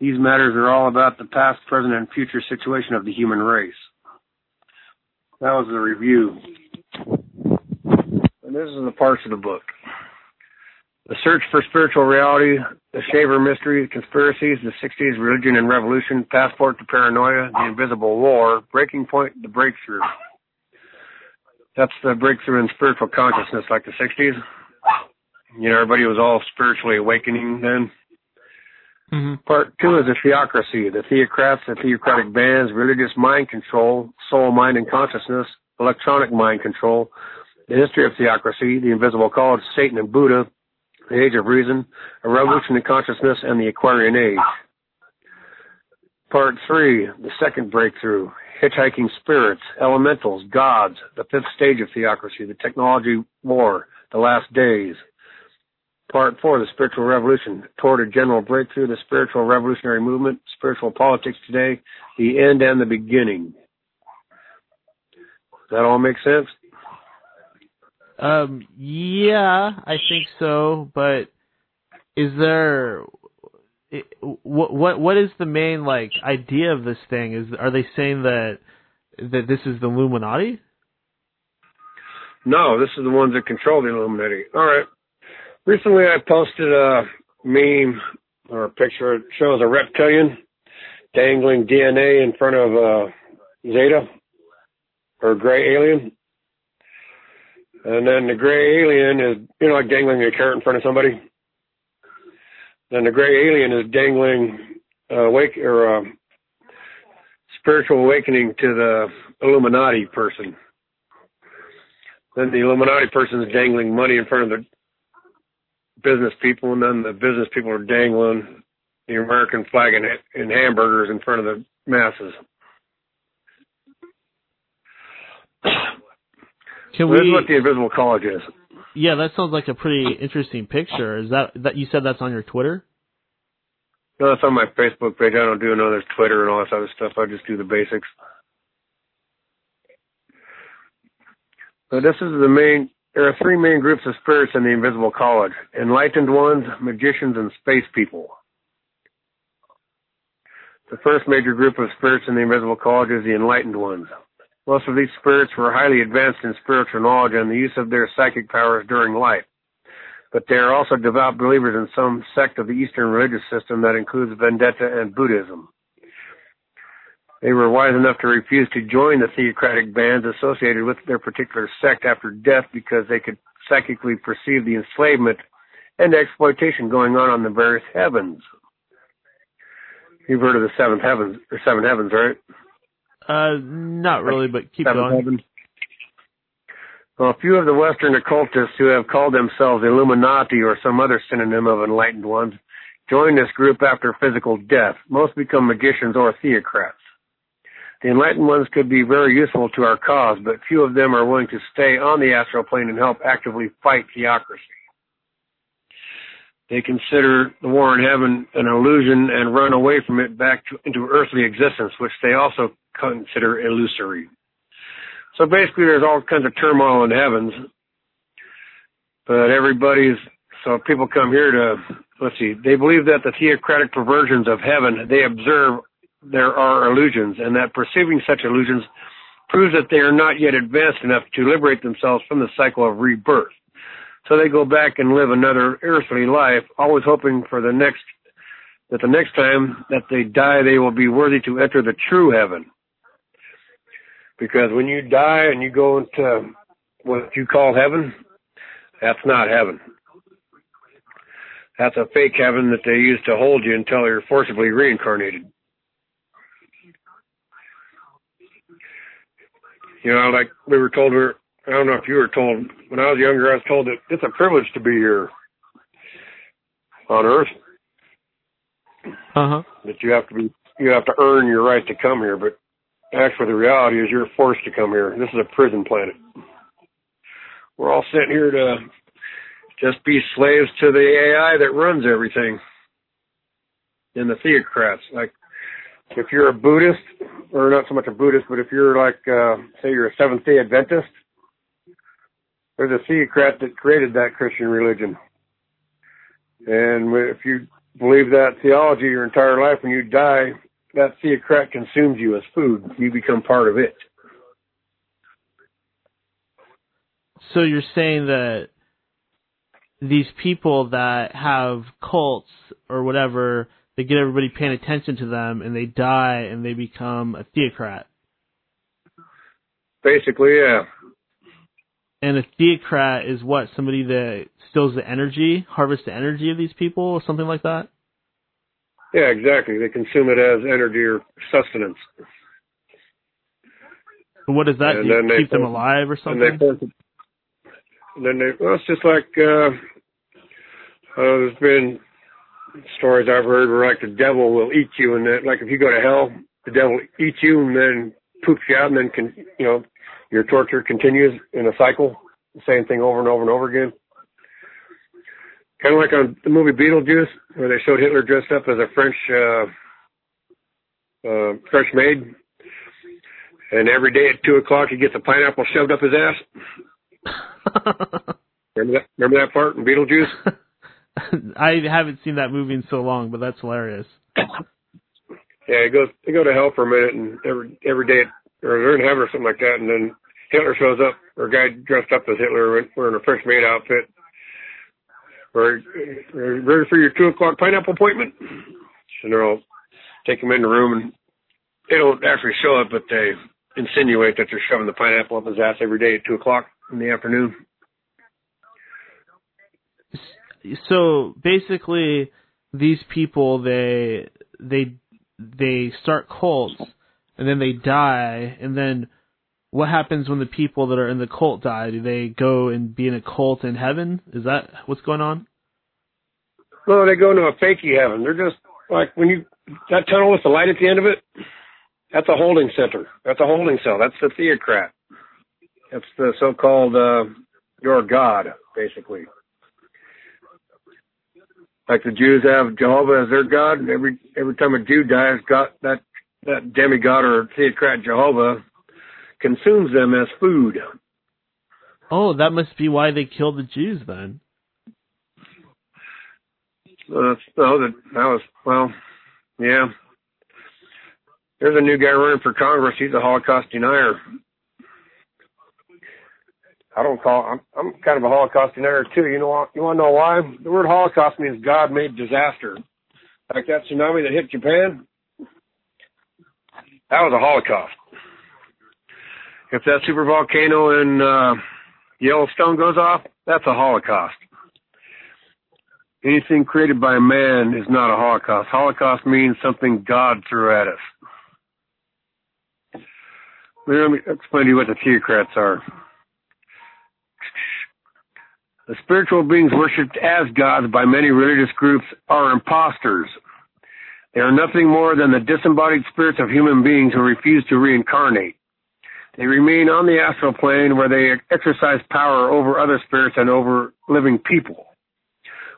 These matters are all about the past, present, and future situation of the human race. That was the review. And this is the parts of the book. The Search for Spiritual Reality, The Shaver Mystery, Conspiracies, The 60s, Religion and Revolution, Passport to Paranoia, The Invisible War, Breaking Point, The Breakthrough. That's the breakthrough in spiritual consciousness like the 60s. You know, everybody was all spiritually awakening then. Mm-hmm. Part two is the theocracy, the theocrats, the theocratic bands, religious mind control, soul, mind, and consciousness, electronic mind control, the history of theocracy, the invisible college, Satan and Buddha, the age of reason, a revolution in consciousness, and the Aquarian age. Part three, the second breakthrough, hitchhiking spirits, elementals, gods, the fifth stage of theocracy, the technology war, the last days. Part four, the spiritual revolution, toward a general breakthrough, the spiritual revolutionary movement, spiritual politics today, the end and the beginning. Does that all make sense? Um, yeah, I think so, but is there what what what is the main like idea of this thing? Is are they saying that that this is the Illuminati? No, this is the ones that control the Illuminati. All right. Recently, I posted a meme or a picture. It shows a reptilian dangling DNA in front of uh, Zeta or a gray alien. And then the gray alien is, you know, like dangling a carrot in front of somebody. Then the gray alien is dangling uh, wake or uh, spiritual awakening to the Illuminati person. Then the Illuminati person is dangling money in front of the business people, and then the business people are dangling the American flag and, and hamburgers in front of the masses. Can we? This is what the Invisible College is. Yeah, that sounds like a pretty interesting picture. Is that that you said that's on your Twitter? No, that's on my Facebook page. I don't do no there's Twitter and all that other stuff. I just do the basics. So this is the main there are three main groups of spirits in the Invisible College enlightened ones, magicians, and space people. The first major group of spirits in the Invisible College is the enlightened ones. Most of these spirits were highly advanced in spiritual knowledge and the use of their psychic powers during life. But they are also devout believers in some sect of the Eastern religious system that includes Vedanta and Buddhism. They were wise enough to refuse to join the theocratic bands associated with their particular sect after death because they could psychically perceive the enslavement and exploitation going on on the various heavens. You've heard of the seventh heavens or seven heavens, right? Uh, not really, but keep seven going. Heavens. Well, a few of the Western occultists who have called themselves Illuminati or some other synonym of enlightened ones join this group after physical death. Most become magicians or theocrats. The enlightened ones could be very useful to our cause, but few of them are willing to stay on the astral plane and help actively fight theocracy. They consider the war in heaven an illusion and run away from it back to, into earthly existence, which they also consider illusory. So basically, there's all kinds of turmoil in the heavens, but everybody's so people come here to let's see. They believe that the theocratic perversions of heaven they observe there are illusions, and that perceiving such illusions proves that they are not yet advanced enough to liberate themselves from the cycle of rebirth. So they go back and live another earthly life, always hoping for the next, that the next time that they die, they will be worthy to enter the true heaven. Because when you die and you go into what you call heaven, that's not heaven. That's a fake heaven that they use to hold you until you're forcibly reincarnated. You know, like we were told, we were, I don't know if you were told, when I was younger, I was told that it's a privilege to be here on Earth. Uh huh. That you have to be, you have to earn your right to come here. But actually, the reality is you're forced to come here. This is a prison planet. We're all sent here to just be slaves to the AI that runs everything. And the theocrats, like if you're a Buddhist, or not so much a Buddhist, but if you're like, uh, say you're a Seventh Day Adventist, there's a theocrat that created that Christian religion. And if you believe that theology your entire life, when you die, that theocrat consumes you as food. You become part of it. So you're saying that these people that have cults or whatever they get everybody paying attention to them, and they die, and they become a theocrat. Basically, yeah. And a theocrat is what somebody that steals the energy, harvests the energy of these people, or something like that. Yeah, exactly. They consume it as energy or sustenance. But what does that and do? Keep them alive or something? And, they, and then they, well, it's just like uh, uh, there's been stories I've heard were like the devil will eat you, and that like if you go to hell, the devil eats you and then poops you out, and then can you know your torture continues in a cycle, the same thing over and over and over again. Kind of like on the movie Beetlejuice, where they showed Hitler dressed up as a French uh, uh, French maid, and every day at two o'clock he gets a pineapple shoved up his ass. remember that? Remember that part in Beetlejuice? I haven't seen that movie in so long, but that's hilarious. Yeah, it goes they go to hell for a minute, and every every day, or they're in heaven or something like that, and then Hitler shows up, or a guy dressed up as Hitler wearing a French maid outfit. Or ready for your two o'clock pineapple appointment? And they're all take him in the room, and they don't actually show it, but they insinuate that they're shoving the pineapple up his ass every day at two o'clock in the afternoon so basically these people they they they start cults and then they die and then what happens when the people that are in the cult die? Do they go and be in a cult in heaven? Is that what's going on? No, they go into a fakey heaven. They're just like when you that tunnel with the light at the end of it. That's a holding center. That's a holding cell. That's the theocrat. That's the so-called uh, your god, basically. Like the Jews have Jehovah as their God. and Every every time a Jew dies, God that that demigod or theocrat Jehovah consumes them as food. Oh, that must be why they killed the Jews then. Uh, no, that that was well, yeah. There's a new guy running for Congress. He's a Holocaust denier. I don't call. I'm, I'm kind of a Holocaust denier too. You know, what? you want to know why? The word Holocaust means God-made disaster. Like that tsunami that hit Japan. That was a Holocaust. If that super volcano in uh, Yellowstone goes off, that's a Holocaust. Anything created by man is not a Holocaust. Holocaust means something God threw at us. Let me explain to you what the theocrats are. The spiritual beings worshipped as gods by many religious groups are imposters. They are nothing more than the disembodied spirits of human beings who refuse to reincarnate. They remain on the astral plane where they exercise power over other spirits and over living people.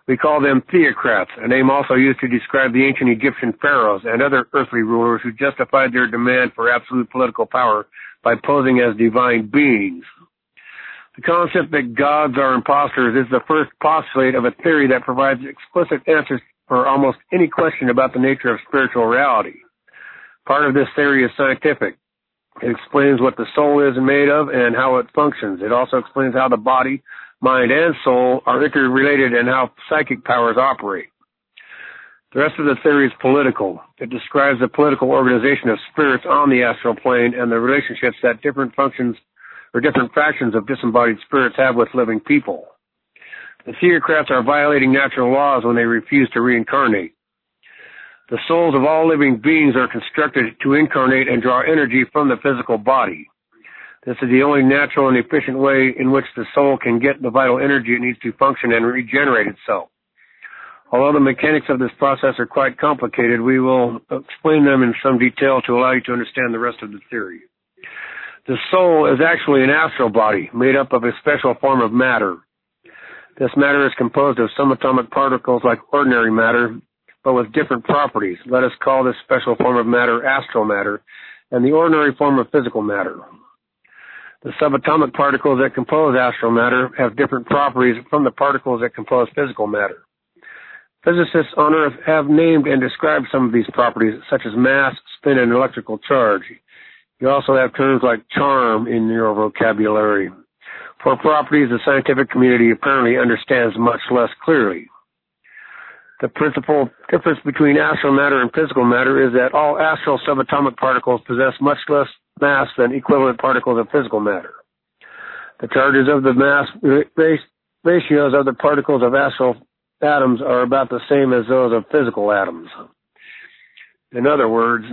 We call them theocrats, a name also used to describe the ancient Egyptian pharaohs and other earthly rulers who justified their demand for absolute political power by posing as divine beings. The concept that gods are imposters is the first postulate of a theory that provides explicit answers for almost any question about the nature of spiritual reality. Part of this theory is scientific. It explains what the soul is made of and how it functions. It also explains how the body, mind, and soul are interrelated and how psychic powers operate. The rest of the theory is political. It describes the political organization of spirits on the astral plane and the relationships that different functions or different factions of disembodied spirits have with living people. The theocrats are violating natural laws when they refuse to reincarnate. The souls of all living beings are constructed to incarnate and draw energy from the physical body. This is the only natural and efficient way in which the soul can get the vital energy it needs to function and regenerate itself. Although the mechanics of this process are quite complicated, we will explain them in some detail to allow you to understand the rest of the theory. The soul is actually an astral body made up of a special form of matter. This matter is composed of subatomic particles like ordinary matter, but with different properties. Let us call this special form of matter astral matter, and the ordinary form of physical matter. The subatomic particles that compose astral matter have different properties from the particles that compose physical matter. Physicists on Earth have named and described some of these properties, such as mass, spin, and electrical charge. You also have terms like charm in your vocabulary. For properties the scientific community apparently understands much less clearly. The principal difference between astral matter and physical matter is that all astral subatomic particles possess much less mass than equivalent particles of physical matter. The charges of the mass ratios of the particles of astral atoms are about the same as those of physical atoms. In other words,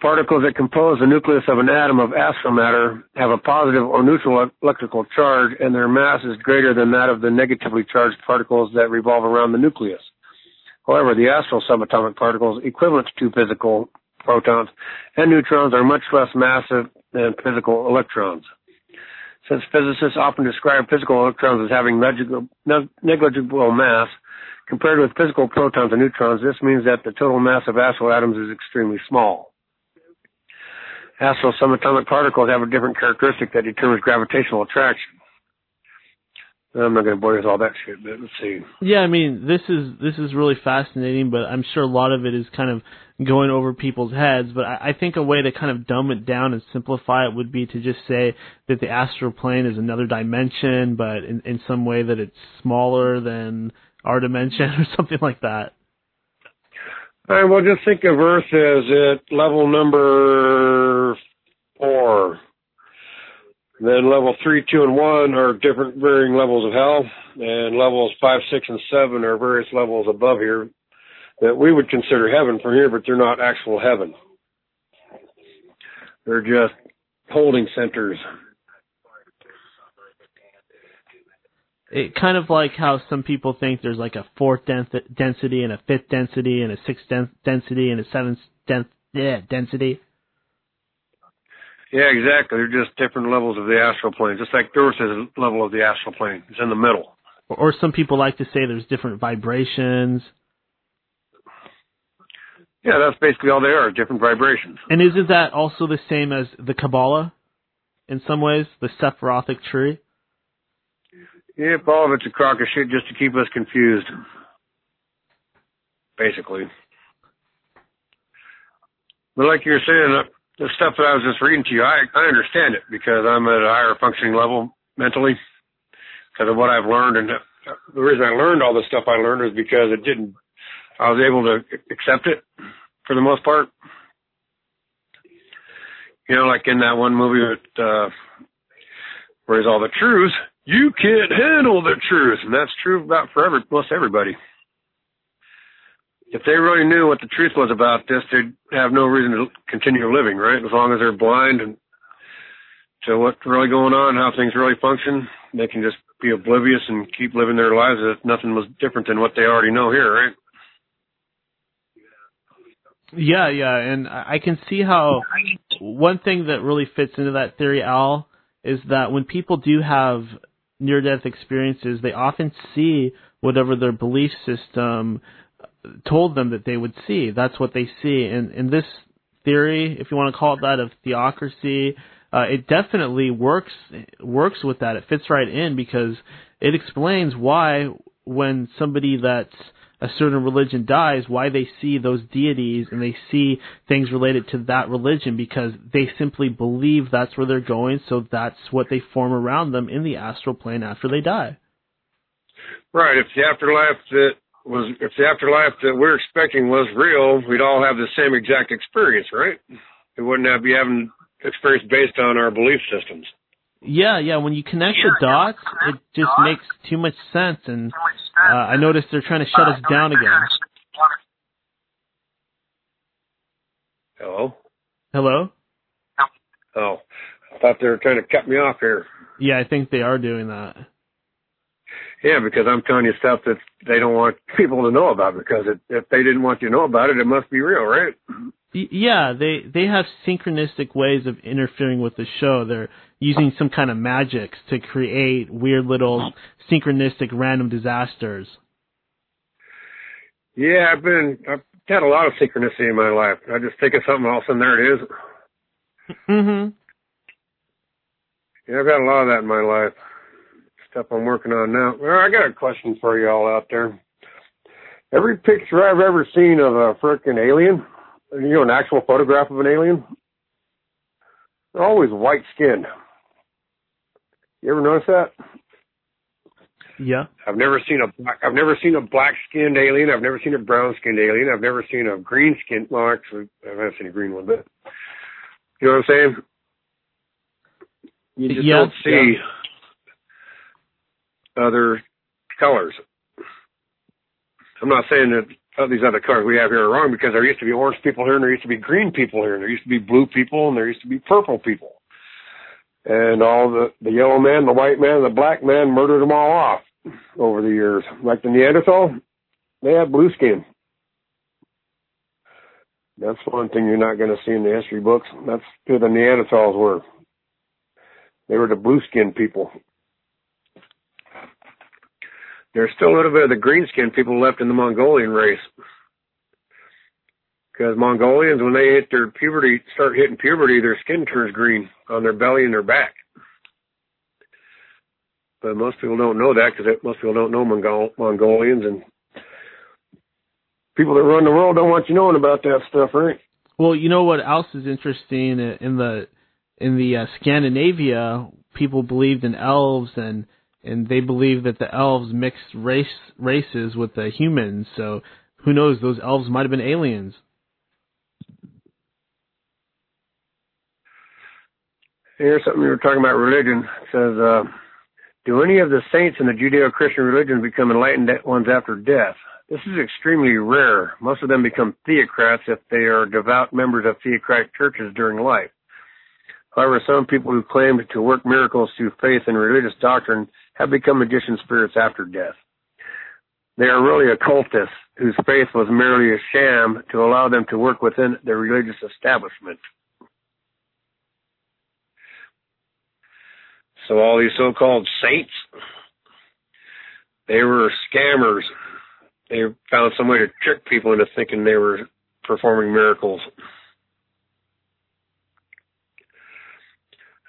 Particles that compose the nucleus of an atom of astral matter have a positive or neutral electrical charge, and their mass is greater than that of the negatively charged particles that revolve around the nucleus. However, the astral subatomic particles equivalent to physical protons and neutrons are much less massive than physical electrons. Since physicists often describe physical electrons as having negligible mass compared with physical protons and neutrons, this means that the total mass of astral atoms is extremely small astral subatomic particles have a different characteristic that determines gravitational attraction. I'm not going to bore you with all that shit, but let's see. Yeah, I mean, this is this is really fascinating, but I'm sure a lot of it is kind of going over people's heads. But I, I think a way to kind of dumb it down and simplify it would be to just say that the astral plane is another dimension, but in, in some way that it's smaller than our dimension or something like that. All right, well, just think of Earth as at level number four. Then level three, two, and one are different varying levels of hell, and levels five, six, and seven are various levels above here that we would consider heaven from here, but they're not actual heaven. They're just holding centers it kind of like how some people think there's like a fourth density and a fifth density and a sixth density and a seventh den- yeah, density. Yeah, exactly. They're just different levels of the astral plane, just like Earth is a level of the astral plane. It's in the middle. Or, or some people like to say there's different vibrations. Yeah, that's basically all they are, different vibrations. And isn't that also the same as the Kabbalah in some ways, the Sephirothic tree? Yep, all of it's a crock of shit just to keep us confused. Basically. But like you're saying, uh, the stuff that I was just reading to you, I, I understand it because I'm at a higher functioning level mentally because of what I've learned. And the reason I learned all the stuff I learned is because it didn't, I was able to accept it for the most part. You know, like in that one movie with, uh, where's all the truth? You can't handle the truth. And that's true about for every, most everybody. If they really knew what the truth was about this, they'd have no reason to continue living, right? As long as they're blind and to what's really going on, how things really function, they can just be oblivious and keep living their lives as if nothing was different than what they already know here, right? Yeah, yeah, and I can see how one thing that really fits into that theory, Al, is that when people do have near death experiences, they often see whatever their belief system told them that they would see. That's what they see. And in this theory, if you want to call it that, of theocracy, uh, it definitely works works with that. It fits right in because it explains why when somebody that's a certain religion dies, why they see those deities and they see things related to that religion because they simply believe that's where they're going, so that's what they form around them in the astral plane after they die. Right. If the afterlife that was, if the afterlife that we're expecting was real, we'd all have the same exact experience, right? We wouldn't have be having experience based on our belief systems. Yeah, yeah. When you connect the dots, it just makes too much sense. And uh, I noticed they're trying to shut us down again. Hello. Hello. Oh, I thought they were trying to cut me off here. Yeah, I think they are doing that. Yeah, because I'm telling you stuff that they don't want people to know about. Because it, if they didn't want you to know about it, it must be real, right? Yeah, they they have synchronistic ways of interfering with the show. They're using some kind of magics to create weird little synchronistic random disasters. Yeah, I've been I've had a lot of synchronicity in my life. I just think of something, else and there it is. Mhm. Yeah, I've got a lot of that in my life. Stuff I'm working on now. Well, I got a question for you all out there. Every picture I've ever seen of a freaking alien, you know, an actual photograph of an alien, they're always white skinned. You ever notice that? Yeah. I've never seen a black. I've never seen a black skinned alien. I've never seen a brown skinned alien. I've never seen a green skinned. Well, actually, I haven't seen a green one, but you know what I'm saying. You just yeah, don't see yeah. other colors. I'm not saying that oh, these other colors we have here are wrong because there used to be orange people here and there used to be green people here and there used to be blue people and there used to be purple people. And all the, the yellow man, the white man, the black man murdered them all off over the years. Like the Neanderthal, they had blue skin. That's one thing you're not going to see in the history books. That's who the Neanderthals were. They were the blue skin people. There's still a little bit of the green skinned people left in the Mongolian race. Because Mongolians, when they hit their puberty, start hitting puberty, their skin turns green on their belly and their back. But most people don't know that because most people don't know Mongol- Mongolians and people that run the world don't want you knowing about that stuff, right? Well, you know what else is interesting in the in the uh, Scandinavia, people believed in elves and and they believed that the elves mixed race races with the humans. So who knows? Those elves might have been aliens. Here's something you were talking about religion. It says, uh, do any of the saints in the Judeo-Christian religion become enlightened ones after death? This is extremely rare. Most of them become theocrats if they are devout members of theocratic churches during life. However, some people who claim to work miracles through faith and religious doctrine have become magician spirits after death. They are really occultists whose faith was merely a sham to allow them to work within the religious establishment. So all these so-called saints, they were scammers. They found some way to trick people into thinking they were performing miracles.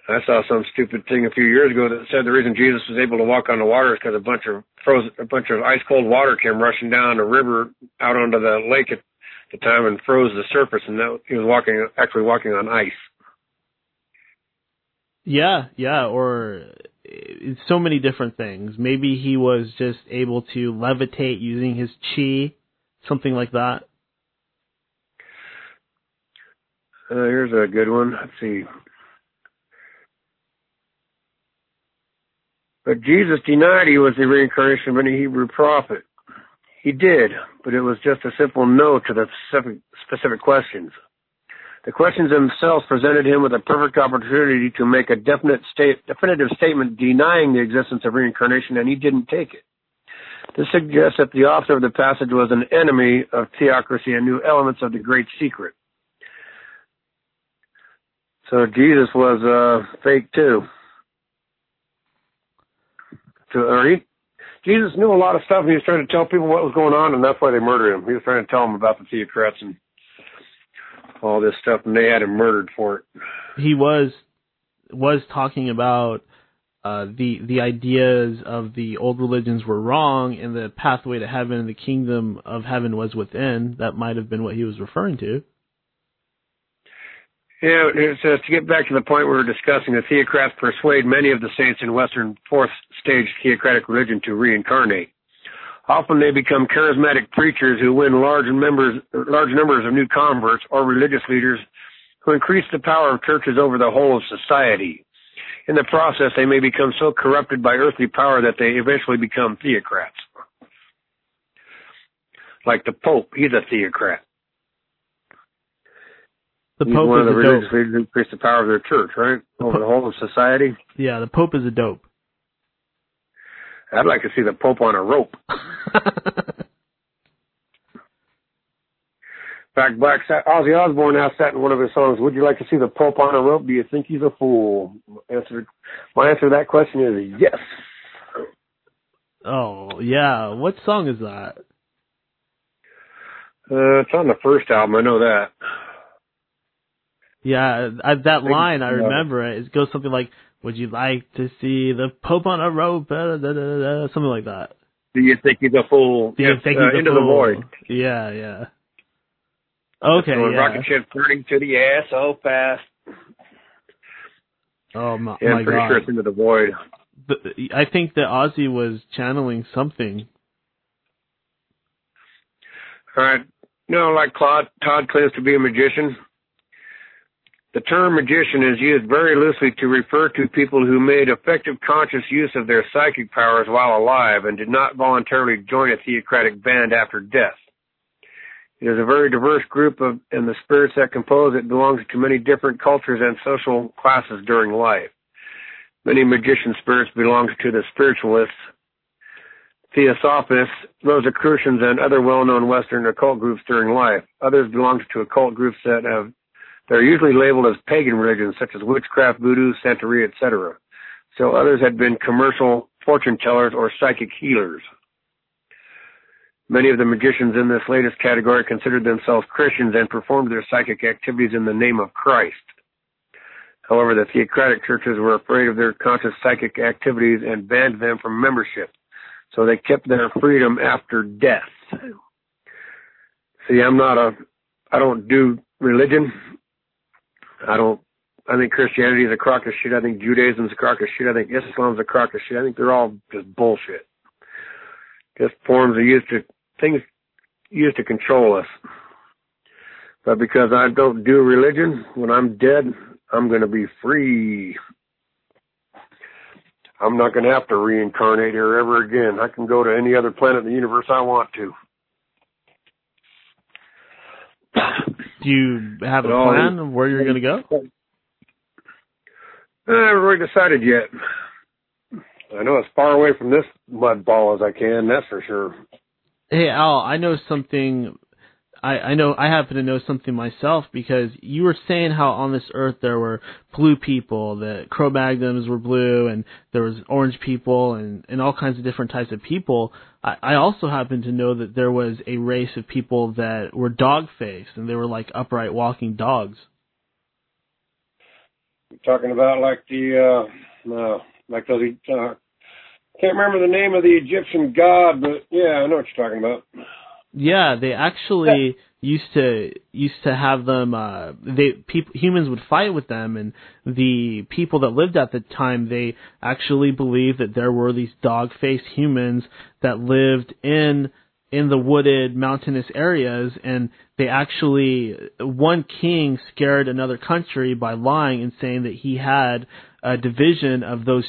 I saw some stupid thing a few years ago that said the reason Jesus was able to walk on the water is because a bunch of frozen, a bunch of ice cold water came rushing down the river out onto the lake at the time and froze the surface, and that he was walking actually walking on ice. Yeah, yeah, or so many different things. Maybe he was just able to levitate using his chi, something like that. Uh, here's a good one. Let's see. But Jesus denied he was the reincarnation of any Hebrew prophet. He did, but it was just a simple no to the specific, specific questions. The questions themselves presented him with a perfect opportunity to make a definite state, definitive statement denying the existence of reincarnation, and he didn't take it. This suggests that the author of the passage was an enemy of theocracy and knew elements of the great secret. So Jesus was uh, fake too. So, or he, Jesus knew a lot of stuff, and he was trying to tell people what was going on, and that's why they murdered him. He was trying to tell them about the theocrats and all this stuff, and they had him murdered for it. He was was talking about uh, the the ideas of the old religions were wrong, and the pathway to heaven and the kingdom of heaven was within. That might have been what he was referring to. Yeah, it says to get back to the point we were discussing, the theocrats persuade many of the saints in Western fourth stage theocratic religion to reincarnate. Often they become charismatic preachers who win large members, large numbers of new converts or religious leaders who increase the power of churches over the whole of society. In the process, they may become so corrupted by earthly power that they eventually become theocrats. Like the Pope, he's a theocrat. The he's Pope one is of the a religious dope. leaders who increase the power of their church, right? Over the whole of society. Yeah, the Pope is a dope. I'd like to see the Pope on a rope. In fact, Black Ozzy Osbourne asked that in one of his songs. Would you like to see the Pope on a rope? Do you think he's a fool? Answer, my answer to that question is yes. oh yeah, what song is that? Uh, it's on the first album. I know that. Yeah, I, that line I remember it. It goes something like, "Would you like to see the Pope on a rope?" Da, da, da, something like that. Do you think he's a fool? Do you Yes, think uh, he's a into the void. Yeah, yeah. Okay, So yeah. rocket ship turning to the ass so fast. Oh my, Yeah, my I'm pretty god. sure it's into the void. The- I think that Ozzy was channeling something. All right. No, like Claude, Todd claims to be a magician. The term magician is used very loosely to refer to people who made effective conscious use of their psychic powers while alive and did not voluntarily join a theocratic band after death. It is a very diverse group of, and the spirits that compose it belongs to many different cultures and social classes during life. Many magician spirits belong to the spiritualists, Theosophists, Rosicrucians, and other well-known Western occult groups during life. Others belong to occult groups that have they're usually labeled as pagan religions such as witchcraft, voodoo, Santeria, etc. So others had been commercial fortune tellers or psychic healers. Many of the magicians in this latest category considered themselves Christians and performed their psychic activities in the name of Christ. However, the theocratic churches were afraid of their conscious psychic activities and banned them from membership. So they kept their freedom after death. See, I'm not a, I don't do religion. I don't, I think Christianity is a crock of shit. I think Judaism is a crock of shit. I think Islam is a crock of shit. I think they're all just bullshit. Just forms are used to, things used to control us. But because I don't do religion, when I'm dead, I'm going to be free. I'm not going to have to reincarnate here ever again. I can go to any other planet in the universe I want to. Do you have a plan of where you're going to go? Uh, I haven't really decided yet. I know as far away from this mud ball as I can, that's for sure. Hey Al, I know something. I I know I happen to know something myself because you were saying how on this earth there were blue people, that Cro-Magnons were blue, and there was orange people, and and all kinds of different types of people. I, I also happen to know that there was a race of people that were dog-faced, and they were like upright walking dogs. You're talking about like the, uh, no, like those, uh, can't remember the name of the Egyptian god, but yeah, I know what you're talking about. Yeah, they actually used to used to have them uh they people humans would fight with them and the people that lived at the time they actually believed that there were these dog faced humans that lived in in the wooded mountainous areas and they actually one king scared another country by lying and saying that he had a division of those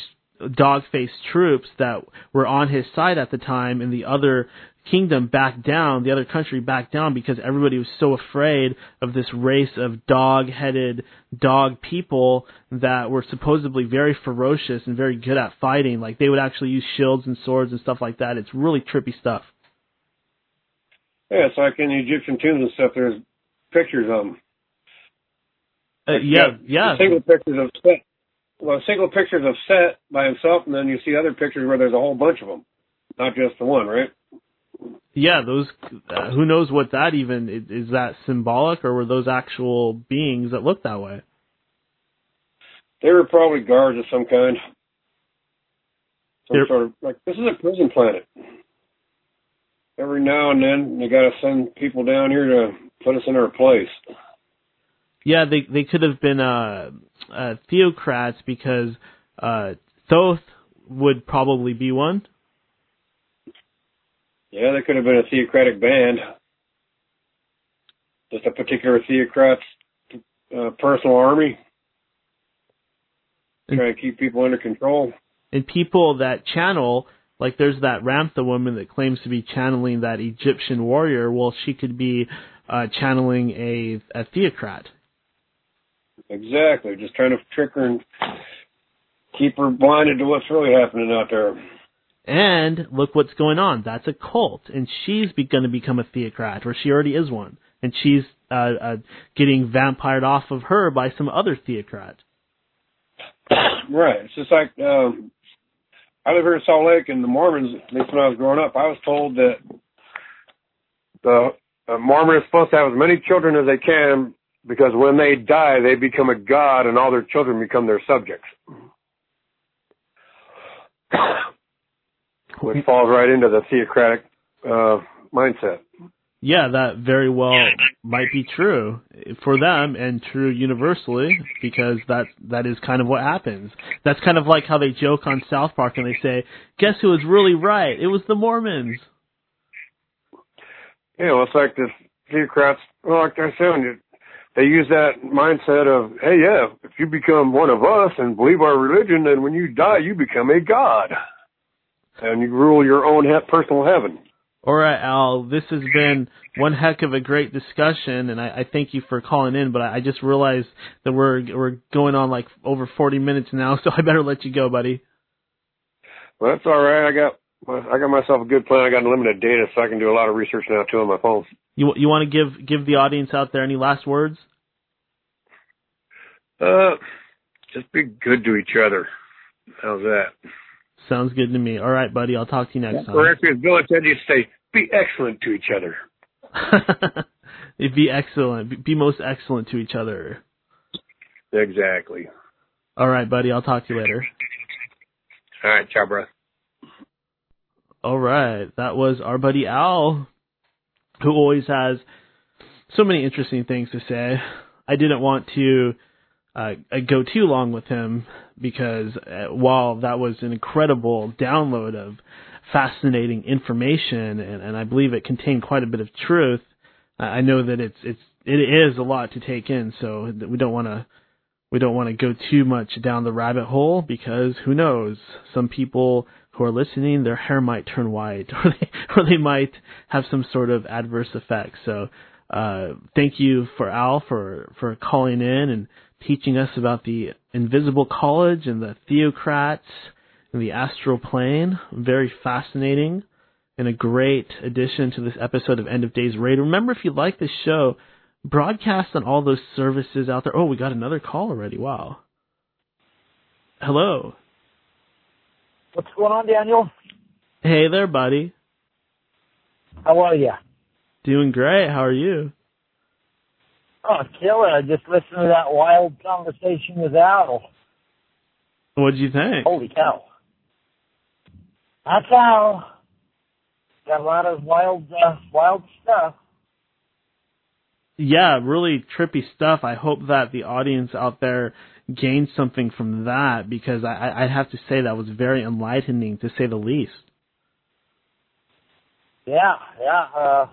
dog faced troops that were on his side at the time and the other kingdom backed down, the other country backed down because everybody was so afraid of this race of dog-headed dog people that were supposedly very ferocious and very good at fighting. Like they would actually use shields and swords and stuff like that. It's really trippy stuff. Yeah, it's like in the Egyptian tombs and stuff. There's pictures of them. Uh, yeah, yeah. Single pictures of Set. Well, single pictures of Set by himself, and then you see other pictures where there's a whole bunch of them, not just the one, right? Yeah, those. Uh, who knows what that even is, is? That symbolic, or were those actual beings that looked that way? They were probably guards of some kind. Some They're, sort of like this is a prison planet. Every now and then, they got to send people down here to put us in our place. Yeah, they they could have been uh, uh theocrats because uh Thoth would probably be one. Yeah, they could have been a theocratic band. Just a particular theocrat's uh, personal army. Trying to keep people under control. And people that channel, like there's that Ramtha woman that claims to be channeling that Egyptian warrior. Well, she could be uh, channeling a, a theocrat. Exactly. Just trying to trick her and keep her blinded to what's really happening out there. And look what's going on. That's a cult, and she's going to become a theocrat, or she already is one, and she's uh, uh, getting vampired off of her by some other theocrat. Right. It's just like um, I live here in Salt Lake, and the Mormons. At least when I was growing up, I was told that the uh, Mormon is supposed to have as many children as they can because when they die, they become a god, and all their children become their subjects which falls right into the theocratic uh, mindset. Yeah, that very well might be true for them and true universally because that that is kind of what happens. That's kind of like how they joke on South Park and they say, "Guess who was really right? It was the Mormons." Yeah, well, it's like the theocrats. Well, like I said, you they use that mindset of, "Hey, yeah, if you become one of us and believe our religion, then when you die, you become a god." And you rule your own he- personal heaven. All right, Al. This has been one heck of a great discussion, and I, I thank you for calling in. But I, I just realized that we're we're going on like over forty minutes now, so I better let you go, buddy. Well, that's all right. I got I got myself a good plan. I got unlimited data, so I can do a lot of research now too on my phone. You you want to give give the audience out there any last words? Uh, just be good to each other. How's that? Sounds good to me. All right, buddy. I'll talk to you next time. Correct. As Bill said, you say, be excellent to each other. be excellent. Be most excellent to each other. Exactly. All right, buddy. I'll talk to you later. All right. Ciao, bro. All right. That was our buddy Al, who always has so many interesting things to say. I didn't want to uh, go too long with him because uh, while that was an incredible download of fascinating information and, and I believe it contained quite a bit of truth, I know that it's it's it is a lot to take in. So we don't want to we don't want to go too much down the rabbit hole because who knows? Some people who are listening, their hair might turn white, or they or they might have some sort of adverse effect. So uh, thank you for Al for for calling in and teaching us about the invisible college and the theocrats and the astral plane. Very fascinating and a great addition to this episode of End of Days Radio. Remember, if you like this show, broadcast on all those services out there. Oh, we got another call already. Wow. Hello. What's going on, Daniel? Hey there, buddy. How are you? Doing great. How are you? Oh, killer. I just listened to that wild conversation with Al. What'd you think? Holy cow. That's Al. Got a lot of wild, uh, wild stuff. Yeah, really trippy stuff. I hope that the audience out there gained something from that because I, I'd have to say that was very enlightening to say the least. Yeah, yeah. Uh,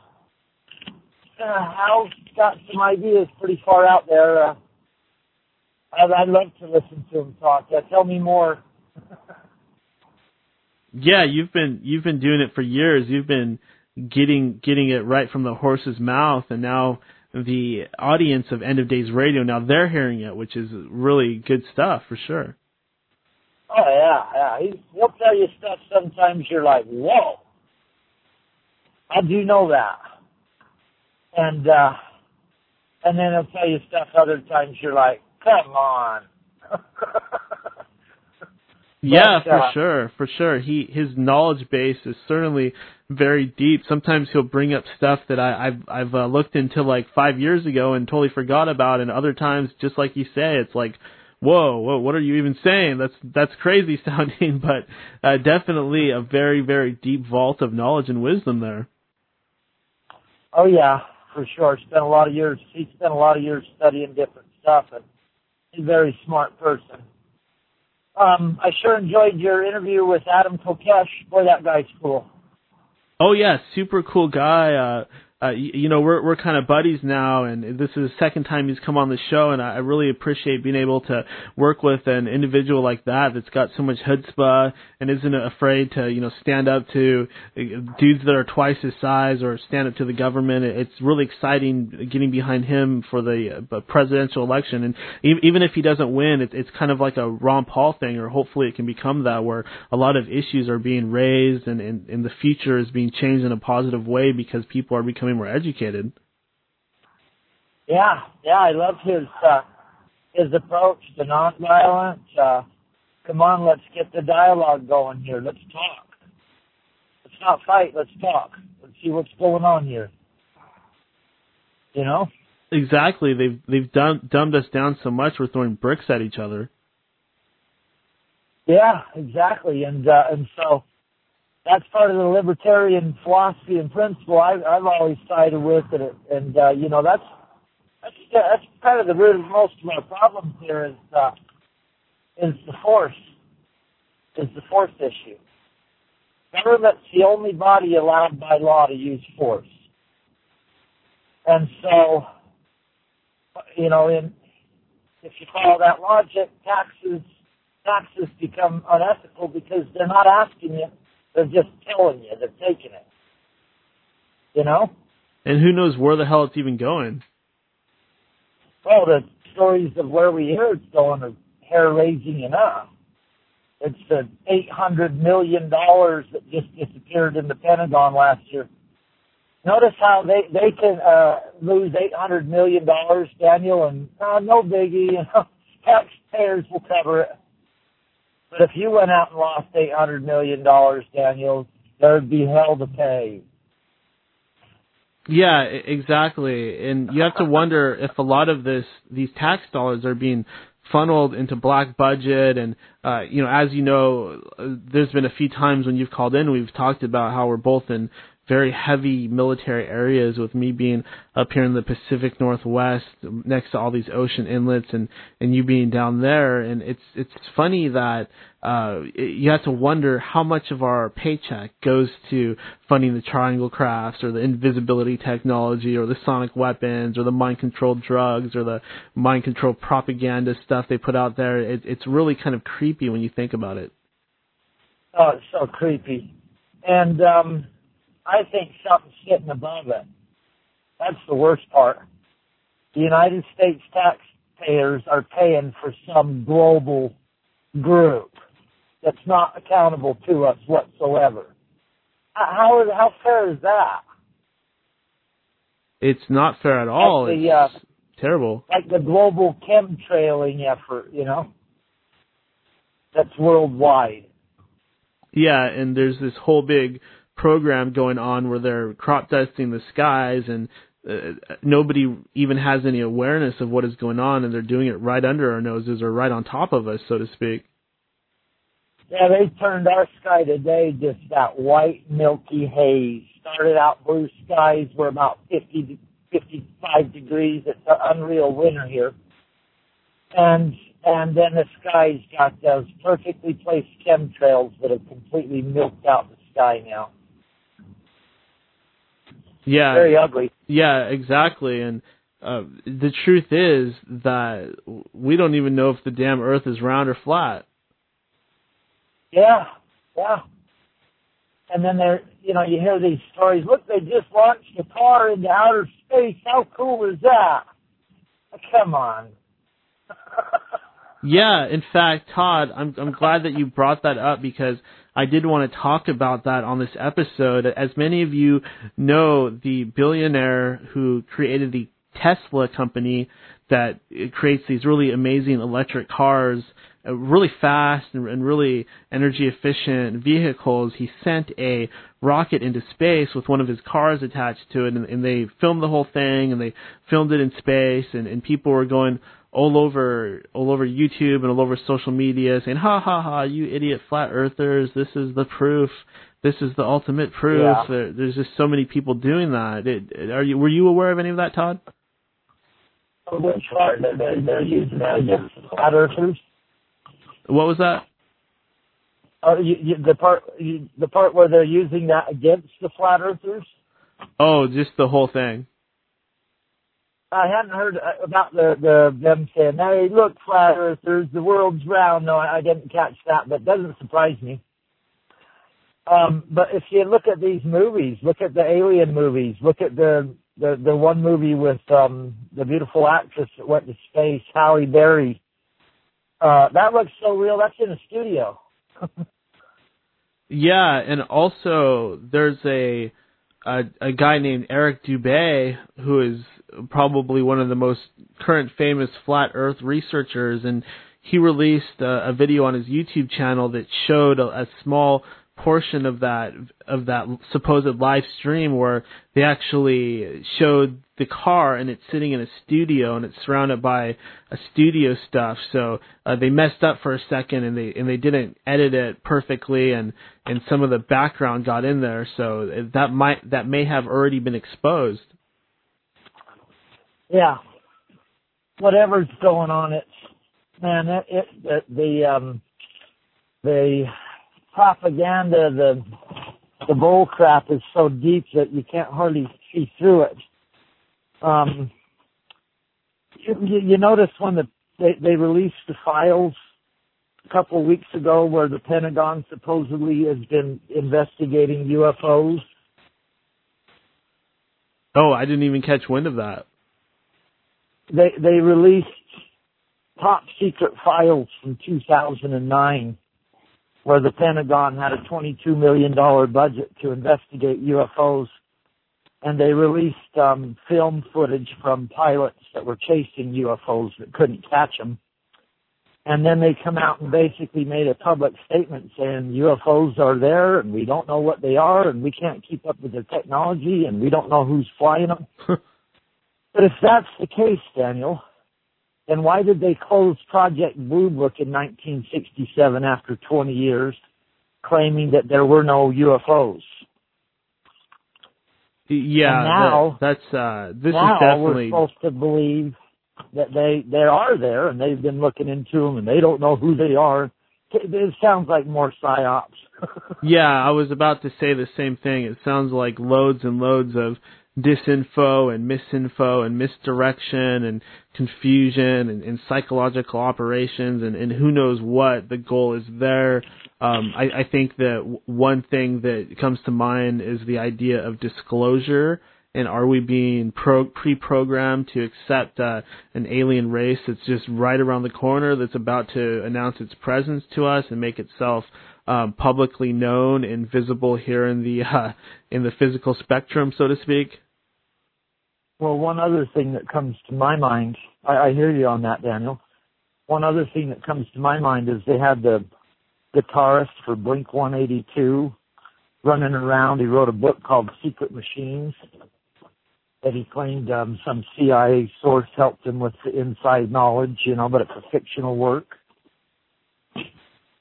uh, Al's got some ideas pretty far out there. Uh, I'd, I'd love to listen to him talk. Yeah, tell me more. yeah, you've been you've been doing it for years. You've been getting getting it right from the horse's mouth, and now the audience of End of Days Radio now they're hearing it, which is really good stuff for sure. Oh yeah, yeah. He, he'll tell you stuff. Sometimes you're like, whoa. I do you know that, and uh, and then he'll tell you stuff. Other times you're like, come on. Yeah, for uh, sure, for sure. He his knowledge base is certainly very deep. Sometimes he'll bring up stuff that I, I've I've uh, looked into like five years ago and totally forgot about, and other times, just like you say, it's like, whoa, whoa, what are you even saying? That's that's crazy sounding, but uh, definitely a very very deep vault of knowledge and wisdom there. Oh yeah, for sure. Spent a lot of years. He spent a lot of years studying different stuff, and he's a very smart person. Um, I sure enjoyed your interview with Adam Kokesh. Boy, that guy's cool. Oh yeah, super cool guy. Uh, uh, you, you know, we're we're kind of buddies now, and this is the second time he's come on the show, and I, I really appreciate being able to work with an individual like that that's got so much chutzpah and isn't afraid to, you know, stand up to uh, dudes that are twice his size or stand up to the government. It's really exciting getting behind him for the uh, presidential election, and even if he doesn't win, it, it's kind of like a Ron Paul thing, or hopefully it can become that, where a lot of issues are being raised, and, and, and the future is being changed in a positive way because people are becoming more educated. Yeah, yeah, I love his uh, his approach to nonviolence. Uh, come on, let's get the dialogue going here. Let's talk. Let's not fight. Let's talk. Let's see what's going on here. You know. Exactly. They've they've done, dumbed us down so much. We're throwing bricks at each other. Yeah, exactly. And uh, and so that's part of the libertarian philosophy and principle I, I've always sided with, and, and uh, you know that's that's that's kind of the root of most of my problems here is uh, is the force is the force issue. Government's the only body allowed by law to use force, and so you know in if you follow that logic, taxes taxes become unethical because they're not asking you they're just killing you. They're taking it. You know? And who knows where the hell it's even going? Well, the stories of where we hear it's going are hair raising enough. It's the eight hundred million dollars that just disappeared in the Pentagon last year. Notice how they they can uh, lose eight hundred million dollars, Daniel, and uh, no biggie. You know, taxpayers will cover it. But if you went out and lost eight hundred million dollars, Daniel, there'd be hell to pay. Yeah, exactly. And you have to wonder if a lot of this these tax dollars are being funneled into black budget and uh you know as you know there's been a few times when you've called in we've talked about how we're both in very heavy military areas with me being up here in the Pacific Northwest next to all these ocean inlets and and you being down there. And it's it's funny that uh you have to wonder how much of our paycheck goes to funding the triangle crafts or the invisibility technology or the sonic weapons or the mind controlled drugs or the mind controlled propaganda stuff they put out there. It, it's really kind of creepy when you think about it. Oh it's so creepy. And um I think something's sitting above it. That's the worst part. The United States taxpayers are paying for some global group that's not accountable to us whatsoever. How how fair is that? It's not fair at all. Like the, uh, it's terrible. Like the global chemtrailing effort, you know, that's worldwide. Yeah, and there's this whole big program going on where they're crop dusting the skies and uh, nobody even has any awareness of what is going on and they're doing it right under our noses or right on top of us so to speak yeah they turned our sky today just that white milky haze started out blue skies were about 50 55 degrees. It's an unreal winter here. And and then the sky's got those perfectly placed chemtrails that have completely milked out the sky now. Yeah. Very ugly. Yeah, exactly. And uh, the truth is that we don't even know if the damn Earth is round or flat. Yeah, yeah. And then there, you know, you hear these stories. Look, they just launched a car into outer space. How cool is that? Come on. yeah, in fact, Todd, I'm I'm glad that you brought that up because I did want to talk about that on this episode. As many of you know, the billionaire who created the Tesla company that creates these really amazing electric cars, uh, really fast and, really energy efficient vehicles. He sent a rocket into space with one of his cars attached to it, and, and they filmed the whole thing, and they filmed it in space, and, and people were going all over all over YouTube and all over social media saying, "Ha ha ha! You idiot flat earthers! This is the proof. This is the ultimate proof." Yeah. There, there's just so many people doing that. It, are you were you aware of any of that, Todd? Which part that they're, they're using that against flat earthers? What was that? Uh, you, you, the part you, the part where they're using that against the flat earthers. Oh, just the whole thing. I hadn't heard uh, about the the them saying, "Hey, look, flat earthers, the world's round." No, I didn't catch that, but it doesn't surprise me. Um, but if you look at these movies, look at the alien movies, look at the the the one movie with um the beautiful actress that went to space, Halle Berry. Uh, that looks so real. That's in a studio. yeah, and also there's a, a a guy named Eric Dubay who is probably one of the most current famous flat Earth researchers, and he released a, a video on his YouTube channel that showed a, a small portion of that of that supposed live stream where they actually showed the car and it's sitting in a studio and it's surrounded by a studio stuff. So uh, they messed up for a second and they and they didn't edit it perfectly and and some of the background got in there. So that might that may have already been exposed yeah whatever's going on it's man it, it, it the um the propaganda, the the bull crap is so deep that you can't hardly see through it. Um, you, you notice when the they, they released the files a couple of weeks ago where the Pentagon supposedly has been investigating UFOs. Oh, I didn't even catch wind of that. They they released top secret files from 2009 where the Pentagon had a $22 million budget to investigate UFOs. And they released um, film footage from pilots that were chasing UFOs that couldn't catch them. And then they come out and basically made a public statement saying UFOs are there and we don't know what they are and we can't keep up with their technology and we don't know who's flying them. but if that's the case, Daniel, then why did they close Project Blue Book in 1967 after 20 years, claiming that there were no UFOs? Yeah, and now that, that's uh, this now is definitely we're supposed to believe that they they are there and they've been looking into them and they don't know who they are. It sounds like more psyops. yeah, I was about to say the same thing. It sounds like loads and loads of disinfo and misinfo and misdirection and confusion and, and psychological operations and, and who knows what the goal is there. Um, I, I think that one thing that comes to mind is the idea of disclosure and are we being pro- pre-programmed to accept uh, an alien race that's just right around the corner that's about to announce its presence to us and make itself um, publicly known and visible here in the uh, in the physical spectrum, so to speak? Well, one other thing that comes to my mind, I, I hear you on that, Daniel. One other thing that comes to my mind is they had the guitarist for Blink 182 running around. He wrote a book called Sekret Machines that he claimed um, some CIA source helped him with the inside knowledge, you know, but it's a fictional work.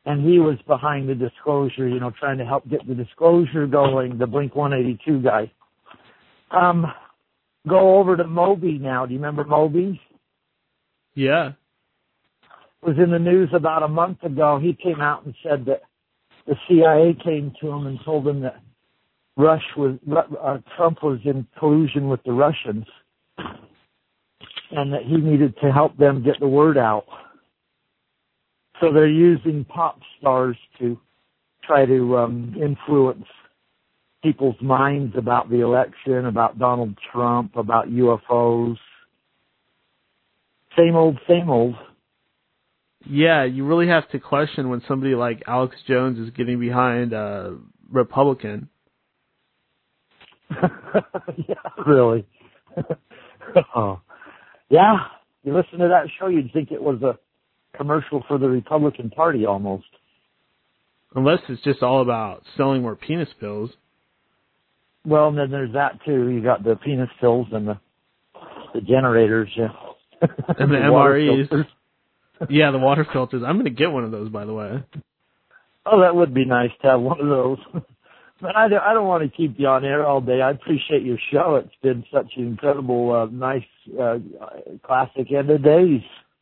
And he was behind the disclosure, you know, trying to help get the disclosure going, the Blink 182 guy. Um, go over to Moby now. Do you remember Moby? Yeah. was in the news about a month ago. He came out and said that the CIA came to him and told him that Rush was uh, Trump was in collusion with the Russians, and that he needed to help them get the word out. So they're using pop stars to try to um, influence people's minds about the election, about Donald Trump, about UFOs. Same old, same old. Yeah, you really have to question when somebody like Alex Jones is getting behind a Republican. yeah, really. oh. Yeah, you listen to that show, you'd think it was a commercial for the Republican Party almost. Unless it's just all about selling more penis pills. Well, and then there's that too. You got the penis pills and the the generators, yeah. and the, the MREs. yeah, the water filters. I'm going to get one of those, by the way. Oh, that would be nice to have one of those. but I don't, I don't want to keep you on air all day. I appreciate your show. It's been such an incredible, uh, nice, uh, classic end of days.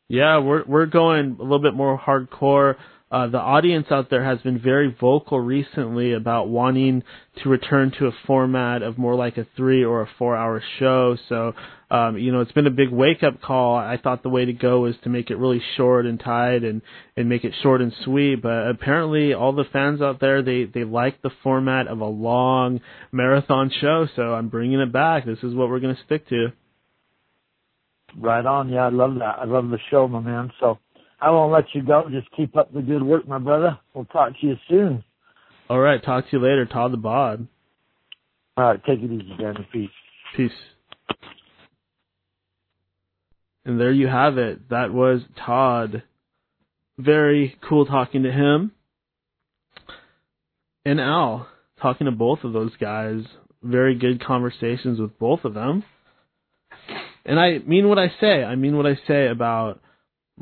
Yeah, we're we're going a little bit more hardcore. Uh, the audience out there has been very vocal recently about wanting to return to a format of more like a three or a four hour show. So, um, you know, it's been a big wake up call. I thought the way to go was to make it really short and tight and, and make it short and sweet. But apparently all the fans out there, they, they like the format of a long marathon show. So I'm bringing it back. This is what we're going to stick to. Right on. Yeah, I love that. I love the show, my man. So I won't let you go. Just keep up the good work, my brother. We'll talk to you soon. All right. Talk to you later, Todd the Bod. All right. Take it easy, Danny. Peace. Peace. And there you have it. That was Todd. Very cool talking to him. And Al, talking to both of those guys. Very good conversations with both of them. And I mean what I say. I mean what I say about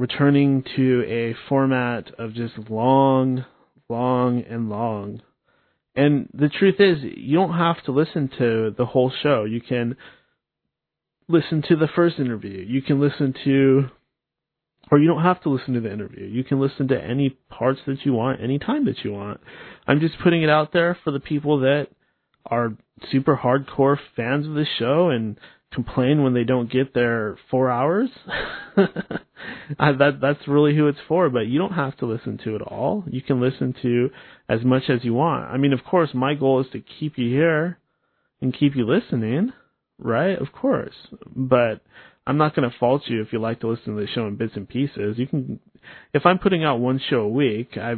returning to a format of just long, long, and long. And the truth is, you don't have to listen to the whole show. You can listen to the first interview. You can listen to, or you don't have to listen to the interview. You can listen to any parts that you want, any time that you want. I'm just putting it out there for the people that are super hardcore fans of the show and complain when they don't get their four hours. I, that that's really who it's for. But you don't have to listen to it all. You can listen to as much as you want. I mean, of course, my goal is to keep you here and keep you listening, right? Of course, but I'm not going to fault you if you like to listen to the show in bits and pieces. You can, if I'm putting out one show a week, I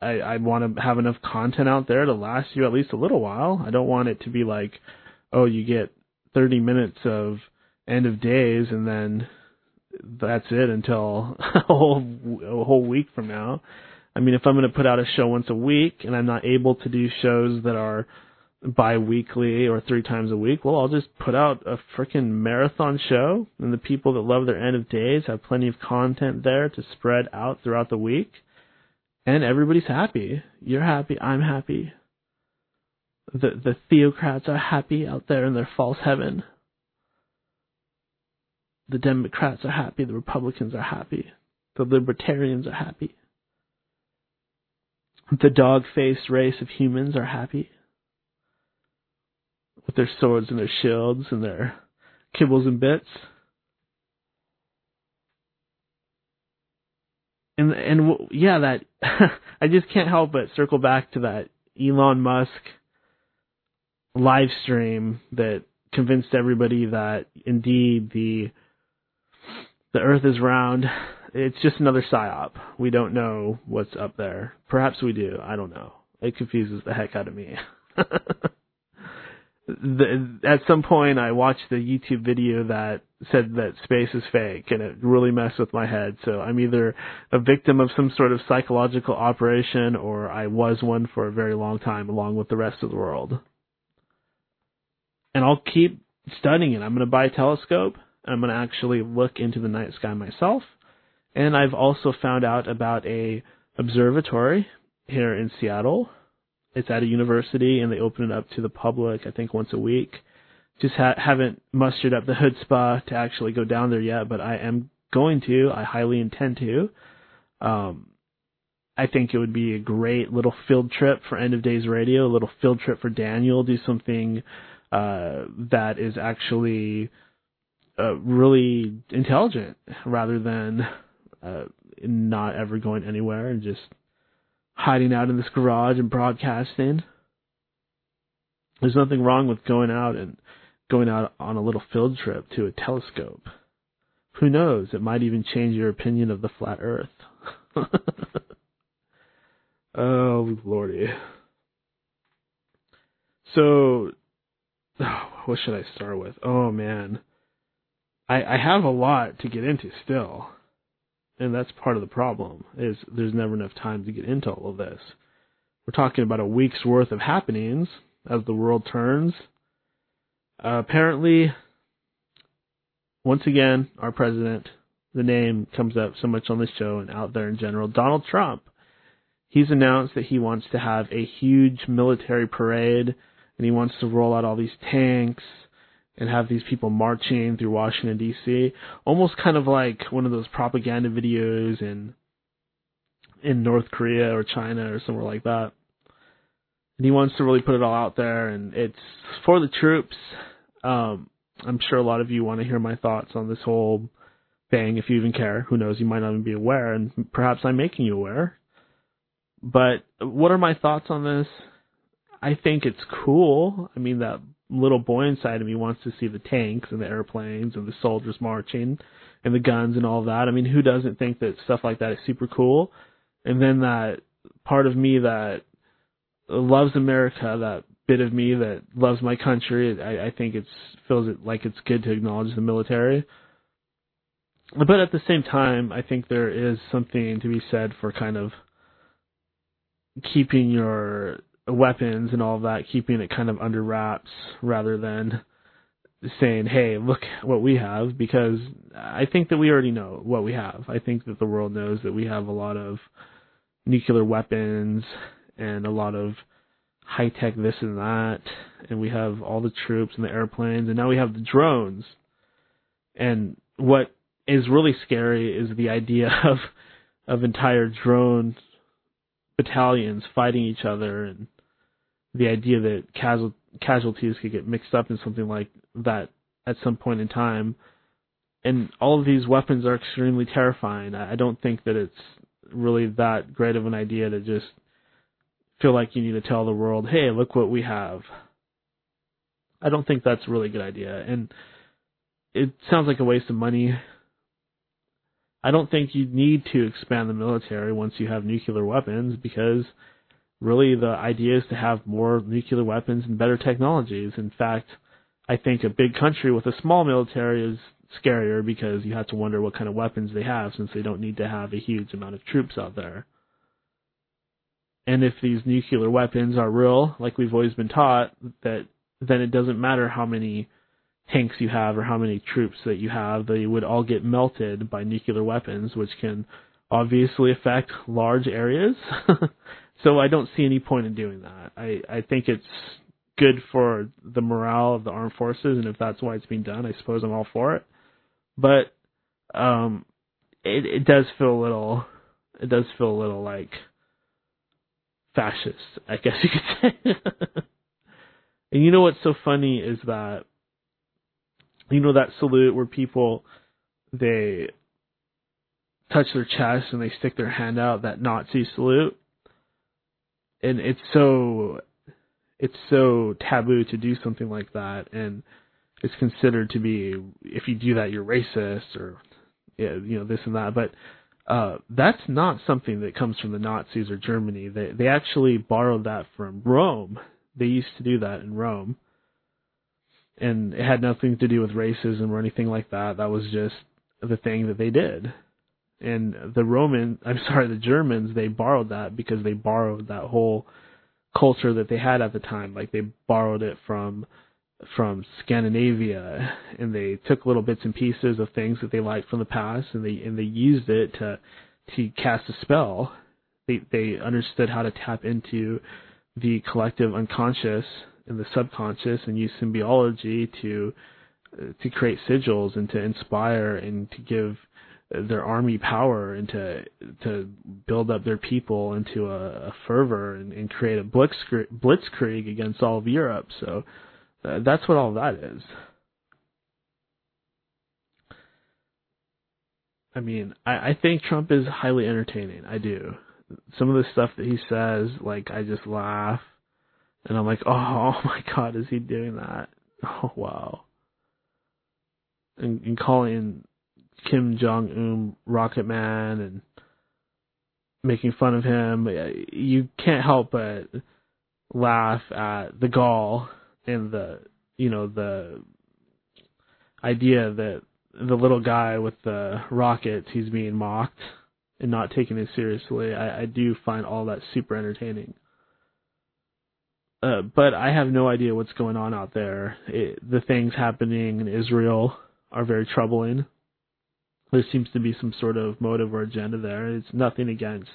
I, I want to have enough content out there to last you at least a little while. I don't want it to be like, oh, you get 30 minutes of end of days and then that's it until a whole a whole week from now. I mean, if I'm going to put out a show once a week and I'm not able to do shows that are bi-weekly or three times a week, well, I'll just put out a freaking marathon show and the people that love their end of days have plenty of content there to spread out throughout the week and everybody's happy. You're happy, I'm happy the the theocrats are happy out there in their false heaven. The Democrats are happy, the Republicans are happy, the libertarians are happy. The dog faced race of humans are happy. With their swords and their shields and their kibbles and bits. And and yeah, that I just can't help but circle back to that Elon Musk live stream that convinced everybody that indeed the the earth is round. It's just another psyop. We don't know what's up there. Perhaps we do. I don't know. It confuses the heck out of me. the, at some point, I watched the YouTube video that said that space is fake, and it really messed with my head. So I'm either a victim of some sort of psychological operation, or I was one for a very long time, along with the rest of the world and I'll keep studying it. I'm going to buy a telescope. I'm going to actually look into the night sky myself. And I've also found out about a observatory here in Seattle. It's at a university and they open it up to the public, I think once a week. just ha- haven't mustered up the chutzpah to actually go down there yet, but I am going to. I highly intend to. Um, I think it would be a great little field trip for End of Days Radio, a little field trip for Daniel, do something uh, that is actually uh, really intelligent rather than uh, not ever going anywhere and just hiding out in this garage and broadcasting. There's nothing wrong with going out and going out on a little field trip to a telescope. Who knows? It might even change your opinion of the flat earth. oh, lordy. So, oh, what should I start with? Oh, man. I, I have a lot to get into still. And that's part of the problem, is there's never enough time to get into all of this. We're talking about a week's worth of happenings as the world turns. Uh, apparently, once again, our president, the name comes up so much on this show and out there in general, Donald Trump. He's announced that he wants to have a huge military parade and he wants to roll out all these tanks and have these people marching through Washington D.C. Almost kind of like one of those propaganda videos in in North Korea or China or somewhere like that. And he wants to really put it all out there, and it's for the troops. Um, I'm sure a lot of you want to hear my thoughts on this whole thing, if you even care. Who knows? You might not even be aware, and perhaps I'm making you aware. But what are my thoughts on this? I think it's cool. I mean, that little boy inside of me wants to see the tanks and the airplanes and the soldiers marching and the guns and all that. I mean, who doesn't think that stuff like that is super cool? And then that part of me that loves America, that bit of me that loves my country, I, I think it's feels it like it's good to acknowledge the military. But at the same time, I think there is something to be said for kind of keeping your weapons and all of that, keeping it kind of under wraps rather than saying, "Hey, look what we have," because I think that we already know what we have. I think that the world knows that we have a lot of nuclear weapons and a lot of high tech this and that, and we have all the troops and the airplanes, and now we have the drones. And what is really scary is the idea of of entire drone battalions fighting each other and the idea that casual, casualties could get mixed up in something like that at some point in time. And all of these weapons are extremely terrifying. I don't think that it's really that great of an idea to just feel like you need to tell the world, hey, look what we have. I don't think that's a really good idea. And it sounds like a waste of money. I don't think you need to expand the military once you have nuclear weapons because really the idea is to have more nuclear weapons and better technologies. In fact, I think a big country with a small military is scarier because you have to wonder what kind of weapons they have since they don't need to have a huge amount of troops out there. And if these nuclear weapons are real, like we've always been taught, that then it doesn't matter how many tanks you have or how many troops that you have, they would all get melted by nuclear weapons, which can obviously affect large areas. So I don't see any point in doing that. I, I think it's good for the morale of the armed forces, and if that's why it's being done, I suppose I'm all for it. But um, it it does feel a little, it does feel a little like fascist, I guess you could say. and you know what's so funny is that you know that salute where people they touch their chest and they stick their hand out, that Nazi salute and it's so it's so taboo to do something like that. And it's considered to be if you do that you're racist or you know this and that. But uh that's not something that comes from the Nazis or Germany. They they actually borrowed that from Rome. They used to do that in Rome. And it had nothing to do with racism or anything like that. That was just the thing that they did and the Roman, I'm sorry, the Germans, they borrowed that because they borrowed that whole culture that they had at the time. Like they borrowed it from from Scandinavia, and they took little bits and pieces of things that they liked from the past, and they and they used it to to cast a spell. They they understood how to tap into the collective unconscious and the subconscious and use symbiology to to create sigils and to inspire and to give their army power and to to build up their people into a, a fervor and, and create a blitzkrieg, blitzkrieg against all of Europe. So uh, that's what all that is. I mean, I, I think Trump is highly entertaining. I do. Some of the stuff that he says, like I just laugh, and I'm like, oh, oh my God, is he doing that? Oh wow. And, and calling Kim Jong Un Rocket Man and making fun of him, you can't help but laugh at the gall and the you know the idea that the little guy with the rockets he's being mocked and not taken it seriously. I, I do find all that super entertaining. Uh, but I have no idea what's going on out there. It, the things happening in Israel are very troubling there seems to be some sort of motive or agenda there. It's nothing against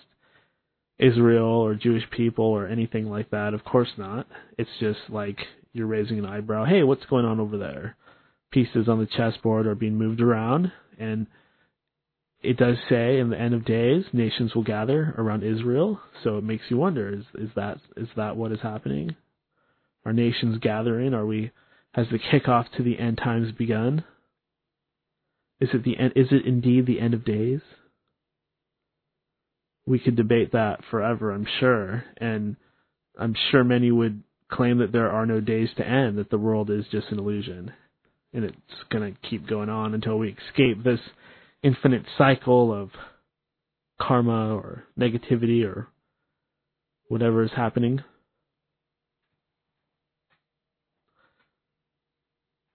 Israel or Jewish people or anything like that. Of course not. It's just like you're raising an eyebrow. Hey, what's going on over there? Pieces on the chessboard are being moved around, and it does say in the end of days, nations will gather around Israel. So it makes you wonder: is is that is that what is happening? Are nations gathering? Are we? Has the kickoff to the end times begun? Is it the end? Is it indeed the end of days? We could debate that forever, I'm sure, and I'm sure many would claim that there are no days to end, that the world is just an illusion, and it's going to keep going on until we escape this infinite cycle of karma or negativity or whatever is happening.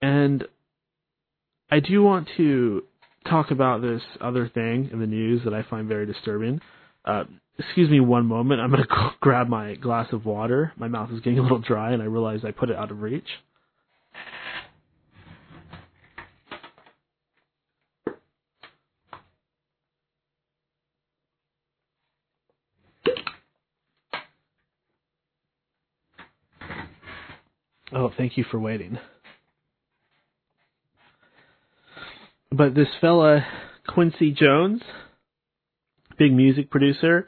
And I do want to talk about this other thing in the news that I find very disturbing. Uh, excuse me one moment. I'm going to grab my glass of water. My mouth is getting a little dry, and I realize I put it out of reach. Oh, thank you for waiting. But this fella, Quincy Jones, big music producer,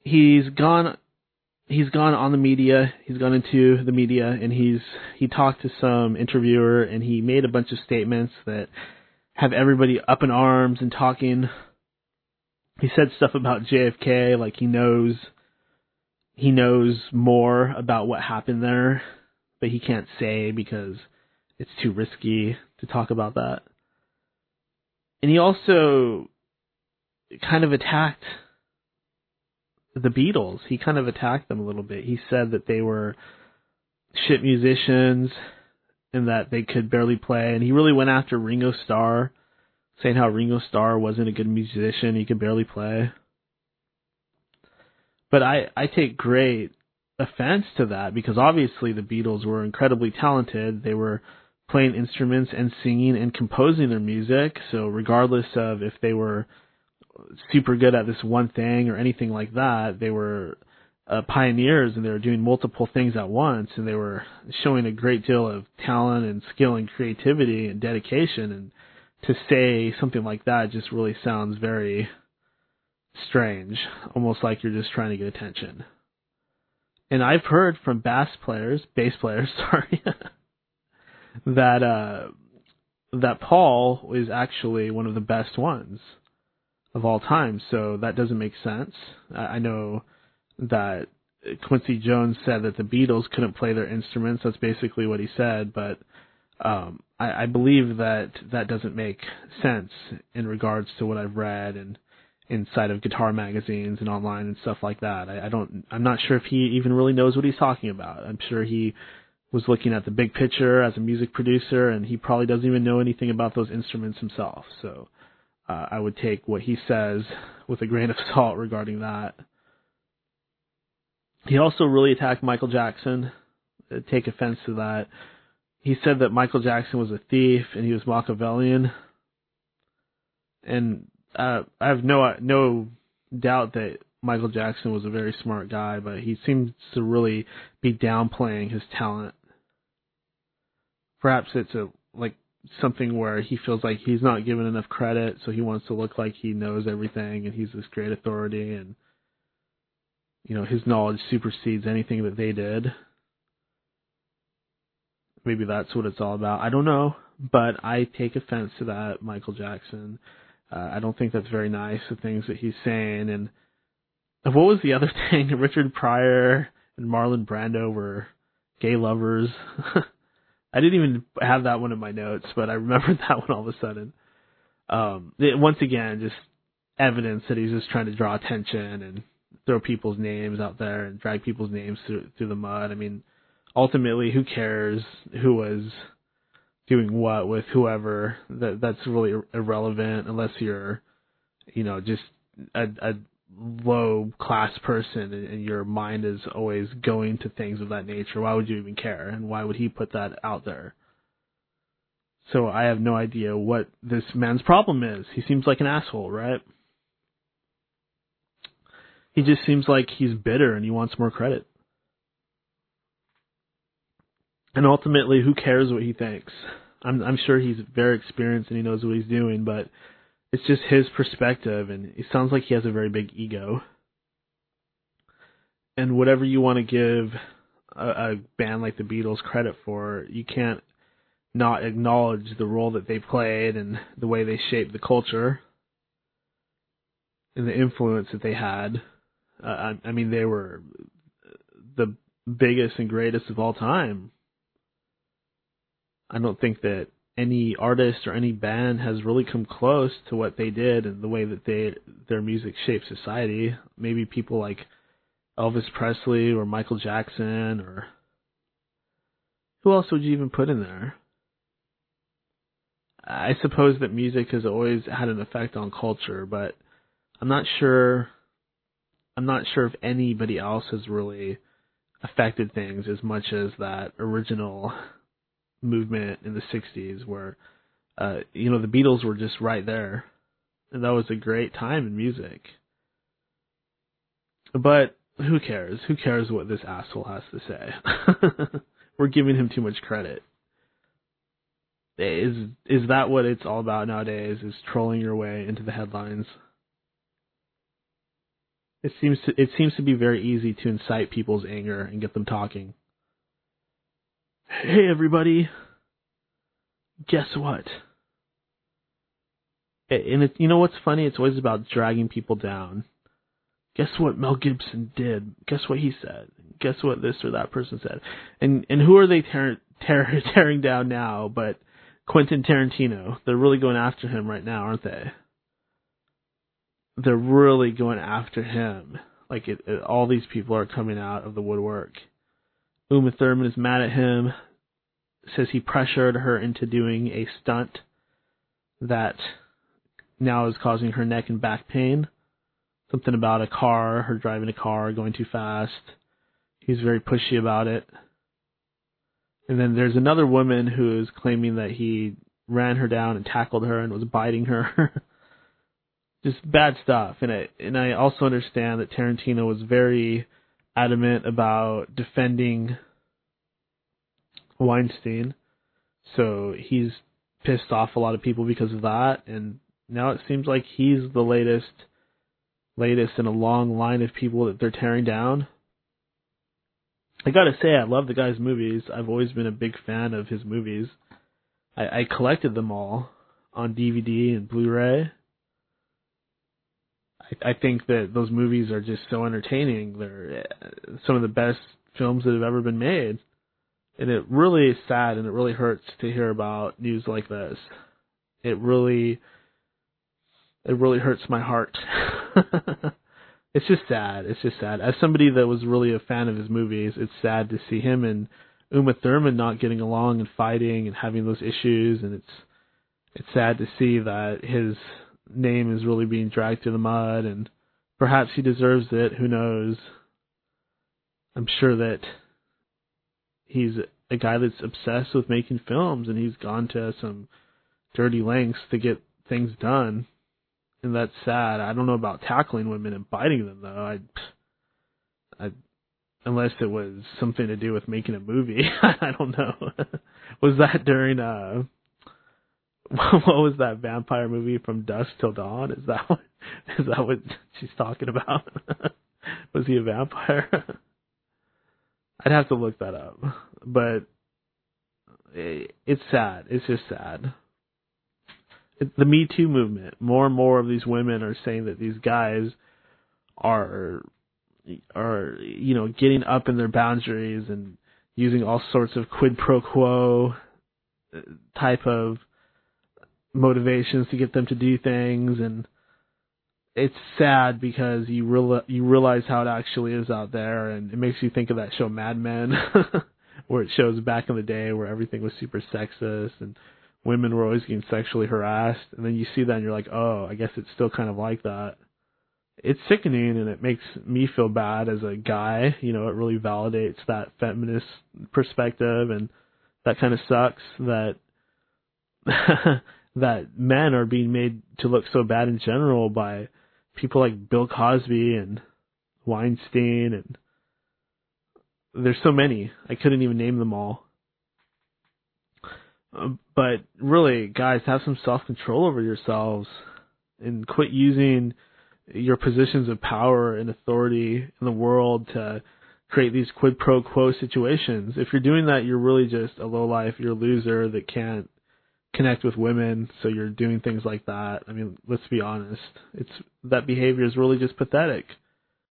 he's gone he's gone on the media, he's gone into the media and he's he talked to some interviewer and he made a bunch of statements that have everybody up in arms and talking. He said stuff about JFK like he knows he knows more about what happened there, but he can't say because it's too risky to talk about that and he also kind of attacked the Beatles. He kind of attacked them a little bit. He said that they were shit musicians and that they could barely play. And he really went after Ringo Starr, saying how Ringo Starr wasn't a good musician. He could barely play. But I, I take great offense to that because obviously the Beatles were incredibly talented. They were playing instruments and singing and composing their music. So regardless of if they were super good at this one thing or anything like that, they were uh, pioneers and they were doing multiple things at once and they were showing a great deal of talent and skill and creativity and dedication and to say something like that just really sounds very strange, almost like you're just trying to get attention. And I've heard from bass players, bass players, sorry, that uh, that Paul is actually one of the best ones of all time. So that doesn't make sense. I know that Quincy Jones said that the Beatles couldn't play their instruments. That's basically what he said, but um, I, I believe that that doesn't make sense in regards to what I've read and inside of guitar magazines and online and stuff like that. I, I don't. I'm not sure if he even really knows what he's talking about. I'm sure he was looking at the big picture as a music producer, and he probably doesn't even know anything about those instruments himself. So uh, I would take what he says with a grain of salt regarding that. He also really attacked Michael Jackson. Uh, take offense to that. He said that Michael Jackson was a thief and he was Machiavellian. And uh, I have no no doubt that Michael Jackson was a very smart guy, but he seems to really be downplaying his talent. Perhaps it's a like something where he feels like he's not given enough credit, so he wants to look like he knows everything and he's this great authority and you know, his knowledge supersedes anything that they did. Maybe that's what it's all about. I don't know, but I take offense to that, Michael Jackson. Uh, I don't think that's very nice, the things that he's saying. And what was the other thing? Richard Pryor and Marlon Brando were gay lovers. I didn't even have that one in my notes, but I remembered that one all of a sudden. Um, it, once again, just evidence that he's just trying to draw attention and throw people's names out there and drag people's names through through the mud. I mean, ultimately, who cares who was doing what with whoever? That that's really irrelevant unless you're, you know, just a, a low class person and your mind is always going to things of that nature. Why would you even care? And why would he put that out there? So I have no idea what this man's problem is. He seems like an asshole, right? He just seems like he's bitter and he wants more credit. And ultimately, who cares what he thinks? I'm I'm sure he's very experienced and he knows what he's doing, but it's just his perspective, and it sounds like he has a very big ego. And whatever you want to give a, a band like the Beatles credit for, you can't not acknowledge the role that they played and the way they shaped the culture and the influence that they had. Uh, I, I mean, they were the biggest and greatest of all time. I don't think that any artist or any band has really come close to what they did and the way that they their music shaped society. Maybe people like Elvis Presley or Michael Jackson or who else would you even put in there? I suppose that music has always had an effect on culture, but I'm not sure I'm not sure if anybody else has really affected things as much as that original movement in the 60s where uh you know the Beatles were just right there. And that was a great time in music. But who cares? Who cares what this asshole has to say? We're giving him too much credit. Is is that what it's all about nowadays is trolling your way into the headlines? It seems to it seems to be very easy to incite people's anger and get them talking Hey everybody, guess what? And it, you know what's funny? It's always about dragging people down. Guess what Mel Gibson did? Guess what he said? Guess what this or that person said? And and who are they tear, tear, tearing down now? But Quentin Tarantino. They're really going after him right now, aren't they? They're really going after him. Like it, it, all these people are coming out of the woodwork. Uma Thurman is mad at him says he pressured her into doing a stunt that now is causing her neck and back pain. Something about a car, her driving a car, going too fast. He's very pushy about it. And then there's another woman who is claiming that he ran her down and tackled her and was biting her. Just bad stuff. And I and I also understand that Tarantino was very adamant about defending Weinstein. So he's pissed off a lot of people because of that, and now it seems like he's the latest latest in a long line of people that they're tearing down. I gotta say, I love the guy's movies. I've always been a big fan of his movies. I, I collected them all on DVD and Blu-ray. I, I think that those movies are just so entertaining. They're uh, some of the best films that have ever been made and it really is sad and it really hurts to hear about news like this. It really it really hurts my heart. it's just sad. It's just sad. As somebody that was really a fan of his movies, it's sad to see him and Uma Thurman not getting along and fighting and having those issues and it's it's sad to see that his name is really being dragged through the mud and perhaps he deserves it, who knows. I'm sure that he's a guy that's obsessed with making films and he's gone to some dirty lengths to get things done. and that's sad. I don't know about tackling women and biting them though. I, I, unless it was something to do with making a movie. I don't know. was that during uh, what was that vampire movie from Dusk Till Dawn? Is that what is that what she's talking about? was he a vampire? I'd have to look that up, but it's sad. It's just sad the Me Too movement. More and more of these women are saying that these guys are are you know getting up in their boundaries and using all sorts of quid pro quo type of motivations to get them to do things and it's sad because you real you realize how it actually is out there and it makes you think of that show Mad Men where it shows back in the day where everything was super sexist and women were always getting sexually harassed, and then you see that and you're like, oh, I guess it's still kind of like that. It's sickening and it makes me feel bad as a guy. You know, it really validates that feminist perspective, and that kind of sucks that that men are being made to look so bad in general by people like Bill Cosby and Weinstein and there's so many. I couldn't even name them all. Um, but really, guys, have some self control over yourselves and quit using your positions of power and authority in the world to create these quid pro quo situations. If you're doing that, you're really just a low life, you're a loser that can't connect with women, so you're doing things like that. I mean, let's be honest. It's that behavior is really just pathetic.